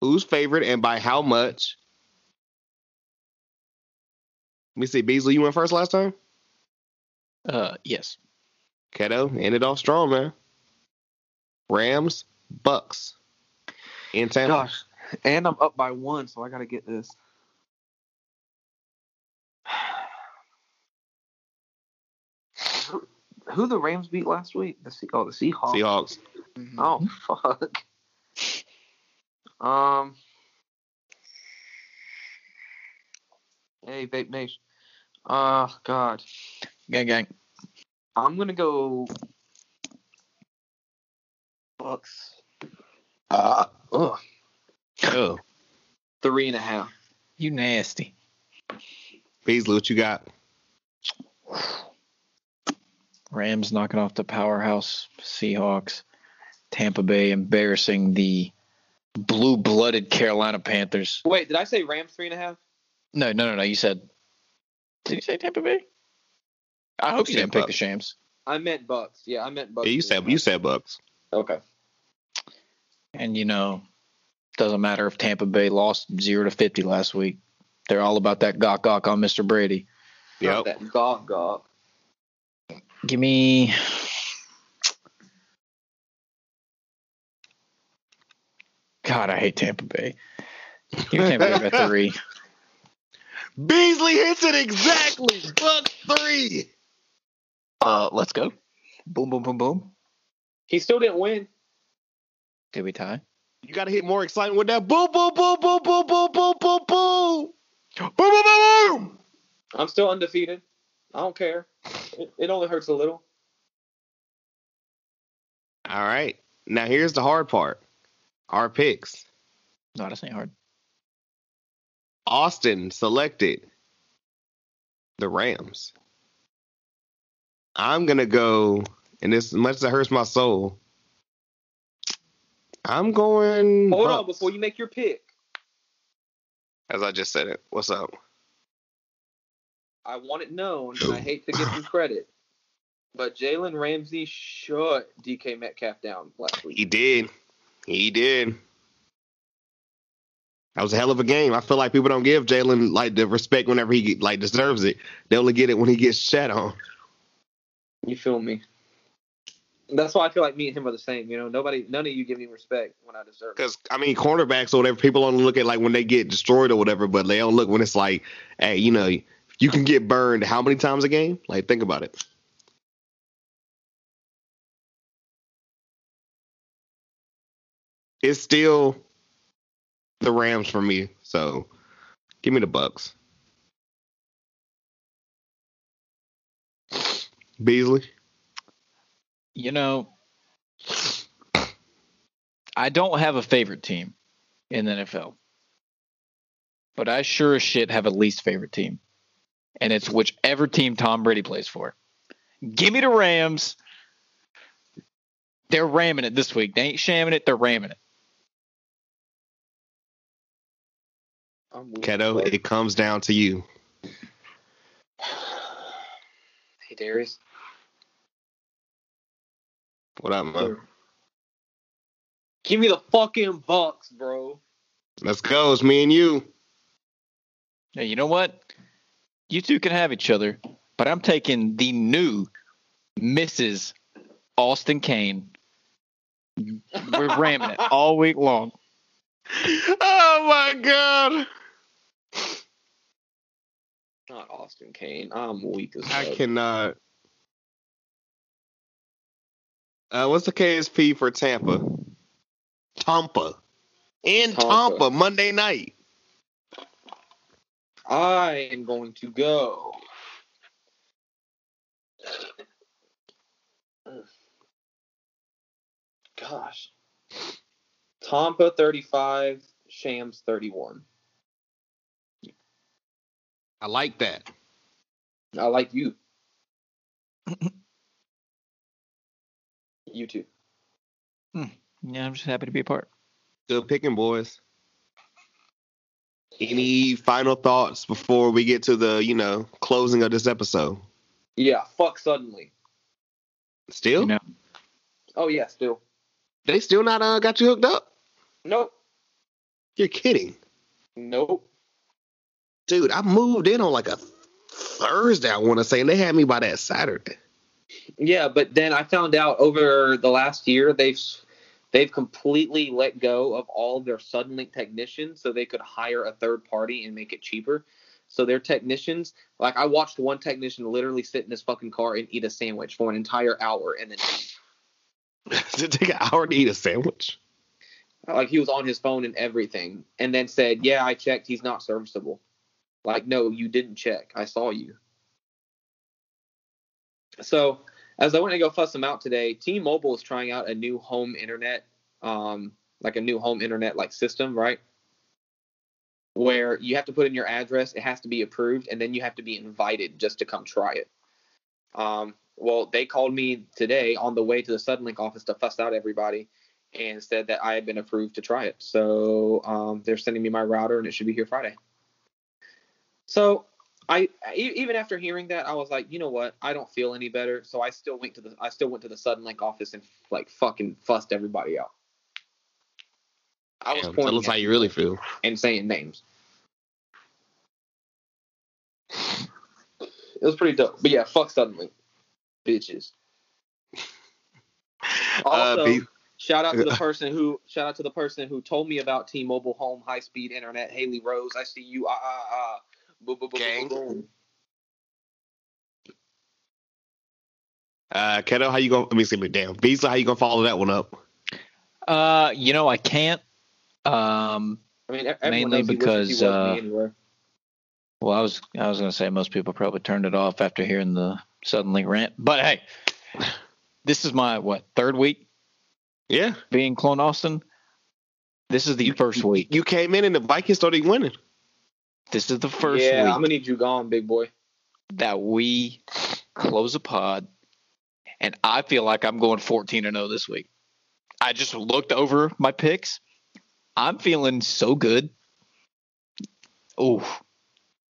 Who's favorite and by how much? Let me see. Beasley, you went first last time. Uh, yes. Keto ended off strong, man. Rams, Bucs, in Tampa. Gosh, and I'm up by one, so I gotta get this. Who- Who the Rams beat last week? The Se- oh the Seahawks. Seahawks. Oh fuck. Um. Hey, Vape Nation. Oh God, Gang, gang. I'm gonna go. Bucs. Uh, ugh. Oh, Three and a half. You nasty. Beasley, what you got? Rams knocking off the powerhouse Seahawks. Tampa Bay embarrassing the blue-blooded Carolina Panthers. Wait, did I say Rams three and a half? No, no, no, no. You said. Did you say Tampa Bay? I hope you didn't pick the Shams. I meant Bucs. Yeah, I meant Bucs. Yeah, you said you said Bucs. okay. And you know, Doesn't matter if Tampa Bay lost zero to fifty last week. They're all about that gawk gawk on Mr. Brady. Yep. That gawk gawk. Give me. God, I hate Tampa Bay. Give me Tampa Bay by three. Beasley hits it exactly. Buc three. Uh, let's go. Boom, boom, boom, boom. He still didn't win. Did we tie? You got to hit more excitement with that. Boom, boom, boom, boom, boom, boom, boom, boom, boom. Boom, boom, boom, boom. I'm still undefeated. I don't care. It, it only hurts a little. All right. Now here's the hard part. Our picks. No, that's not hard. Austin selected the Rams. I'm gonna go, and as much as it hurts my soul, I'm going. Hold on before you make your pick. As I just said it. What's up? I want it known, and I hate to give him credit, but Jalen Ramsey shut DK Metcalf down last week. He did. He did. That was a hell of a game. I feel like people don't give Jalen like the respect whenever he like deserves it. They only get it when he gets shat on. You feel me? That's why I feel like me and him are the same. You know, nobody, none of you give me respect when I deserve. Because I mean, cornerbacks or whatever, people only look at like when they get destroyed or whatever, but they don't look when it's like, hey, you know, you can get burned how many times a game? Like, think about it. It's still the Rams for me. So, give me the Bucs. Beasley. You know, I don't have a favorite team in the NFL, but I sure as shit have a least favorite team, and it's whichever team Tom Brady plays for. Give me the Rams. They're ramming it this week. They ain't shamming it. They're ramming it. I'm Keto, it comes down to you. Hey Darius. What up, man? Give me the fucking Bucs, bro. Let's go. It's me and you. Hey, you know what? You two can have each other, but I'm taking the new Mrs. Austin Kane. We're ramming it all week long. Oh my god. Not Austin Kane. I'm weak as I cannot. Uh, what's the KSP for Tampa? Tampa. In Tampa. Tampa, Monday night. I am going to go. Gosh. Tampa 35, Shams 31. I like that. I like you. you too. Yeah, I'm just happy to be a part. Good picking, boys. Any final thoughts before we get to the, you know, closing of this episode? Yeah, fuck Suddenlink. Still? You know, Oh, yeah, still. They still not uh, got you hooked up? Nope. You're kidding. Nope. Dude, I moved in on like a Thursday, I want to say, and they had me by that Saturday. Yeah, but then I found out over the last year they've they've completely let go of all their Suddenlink technicians so they could hire a third party and make it cheaper. So their technicians, like I watched one technician literally sit in his fucking car and eat a sandwich for an entire hour and then Does it take an hour to eat a sandwich? like he was on his phone and everything and then said, "Yeah, I checked, he's not serviceable." Like, "No, you didn't check. I saw you." So, as I went to go fuss them out today, T-Mobile is trying out a new home internet, um, like a new home internet like system, right? Where you have to put in your address, it has to be approved, and then you have to be invited just to come try it. Um, well, they called me today on the way to the Suddenlink office to fuss out everybody, and said that I had been approved to try it. So um, they're sending me my router, and it should be here Friday. So I even after hearing that, I was like, you know what? I don't feel any better. So I still went to the I still went to the Suddenlink office and like fucking fussed everybody out. I was Damn, pointing tell us how you really feel. and saying names. It was pretty dope. But yeah, fuck Suddenlink. Bitches. Also, uh, B- shout out to the person who shout out to the person who told me about T-Mobile home high speed internet. Haley Rose, I see you. Ah ah ah. Boom, boom, boom, Gang. boom, boom. uh, Keto, how you gonna? Let me see me. Damn, Beasley, how you gonna follow that one up? Uh, you know, I can't. Um, I mean, Mainly knows he wishes because, uh, well, I was I was gonna say most people probably turned it off after hearing the Suddenlink rant, but hey, this is my what third week Yeah, being Clone Austin. This is the first week. you came in and the Vikings started winning. This is the first yeah, I'm week gonna need you gone, big boy. that we close a pod, and I feel like I'm going 14 and 0 this week. I just looked over my picks. I'm feeling so good. Oh,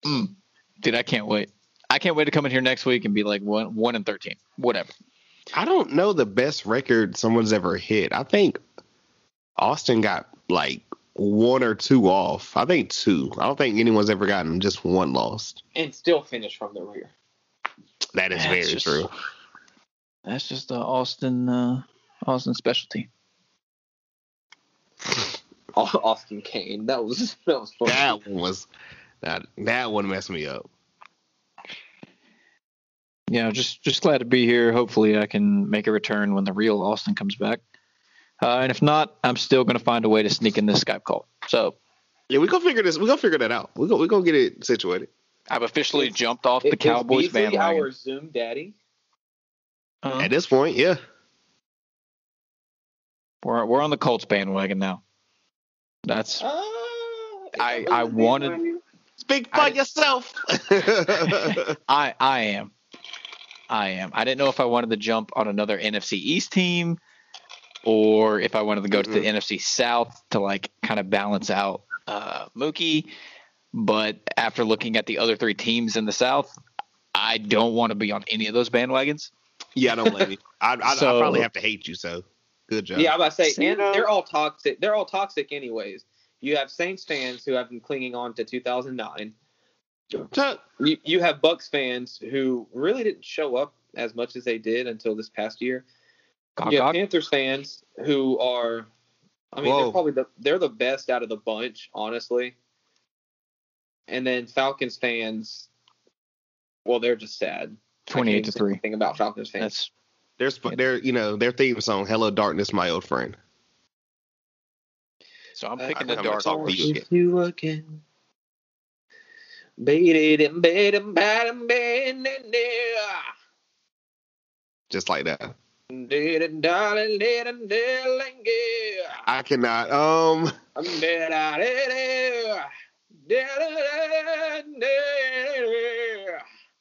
mm. dude, I can't wait. I can't wait to come in here next week and be like one one and 13, whatever. I don't know the best record someone's ever hit. I think Austin got like one or two off. I think two. I don't think anyone's ever gotten just one lost. And still finish from the rear. That is That's very just- true. That's just the Austin uh, Austin specialty. Austin Kane. That was that was funny. That one was that that one messed me up. Yeah, just just glad to be here. Hopefully, I can make a return when the real Austin comes back. Uh, and if not, I'm still going to find a way to sneak in this Skype call. So Yeah, we gonna figure this. We gonna figure that out. We go. We gonna get it situated. I've officially Is- jumped off the Is Cowboys Beasley bandwagon. our Zoom daddy? Uh, At this point, yeah. we're we're on the Colts bandwagon now. That's Uh, I- I wanted- Speak I- yourself. I I am. I am. I didn't know if I wanted to jump on another NFC East team or if I wanted to go to the NFC South to like kind of balance out uh, Mookie. But after looking at the other three teams in the South, I don't want to be on any of those bandwagons. yeah, I don't blame you. I, I, So- I probably have to hate you. So good job. Yeah, I'm about to say, See, and though- they're all toxic. They're all toxic, anyways. You have Saints fans who have been clinging on to 2009. Tuck. You, you have Bucs fans who really didn't show up as much as they did until this past year. Gawk, you have gawk. Panthers fans who are, I mean, Whoa. they're probably the they're the best out of the bunch, honestly. And then Falcons fans, well, they're just sad. I can't 28 to 3. Thing about Falcons fans. That's Their sp- their you know their theme song "Hello Darkness, My Old Friend." so I'm Uh, picking I'm the gonna dark talk to horse. you. If you again. Beat it and beat it, bat and bend it, Just like that. Did it, darling, did it, darling, yeah. I cannot. Um. I, did it, did it,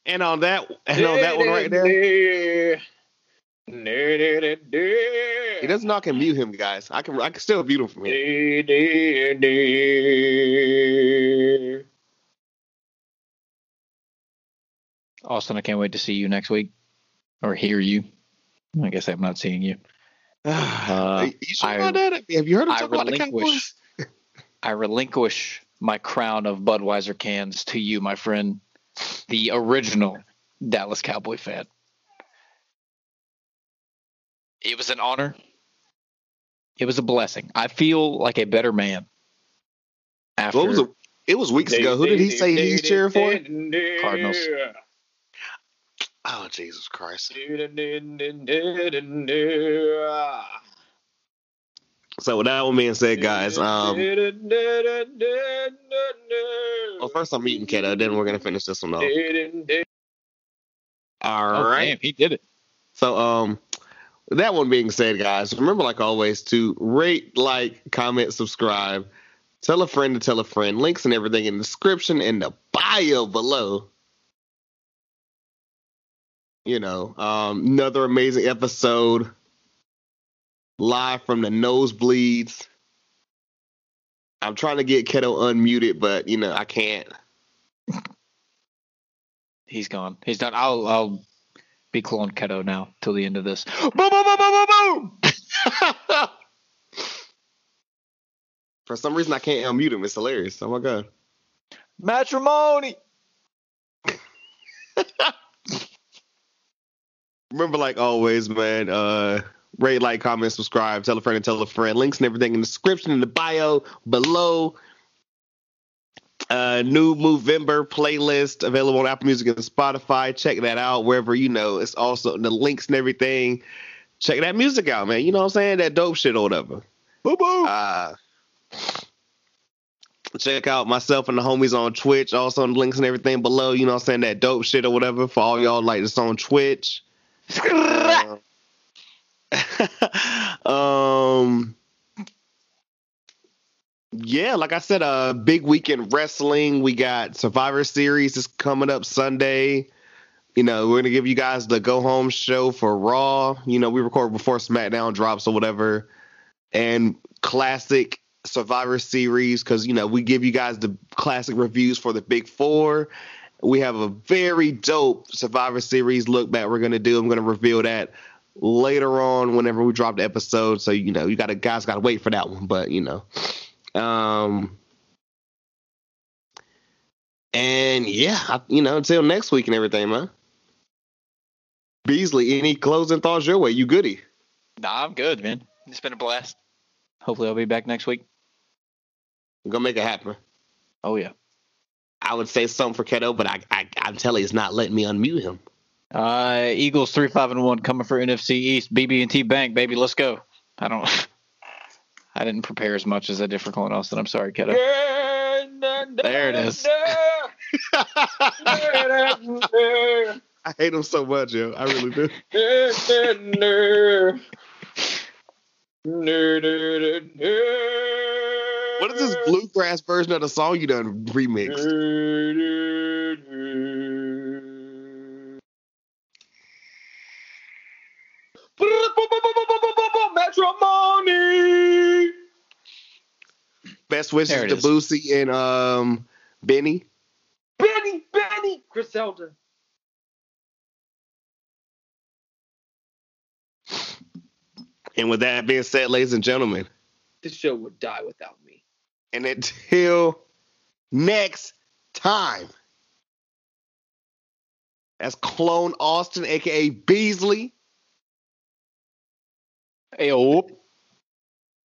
And on that and on that one right there, there. he doesn't knock and mute him, guys. I can I can still mute him from here. Austin, I can't wait to see you next week or hear you. I guess I'm not seeing you. Uh, you sure I- about that? Have you heard him I talk about the Cowboys? relinquish, I relinquish my crown of Budweiser cans to you, my friend, the original Dallas Cowboy fan. It was an honor. It was a blessing. I feel like a better man after What was it? It was weeks ago. Who did he say he's cheering for? Cardinals. Oh Jesus Christ! So with that one being said, guys, um, well, first I'm eating Keto, then we're gonna finish this one off. All Oh, right. damn, he did it. So, um, that one being said, guys, remember, like always, to rate, like, comment, subscribe, tell a friend to tell a friend. Links and everything in the description and the bio below. You know, um, another amazing episode live from the nosebleeds. I'm trying to get Keto unmuted, but you know I can't. He's gone. He's done. I'll I'll be clone keto now till the end of this. Boom boom boom boom boom boom. For some reason, I can't unmute him. It's hilarious. Oh my god. Matrimony. Remember, like always, man. Uh, rate, like, comment, subscribe, tell a friend, and tell a friend. Links and everything in the description in the bio below. Uh, new Movember playlist available on Apple Music and Spotify. Check that out wherever you know. It's also in the links and everything. Check that music out, man. You know what I'm saying? That dope shit or whatever. Boo boo. Uh, check out myself and the homies on Twitch. Also, the links and everything below. You know what I'm saying? That dope shit or whatever for all y'all like this on Twitch. Um yeah like i said uh big weekend wrestling. We got survivor series is coming up sunday. You know we're gonna give you guys the go home show for raw. You know we record before smackdown drops or whatever. And classic survivor series because you know we give you guys the classic reviews for the big four we have a very dope survivor series look back we're gonna do i'm gonna reveal that later on whenever we drop the episode. So you know, you gotta guys gotta wait for that one. But you know, um, and yeah, I, you know, until next week and everything, man. Beasley, any closing thoughts your way? You goody? Nah, I'm good, man. It's been a blast. Hopefully, I'll be back next week. We're gonna make it happen. Oh yeah. I would say something for Keto, but I, I I'm telling you, it's not letting me unmute him. Uh, Eagles three five and one coming for NFC East. BB and T Bank, baby, let's go. I don't. I didn't prepare as much as I did for Colin Austin. I'm sorry, kiddo. There it is. I hate him so much, yo. I really do. What is this bluegrass version of the song you done remixed? Matrimony. Best wishes to is. Boosie and um Benny. Benny, Benny, Griselda. And with that being said, ladies and gentlemen, This show would die without me. And until next time, that's Clone Austin, aka Beasley. Hey, oh.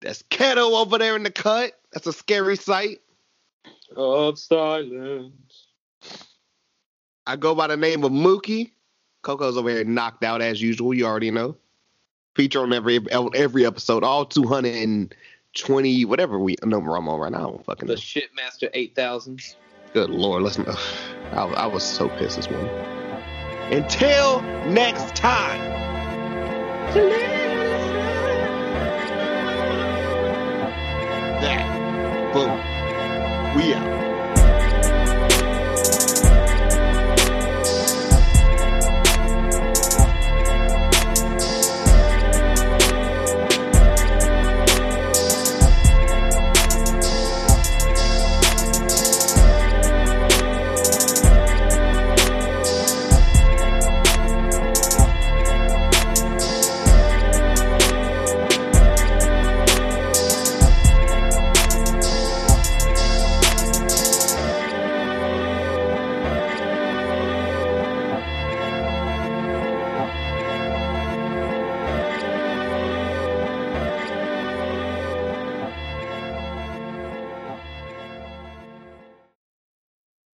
That's Keto over there in the cut. That's a scary sight. Of silence. I go by the name of Mookie. Coco's over here knocked out as usual. You already know. Feature on every on every episode, all 220, whatever we number I'm on right now. I don't fucking know. The Shitmaster 8000. Good lord, listen. I, I was so pissed this morning. Until next time.